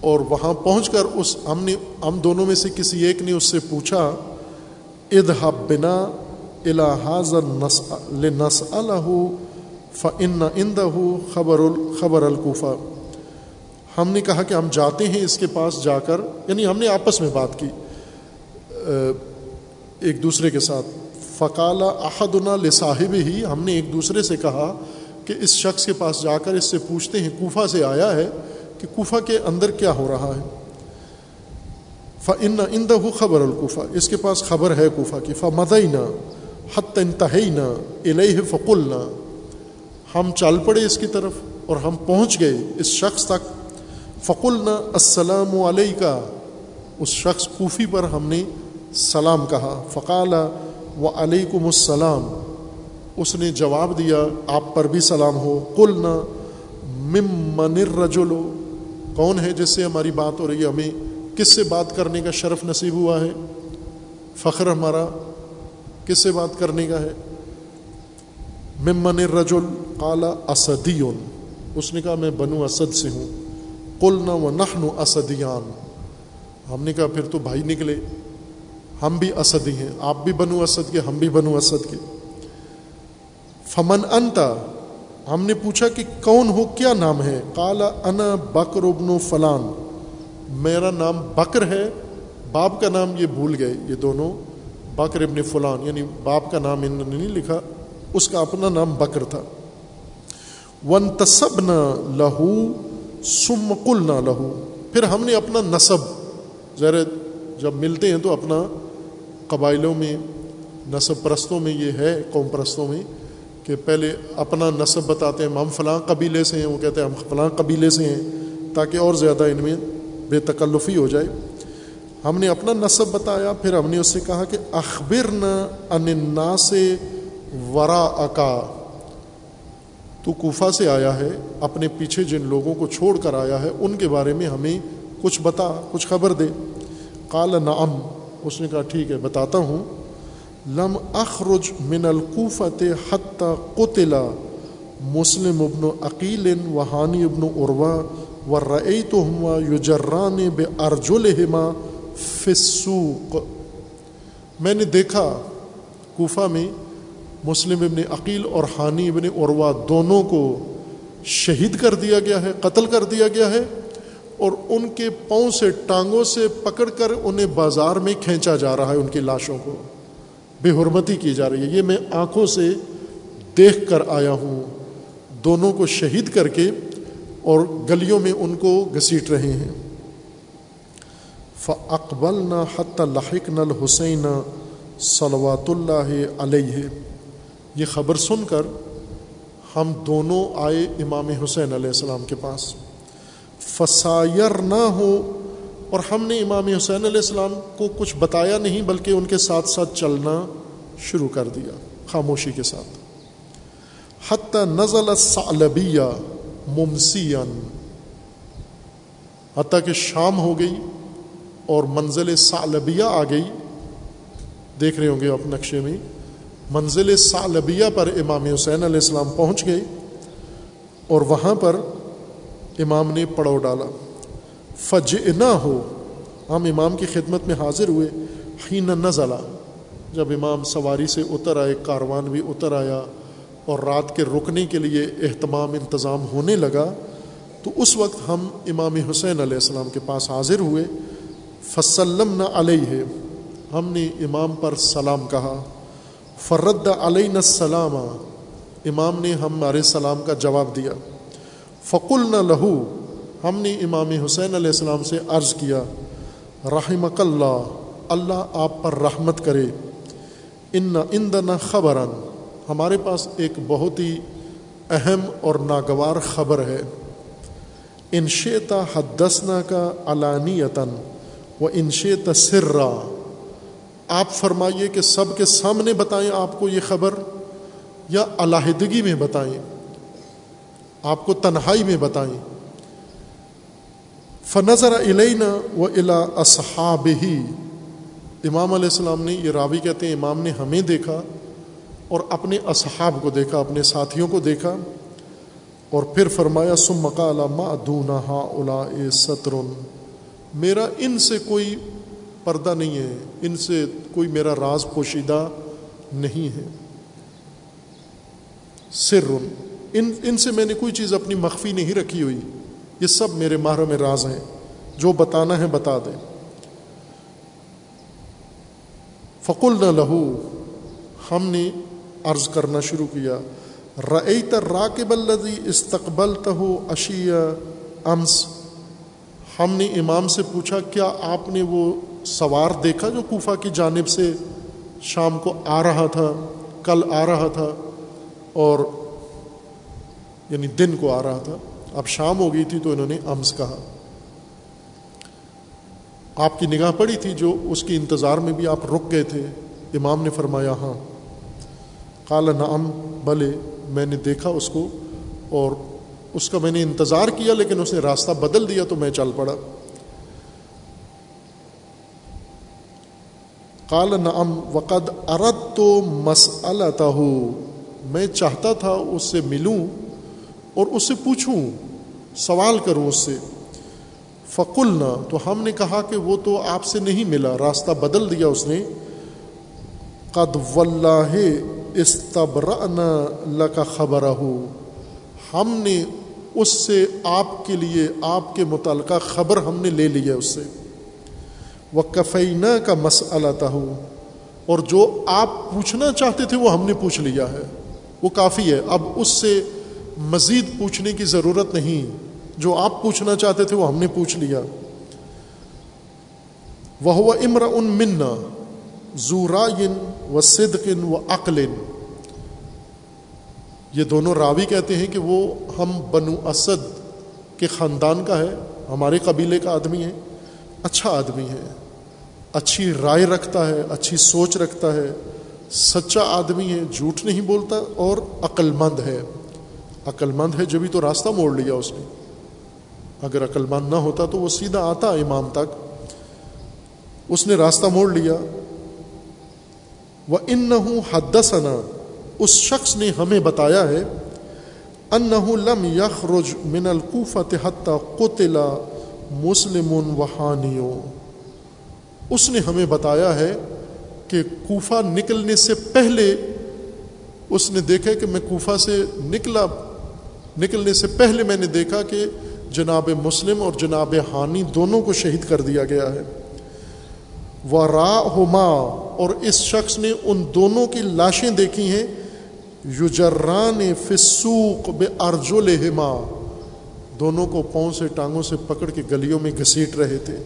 اور وہاں پہنچ کر اس ہم نے ہم دونوں میں سے کسی ایک نے اس سے پوچھا ادحب بنا الحاظ نس الح فن اندہ خبر خبر القوفہ ہم نے کہا کہ ہم جاتے ہیں اس کے پاس جا کر یعنی ہم نے آپس میں بات کی ایک دوسرے کے ساتھ۔ فقال احدنا لصاحب ہی ہم نے ایک دوسرے سے کہا کہ اس شخص کے پاس جا کر اس سے پوچھتے ہیں، کوفہ سے آیا ہے کہ کوفہ کے اندر کیا ہو رہا ہے؟ فن اندہ خبر القوفہ اس کے پاس خبر ہے کوفہ کی۔ فمدینہ حت انتہینہ الہ فقلنا۔ ہم چل پڑے اس کی طرف اور ہم پہنچ گئے اس شخص تک۔ فقلنا السلام علیکہ اس شخص کوفی پر ہم نے سلام کہا۔ فقال و علیکم السلام۔ اس نے جواب دیا، آپ پر بھی سلام ہو۔ کل نہ ممن رجولو کون ہے جس سے ہماری بات ہو رہی ہے؟ ہمیں کس سے بات کرنے کا شرف نصیب ہوا ہے؟ فخر ہمارا کس سے بات کرنے کا ہے؟ ممن رجول کالا اسدی اس نے کہا، میں بنو اسد سے ہوں۔ کل نہ و نخن اسدیان۔ ہم نے کہا، پھر تو بھائی نکلے۔ ہم بھی اسد ہی ہیں، آپ بھی بنو اسد کے، ہم بھی بنو اسد کے۔ فمن انتا ہم نے پوچھا کہ کون ہو، کیا نام ہے؟ کالا انا بکر ابن فلان۔ میرا نام بکر ہے، باپ کا نام یہ بھول گئے یہ دونوں۔ بکر ابن فلان یعنی باپ کا نام انہوں نے نہیں لکھا، اس کا اپنا نام بکر تھا۔ ون تصب نہ لہو سم کل نہ لہو۔ پھر ہم نے اپنا نصب ذرا جب ملتے ہیں تو اپنا قبائلوں میں نصب پرستوں میں یہ ہے، قوم پرستوں میں، کہ پہلے اپنا نصب بتاتے ہیں، ہم فلاں قبیلے سے ہیں، وہ کہتے ہیں ہم فلاں قبیلے سے ہیں، تاکہ اور زیادہ ان میں بے تکلفی ہو جائے۔ ہم نے اپنا نصب بتایا، پھر ہم نے اس سے کہا کہ اخبر نہ اننا سے ورا اکا تو کوفہ سے آیا ہے، اپنے پیچھے جن لوگوں کو چھوڑ کر آیا ہے، ان کے بارے میں ہمیں کچھ بتا، کچھ خبر دے۔ کال نعم اس نے کہا، ٹھیک ہے، بتاتا ہوں. لم اخرج من القوفت حتیٰ قطلا مسلم ابن عقیل وحانی ابن عروا و رعی تو ہما یوجران بے ارجلحما فسوق میں نے دیکھا کوفہ میں مسلم ابن عقیل اور حانی ابن عروا دونوں کو شہید کر دیا گیا ہے، قتل کر دیا گیا ہے اور ان کے پاؤں سے ٹانگوں سے پکڑ کر انہیں بازار میں کھینچا جا رہا ہے ان کی لاشوں کو۔ بے حرمتی کی جا رہی ہے۔ یہ میں آنکھوں سے دیکھ کر آیا ہوں۔ دونوں کو شہید کر کے اور گلیوں میں ان کو گھسیٹ رہے ہیں۔ ف نہ حت لحق نل حسین صلوات اللہ علیہ یہ خبر سن کر ہم دونوں آئے امام حسین علیہ السلام کے پاس۔ فسائر نہ ہو اور ہم نے امام حسین علیہ السلام کو کچھ بتایا نہیں بلکہ ان کے ساتھ ساتھ چلنا شروع کر دیا، خاموشی کے ساتھ۔ حتی نزل الصعلبیہ ممسین حتیٰ کہ شام ہو گئی اور منزل صعلبیہ آ گئی۔ دیکھ رہے ہوں گے آپ نقشے میں۔ منزل صعلبیہ پر امام حسین علیہ السلام پہنچ گئے اور وہاں پر امام نے پڑاؤ ڈالا۔ فج نہ ہو۔ ہم امام کی خدمت میں حاضر ہوئے۔ ہی نہ جب امام سواری سے اتر آئے، کاروان بھی اتر آیا اور رات کے رکنے کے لیے اہتمام انتظام ہونے لگا، تو اس وقت ہم امام حسین علیہ السلام کے پاس حاضر ہوئے۔ فسلم نہ علیہ۔ ہم نے امام پر سلام کہا۔ فرد علیہ السلام۔ امام نے ہمارے سلام کا جواب دیا۔ فقل نہ لہو ہم نے امام حسین علیہ السلام سے عرض کیا رحمک اللہ اللہ آپ پر رحمت کرے، ان نہ خبراً ہمارے پاس ایک بہت ہی اہم اور ناگوار خبر ہے۔ انشیتا حدسنا کا علانیتاً و انشیت سرا۔ آپ فرمائیے کہ سب کے سامنے بتائیں آپ کو یہ خبر یا علیحدگی میں بتائیں؟ آپ کو تنہائی میں بتائیں۔ فنظر علینا و الا اصحاب ہی امام علیہ السلام نے یہ راوی کہتے ہیں، امام نے ہمیں دیکھا اور اپنے اصحاب کو دیکھا، اپنے ساتھیوں کو دیکھا اور پھر فرمایا سم مقال ما دونا الا ستر میرا ان سے کوئی پردہ نہیں ہے، ان سے کوئی میرا راز پوشیدہ نہیں ہے۔ سر ان ان سے میں نے کوئی چیز اپنی مخفی نہیں رکھی ہوئی۔ یہ سب میرے ماہر میں راز ہیں۔ جو بتانا ہے بتا دیں۔ فقل نہ لہو، ہم نے عرض کرنا شروع کیا۔ رعی تر راکب الدی استقبل تہو اشیا امس۔ ہم نے امام سے پوچھا، کیا آپ نے وہ سوار دیکھا جو کوفہ کی جانب سے شام کو آ رہا تھا، کل آ رہا تھا؟ اور یعنی دن کو آ رہا تھا۔ اب شام ہو گئی تھی تو انہوں نے امس کہا۔ آپ کی نگاہ پڑی تھی جو اس کے انتظار میں بھی آپ رک گئے تھے۔ امام نے فرمایا ہاں۔ کالا نام بھلے میں نے دیکھا اس کو اور اس کا میں نے انتظار کیا لیکن اس نے راستہ بدل دیا تو میں چل پڑا۔ کال نام وقد ارد تو مسلتا میں چاہتا تھا اس سے ملوں اور اس سے پوچھوں، سوال کروں اس سے۔ فقل نہ تو ہم نے کہا کہ وہ تو آپ سے نہیں ملا، راستہ بدل دیا اس نے۔ قد واللہ استبرأنا لکا خبر ہم نے اس سے آپ کے لیے، آپ کے متعلقہ خبر ہم نے لے لی ہے اس سے۔ وہ کفینہ کا مسئلہ تھا اور جو آپ پوچھنا چاہتے تھے وہ ہم نے پوچھ لیا ہے۔ وہ کافی ہے۔ اب اس سے مزید پوچھنے کی ضرورت نہیں۔ جو آپ پوچھنا چاہتے تھے وہ ہم نے پوچھ لیا۔ وہ امر ان منا زورائن و صدقن و عقلن یہ دونوں راوی کہتے ہیں کہ وہ ہم بنو اسد کے خاندان کا ہے، ہمارے قبیلے کا آدمی ہے۔ اچھا آدمی ہے۔ اچھی رائے رکھتا ہے، اچھی سوچ رکھتا ہے۔ سچا آدمی ہے، جھوٹ نہیں بولتا اور عقل مند ہے۔ عقل مند ہے جبھی تو راستہ موڑ لیا اس نے۔ اگر عقل مند نہ ہوتا تو وہ سیدھا آتا امام تک۔ اس نے راستہ موڑ لیا۔ وہ ان نہ حدثنا۔ اس شخص نے ہمیں بتایا ہے۔ ان لم یخرج من القوفت حتیٰ قطلا مسلم اس نے ہمیں بتایا ہے کہ کوفہ نکلنے سے پہلے اس نے دیکھا کہ میں کوفہ سے نکلا۔ نکلنے سے پہلے میں نے دیکھا کہ جناب مسلم اور جناب ہانی دونوں کو شہید کر دیا گیا ہے۔ وہ را اور اس شخص نے ان دونوں کی لاشیں دیکھی ہیں۔ یوجران فسوق بے ارجو دونوں کو پاؤں سے ٹانگوں سے پکڑ کے گلیوں میں گھسیٹ رہے تھے۔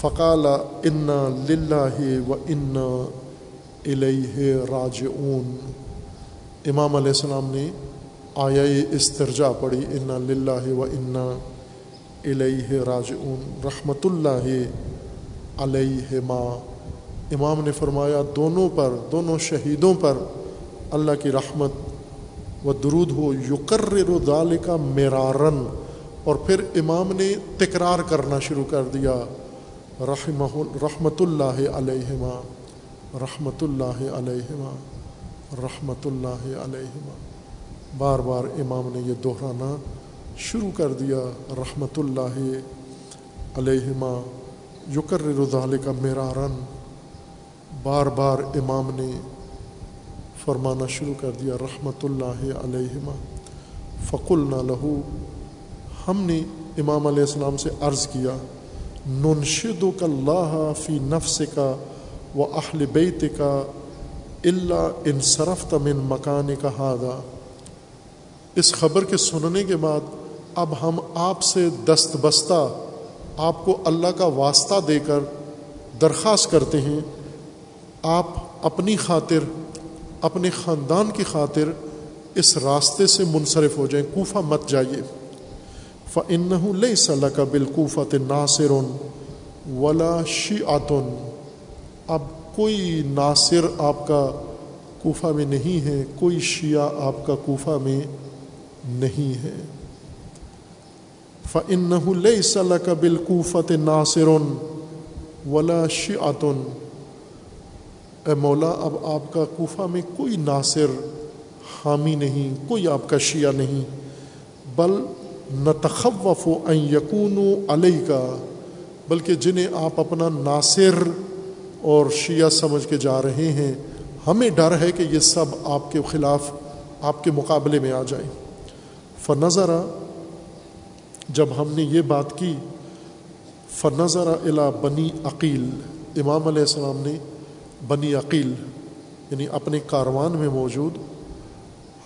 فقال، انا للہ و انا الیہ راج اون امام علیہ السلام نے آیا استرجا پڑھی، انا للہ و انا الیہ راج اون رحمۃ اللہ علیہ ما امام نے فرمایا، دونوں پر، دونوں شہیدوں پر اللہ کی رحمت و درود ہو، یقرر دال کا میرارن اور پھر امام نے تکرار کرنا شروع کر دیا، رحمہ رحمۃ اللہ علیہما رحمۃ اللہ علیہما رحمۃ اللہ علیہما بار بار امام نے یہ دہرانا شروع کر دیا رحمۃ اللہ علیہما یکر رضال کا میرارن بار بار امام نے فرمانا شروع کر دیا رحمۃ اللہ علیہما۔ فق نہ لہو، ہم نے امام علیہ السلام سے عرض کیا ننشد کا اللہ فی نفس کا و اہل بیت کا اللہ انصرف تمن مکان کا ہادہ اس خبر کے سننے کے بعد اب ہم آپ سے دست بستہ آپ کو اللہ کا واسطہ دے کر درخواست کرتے ہیں، آپ اپنی خاطر، اپنے خاندان کی خاطر اس راستے سے منصرف ہو جائیں، کوفہ مت جائیے۔ فن لئی صلاح کا بالکوفت ناصر ولا شیعتن اب کوئی ناصر آپ کا کوفہ میں نہیں ہے، کوئی شیعہ آپ کا کوفہ میں نہیں ہے۔ فن لئی کا بالکوفت ناصر ولا شیعتن اے مولا، اب آپ کا کوفہ میں کوئی ناصر حامی نہیں، کوئی آپ کا شیعہ نہیں، بل نہ تخوف و یقون علیہ کا بلکہ جنہیں آپ اپنا ناصر اور شیعہ سمجھ کے جا رہے ہیں، ہمیں ڈر ہے کہ یہ سب آپ کے خلاف، آپ کے مقابلے میں آ جائیں۔ فنظر، جب ہم نے یہ بات کی، فنظر الا بنی عقیل، امام علیہ السلام نے بنی عقیل یعنی اپنے کاروان میں موجود،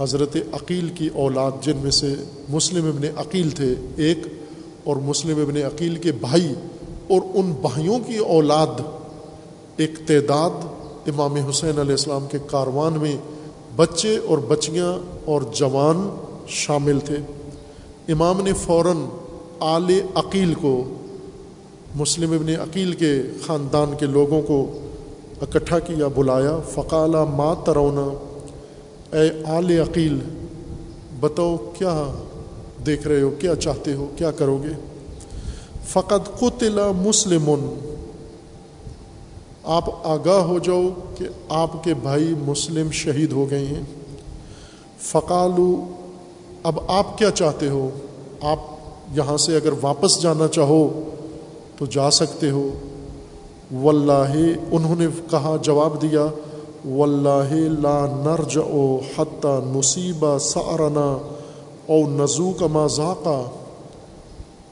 حضرت عقیل کی اولاد، جن میں سے مسلم ابن عقیل تھے، ایک، اور مسلم ابن عقیل کے بھائی، اور ان بھائیوں کی اولاد، ایک تعداد امام حسین علیہ السلام کے کاروان میں بچے اور بچیاں اور جوان شامل تھے۔ امام نے فوراً آل عقیل کو، مسلم ابن عقیل کے خاندان کے لوگوں کو اکٹھا کیا، بلایا۔ فقالہ ما ترونا اے آل عقیل، بتاؤ کیا دیکھ رہے ہو، کیا چاہتے ہو، کیا کرو گے؟ فقط قطل مسلم۔ آپ آگاہ ہو جاؤ کہ آپ کے بھائی مسلم شہید ہو گئے ہیں۔ فقالو اب آپ کیا چاہتے ہو؟ آپ یہاں سے اگر واپس جانا چاہو تو جا سکتے ہو۔ واللہ، انہوں نے کہا، جواب دیا، واللہ لا نرج او حتیٰ نصیبہ سارنا او نزو کا مذاقہ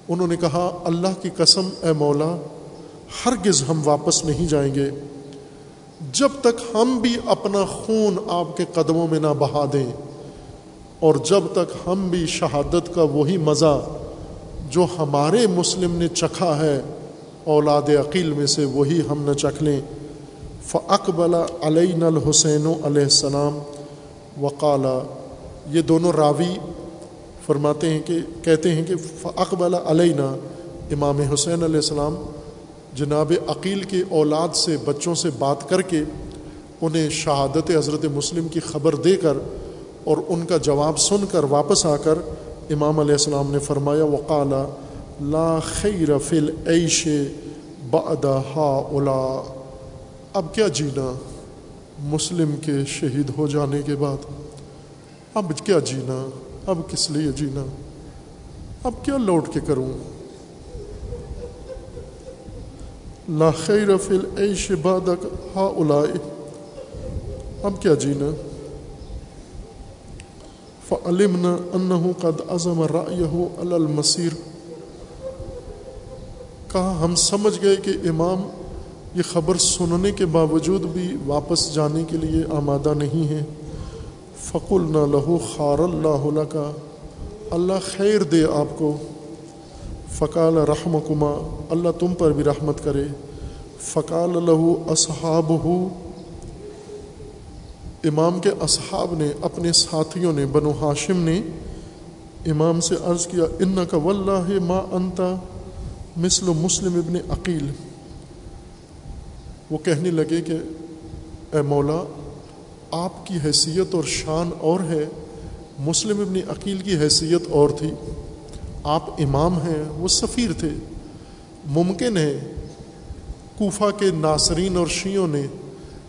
انہوں نے کہا، اللہ کی قسم، اے مولا، ہرگز ہم واپس نہیں جائیں گے۔ جب تک ہم بھی اپنا خون آپ کے قدموں میں نہ بہا دیں اور جب تک ہم بھی شہادت کا وہی مزہ جو ہمارے مسلم نے چکھا ہے، اولاد عقیل میں سے وہی ہم نہ چکھ لیں۔ فقبلا علین الحسین علیہ السلام۔ وقالا یہ دونوں راوی فرماتے ہیں کہ، کہتے ہیں کہ فقبلا علینا امام حسین علیہ السلام جناب عقیل کے اولاد سے، بچوں سے بات کر کے انہیں شہادت حضرت مسلم کی خبر دے کر اور ان کا جواب سن کر واپس آ کر امام علیہ السلام نے فرمایا وقالا لا خیر فی العیش بعد ہا اولا اب کیا جینا؟ مسلم کے شہید ہو جانے کے بعد۔ اب کیا جینا؟ اب کس لیے جینا؟ اب کیا لوٹ کے کروں؟ لا خیر فی العیش بعد ہا اولائے اب کیا جینا؟ فعلمنا انہو قد عظم رائیہو علی المسیر کہا ہم سمجھ گئے کہ امام کے اصحاب کے اصحاب نے، اپنے ساتھیوں نے، بنو ہاشم نے امام سے عرض کیا ان کا واللہ ما انتا مثل مسلم ابن عقیل۔ وہ کہنے لگے کہ، اے مولا، آپ کی حیثیت اور شان اور ہے، مسلم ابن عقیل کی حیثیت اور تھی۔ آپ امام ہیں، وہ سفیر تھے۔ ممکن ہے، کوفہ کے ناصرین اور شیعوں نے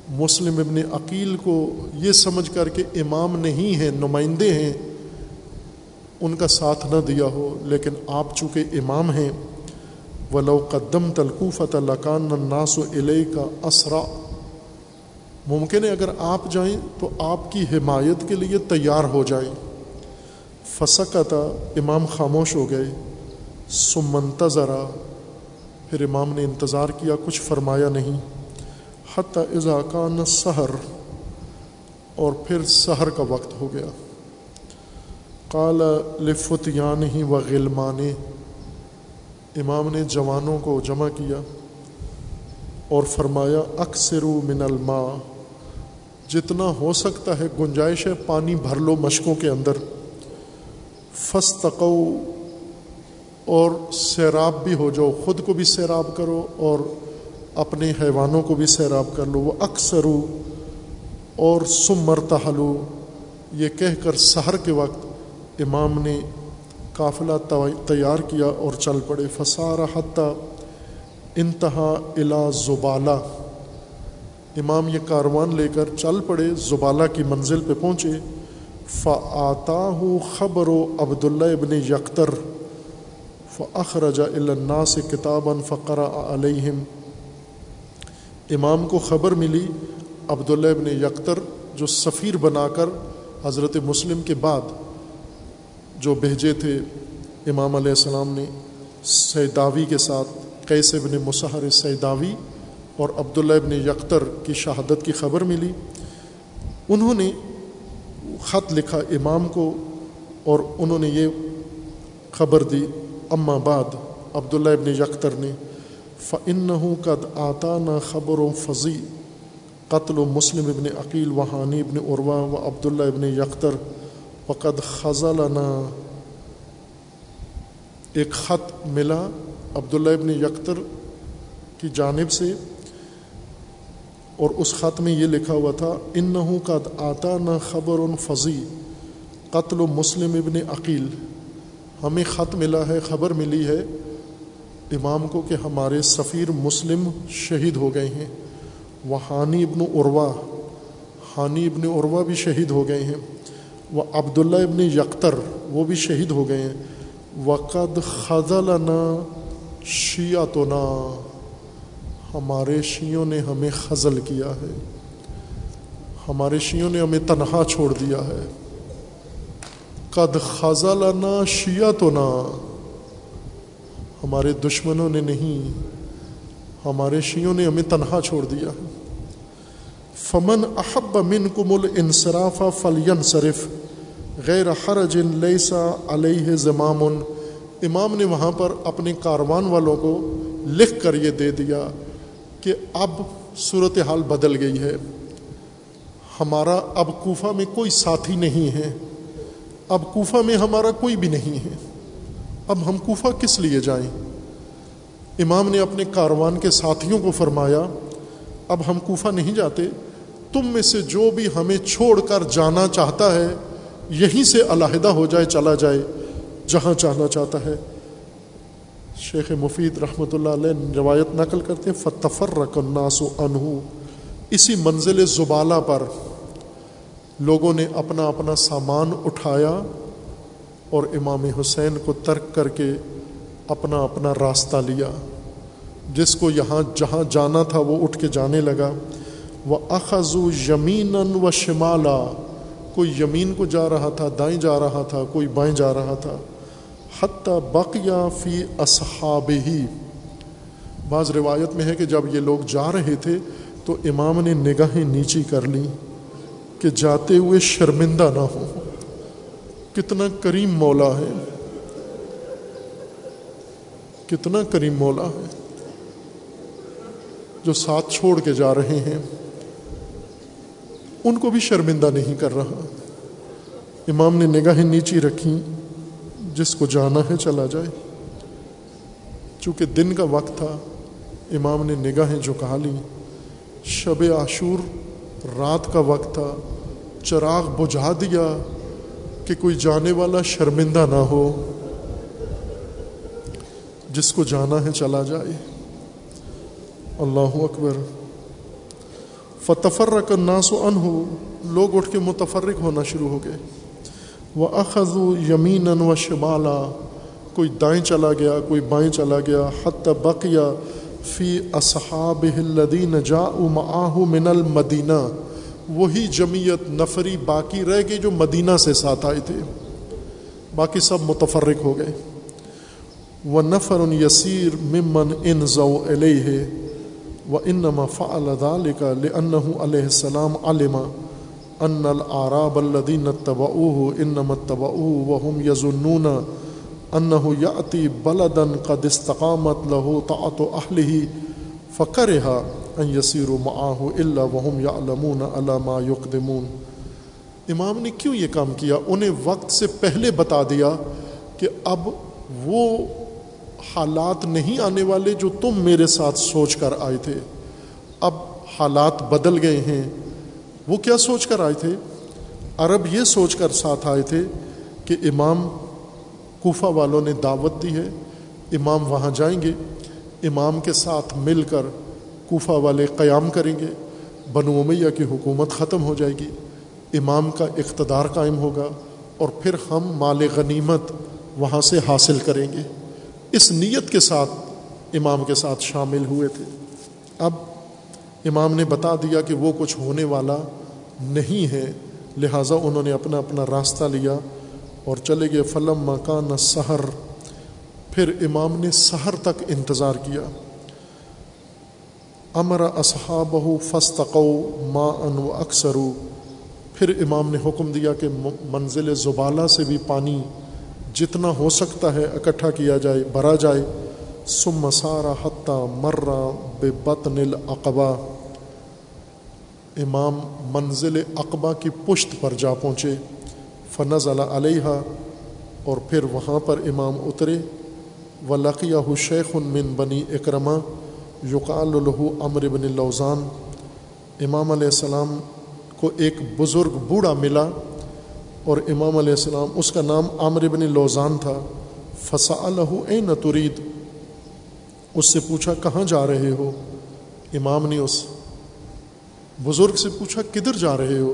مسلم ابن عقیل کو یہ سمجھ کر کے امام نہیں ہیں، نمائندے ہیں، ان کا ساتھ نہ دیا ہو، لیکن آپ چونکہ امام ہیں، ولو قدم تلقوفت لکان الناس و علیہ کا اسرا ممکن ہے اگر آپ جائیں تو آپ کی حمایت کے لیے تیار ہو جائیں۔ فسکتا امام خاموش ہو گئے۔ سمنتظرا پھر امام نے انتظار کیا، کچھ فرمایا نہیں۔ حتیٰ اضاکان سحر اور پھر سحر کا وقت ہو گیا۔ قال لفتیان ہی و غلمانے امام نے جوانوں کو جمع کیا اور فرمایا اکثر من الماء۔ جتنا ہو سکتا ہے گنجائش ہے، پانی بھر لو مشقوں کے اندر۔ فستقو اور سیراب بھی ہو جاؤ، خود کو بھی سیراب کرو اور اپنے حیوانوں کو بھی سیراب کر لو۔ وہ اکثر اور سمر تحلو یہ کہہ کر سحر کے وقت امام نے قافلہ تیار کیا اور چل پڑے۔ فسارہ حتیٰ انتہا الا زبالہ۔ امام یہ کاروان لے کر چل پڑے، زبالہ کی منزل پہ پہنچے۔ فعطا خبر و عبداللہ ابن یکتر۔ فخرجا النا سے کتابً فقر علیہم۔ امام کو خبر ملی عبداللہ ابن یکتر جو سفیر بنا کر حضرت مسلم کے بعد جو بھیجے تھے، امام علیہ السلام نے سیداوی کے ساتھ قیس ابن مصحر سیداوی اور عبداللہ ابن یکتر کی شہادت کی خبر ملی۔ انہوں نے خط لکھا امام کو اور انہوں نے یہ خبر دی۔ اما بعد عبداللہ ابن یکتر نے فن قد آتا نہ خبر و فضی قتل و مسلم ابن عقیل وحانی ابن عروا و عبداللہ ابن یکتر وقد خزلنا ایک خط ملا عبداللہ ابن یکتر کی جانب سے۔ اور اس خط میں یہ لکھا ہوا تھا ان نہ کا آتا نہ خبر فضی قتل و مسلم ابن عقیل ہمیں خط ملا ہے، خبر ملی ہے امام کو کہ ہمارے سفیر مسلم شہید ہو گئے ہیں۔ وہ حانی ابن عروا حانی ابن عروا بھی شہید ہو گئے ہیں۔ وہ عبداللہ ابن یکتر، وہ بھی شہید ہو گئے ہیں۔ وقد خزلنا شیعتنا، ہمارے شیعوں نے ہمیں خزل کیا ہے۔ ہمارے شیعوں نے ہمیں تنہا چھوڑ دیا ہے۔ قد خزلنا شیعتنا ہمارے دشمنوں نے نہیں، ہمارے شیعوں نے ہمیں تنہا چھوڑ دیا۔ فمن احب من کم الصراف فلین صرف غیر حرج لیسا علیہ زمام۔ امام نے وہاں پر اپنے کاروان والوں کو لکھ کر یہ دے دیا کہ اب صورت حال بدل گئی ہے۔ ہمارا اب کوفہ میں کوئی ساتھی نہیں ہے، اب کوفہ میں ہمارا کوئی بھی نہیں ہے۔ اب ہم کوفہ کس لیے جائیں؟ امام نے اپنے کاروان کے ساتھیوں کو فرمایا، اب ہم کوفہ نہیں جاتے، تم میں سے جو بھی ہمیں چھوڑ کر جانا چاہتا ہے، یہیں سے علیحدہ ہو جائے، چلا جائے، جہاں چاہنا چاہتا ہے۔ شیخ مفید رحمۃ اللہ علیہ روایت نقل کرتے ہیں فتفر رک الناس و انہو اسی منزل زبالہ پر لوگوں نے اپنا اپنا سامان اٹھایا۔ اور امام حسین کو ترک کر کے اپنا اپنا راستہ لیا۔ جس کو یہاں جہاں جانا تھا وہ اٹھ کے جانے لگا۔ وہ اخذ یمین و شمالہ کوئی یمین کو جا رہا تھا، دائیں جا رہا تھا، کوئی بائیں جا رہا تھا۔ حتیٰ بقیہ فی اصحاب ہی بعض روایت میں ہے کہ جب یہ لوگ جا رہے تھے تو امام نے نگاہیں نیچی کر لیں کہ جاتے ہوئے شرمندہ نہ ہو کتنا کریم مولا ہے۔ کتنا کریم مولا ہے۔ جو ساتھ چھوڑ کے جا رہے ہیں، ان کو بھی شرمندہ نہیں کر رہا۔ امام نے نگاہیں نیچی رکھی، جس کو جانا ہے چلا جائے۔ چونکہ دن کا وقت تھا، امام نے نگاہیں جو کہا لی شب عاشور رات کا وقت تھا، چراغ بجھا دیا۔ کہ کوئی جانے والا شرمندہ نہ ہو، جس کو جانا ہے چلا جائے۔ اللہ اکبر۔ فتفرق الناس و ان ہو لوگ اٹھ کے متفرق ہونا شروع ہو گئے۔ وہ اخذ یمین و شمالا کوئی دائیں چلا گیا، کوئی بائیں چلا گیا۔ حت بقیہ فی اصحاب الدین جا من المدینہ وہی جمعیت نفری باقی رہ گئی جو مدینہ سے ساتھ آئے تھے باقی سب متفرق ہو گئے۔ وہ نفر یسیر ممن ان ضو علیہ و انما فعل ذلك لأنه عليه السلام علم ان العراب الذين اتبعوه انما اتبعوه وهم يظنون انه ياتي بلدا قد استقامت له طاعه اهله فكره ان يسيروا معه الا وهم يعلمون على ما يقدمون۔ امام نے کیوں یہ کام کیا؟ انہیں وقت سے پہلے بتا دیا کہ اب وہ حالات نہیں آنے والے جو تم میرے ساتھ سوچ کر آئے تھے۔ اب حالات بدل گئے ہیں۔ وہ کیا سوچ کر آئے تھے؟ عرب یہ سوچ کر ساتھ آئے تھے کہ امام کوفہ والوں نے دعوت دی ہے۔ امام وہاں جائیں گے۔ امام کے ساتھ مل کر کوفہ والے قیام کریں گے، بنو امیہ کی حکومت ختم ہو جائے گی، امام کا اقتدار قائم ہوگا اور پھر ہم مال غنیمت وہاں سے حاصل کریں گے۔ اس نیت کے ساتھ امام کے ساتھ شامل ہوئے تھے۔ اب امام نے بتا دیا کہ وہ کچھ ہونے والا نہیں ہے، لہٰذا انہوں نے اپنا اپنا راستہ لیا اور چلے گئے۔ فلم مکان سحر، پھر امام نے سحر تک انتظار کیا۔ امر اصحاب فستقو ما ان و اکثرو پھر امام نے حکم دیا کہ منزل زبالہ سے بھی پانی جتنا ہو سکتا ہے اکٹھا کیا جائے، بھرا جائے۔ سم مسارا حتیٰ مرہ بے بطن العقبہ امام منزل اقبا کی پشت پر جا پہنچے فنز علیہ اور پھر وہاں پر امام اترے۔ و لقیہ شیخ من بنی اکرما یقال الہو امر بن لوزان، امام علیہ السلام کو ایک بزرگ بوڑھا ملا اور امام علیہ السلام، اس کا نام عامر بن لوزان تھا۔ فسا اے نترید اس سے پوچھا، کہاں جا رہے ہو؟ امام نے اس بزرگ سے پوچھا، کدھر جا رہے ہو؟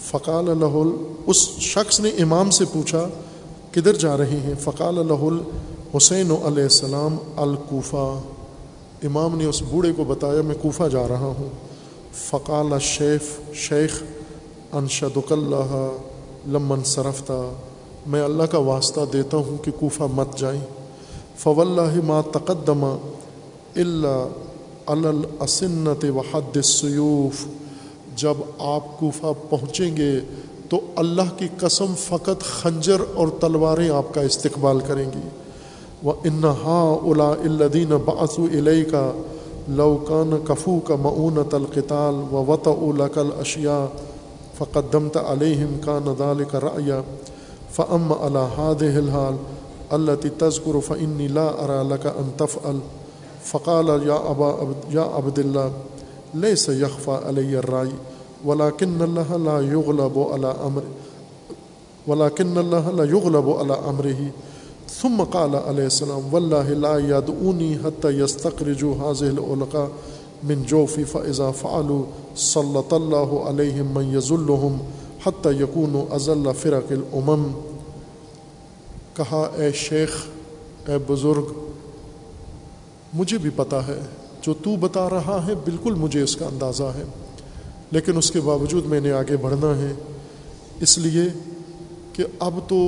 فقال اللہ اس شخص نے امام سے پوچھا، کدھر جا رہے ہیں؟ فقال اللہ حسین علیہ السلام، الکوفہ امام نے اس بوڑھے کو بتایا، میں کوفہ جا رہا ہوں۔ فقال شیف شیخ، انشد اللہ لمن صرفتا۔ میں اللہ کا واسطہ دیتا ہوں کہ کوفہ مت جائیں۔ فول ما تقدم اللہ الاسنت و حد سیوف جب آپ کوفہ پہنچیں گے تو اللہ کی قسم فقط خنجر اور تلواریں آپ کا استقبال کریں گی۔ وہ انہا الا الدین باسو علیہ کا لوکان کفو کا معون تلقتال و وط القل اشیا فقدمت علیہم کا ندال کا ریا فعم الحاد الحال اللہ تذکر فنی لا ارا کا انطف ال فقال یا ابا یا عبد اللہ لے سے یکفا علیہ الرائی ولاکن اللہ لا یغلب علی امر ولاکن اللہ لا یغلب علی امرہ ثم قال علیہ السلام، واللہ لا یدعونی حتی یستقرجو حاضر العلقاء من جوفی، فاذا فعلوا صلت اللہ علیہم من یزلہم حتی یکونوا ازل فرق الامم. کہا، اے شیخ، اے بزرگ، مجھے بھی پتہ ہے، جو تو بتا رہا ہے بالکل مجھے اس کا اندازہ ہے، لیکن اس کے باوجود میں نے آگے بڑھنا ہے، اس لیے کہ اب تو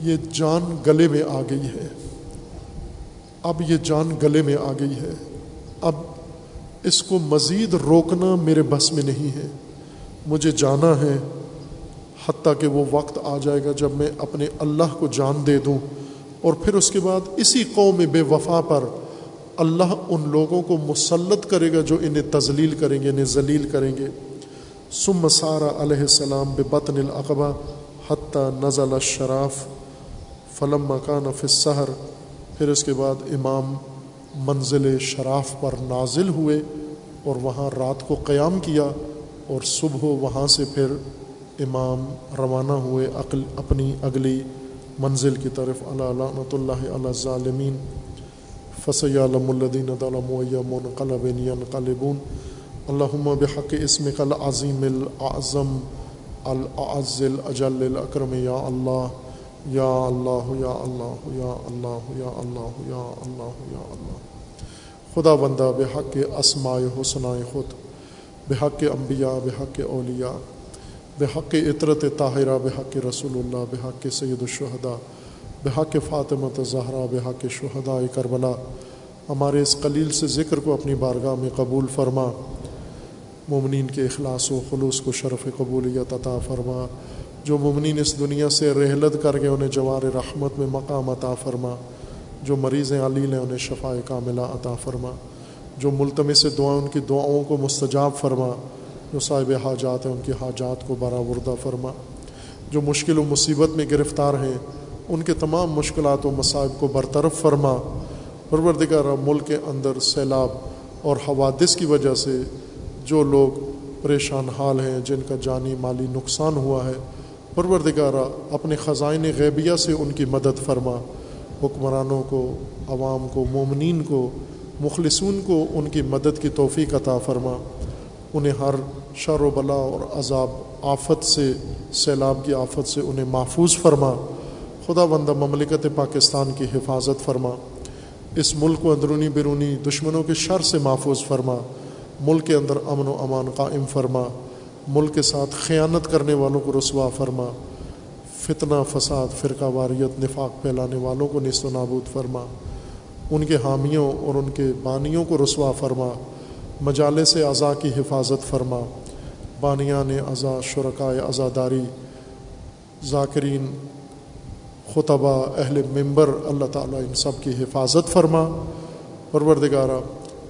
یہ جان گلے میں آ گئی ہے۔ اب یہ جان گلے میں آ گئی ہے۔ اب اس کو مزید روکنا میرے بس میں نہیں ہے۔ مجھے جانا ہے۔ حتیٰ کہ وہ وقت آ جائے گا جب میں اپنے اللہ کو جان دے دوں۔ اور پھر اس کے بعد اسی قوم بے وفا پر اللہ ان لوگوں کو مسلط کرے گا جو انہیں تزلیل کریں گے، انہیں ذلیل کریں گے۔ سم سارا علیہ السلام بے بطن العقبہ حتیٰ نزل الشراف۔ فلم مکان فصحر پھر اس کے بعد امام منزل شراف پر نازل ہوئے اور وہاں رات کو قیام کیا اور صبح وہاں سے پھر امام روانہ ہوئے، عقل اپنی اگلی منزل کی طرف اللہ لعنت اللہ علیہ ظالمین فصی علم الدین من قلبین قلبون الحمہ بحق اسم قل عظیم العظم، العز الاجل الاکرم یا اللہ۔ یا اللہ یا اللہ یا اللہ یا اللہ یا اللہ یا اللہ. خدا بندہ بحق اسماء حسنائے خود بحق انبیاء بحق اولیاء بحق عطرت طاہرہ بحق رسول اللہ بحق سید الشہدا بحق فاطمۃ زہرا بحق شہداء کربلا. ہمارے اس قلیل سے ذکر کو اپنی بارگاہ میں قبول فرما. مومنین کے اخلاص و خلوص کو شرف قبولیت عطا فرما. جو مومنین اس دنیا سے رحلت کر کے انہیں جوار رحمت میں مقام عطا فرما، جو مریض علیل ہیں انہیں شفاء کاملہ عطا فرما، جو ملتمس سے دعائیں ان کی دعاؤں کو مستجاب فرما، جو صاحب حاجات ہیں ان کی حاجات کو برآوردہ فرما، جو مشکل و مصیبت میں گرفتار ہیں، ان کے تمام مشکلات و مصائب کو برطرف فرما۔ پروردگار ملک کے اندر سیلاب اور حوادث کی وجہ سے جو لوگ پریشان حال ہیں، جن کا جانی مالی نقصان ہوا ہے پروردگارہ اپنے خزائن غیبیہ سے ان کی مدد فرما۔ حکمرانوں کو، عوام کو، مومنین کو، مخلصون کو ان کی مدد کی توفیق عطا فرما۔ انہیں ہر شر و بلا اور عذاب آفت سے، سیلاب کی آفت سے انہیں محفوظ فرما۔ خدا بندہ مملکت پاکستان کی حفاظت فرما۔ اس ملک کو اندرونی بیرونی دشمنوں کے شر سے محفوظ فرما۔ ملک کے اندر امن و امان قائم فرما۔ ملک کے ساتھ خیانت کرنے والوں کو رسوا فرما، فتنہ، فساد، فرقہ، واریت، نفاق پھیلانے والوں کو نصف و نابود فرما۔ ان کے حامیوں اور ان کے بانیوں کو رسوا فرما۔ مجالے سے اعضاء کی حفاظت فرما۔ بانیان اعضاء شرکائے عزاداری، ذاکرین خطبہ اہل ممبر اللہ تعالیٰ ان سب کی حفاظت فرما۔ پروردگارہ،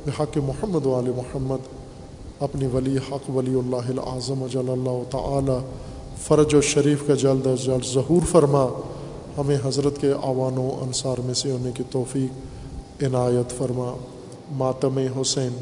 بحق محمد وال محمد اپنی ولی حق ولی اللہ اعظم جل اللہ تعالی فرج و شریف کا جلد از جلد ظہور فرما، ہمیں حضرت کے آوان و انصار میں سے ہونے کی توفیق عنایت فرما۔ ماتم حسین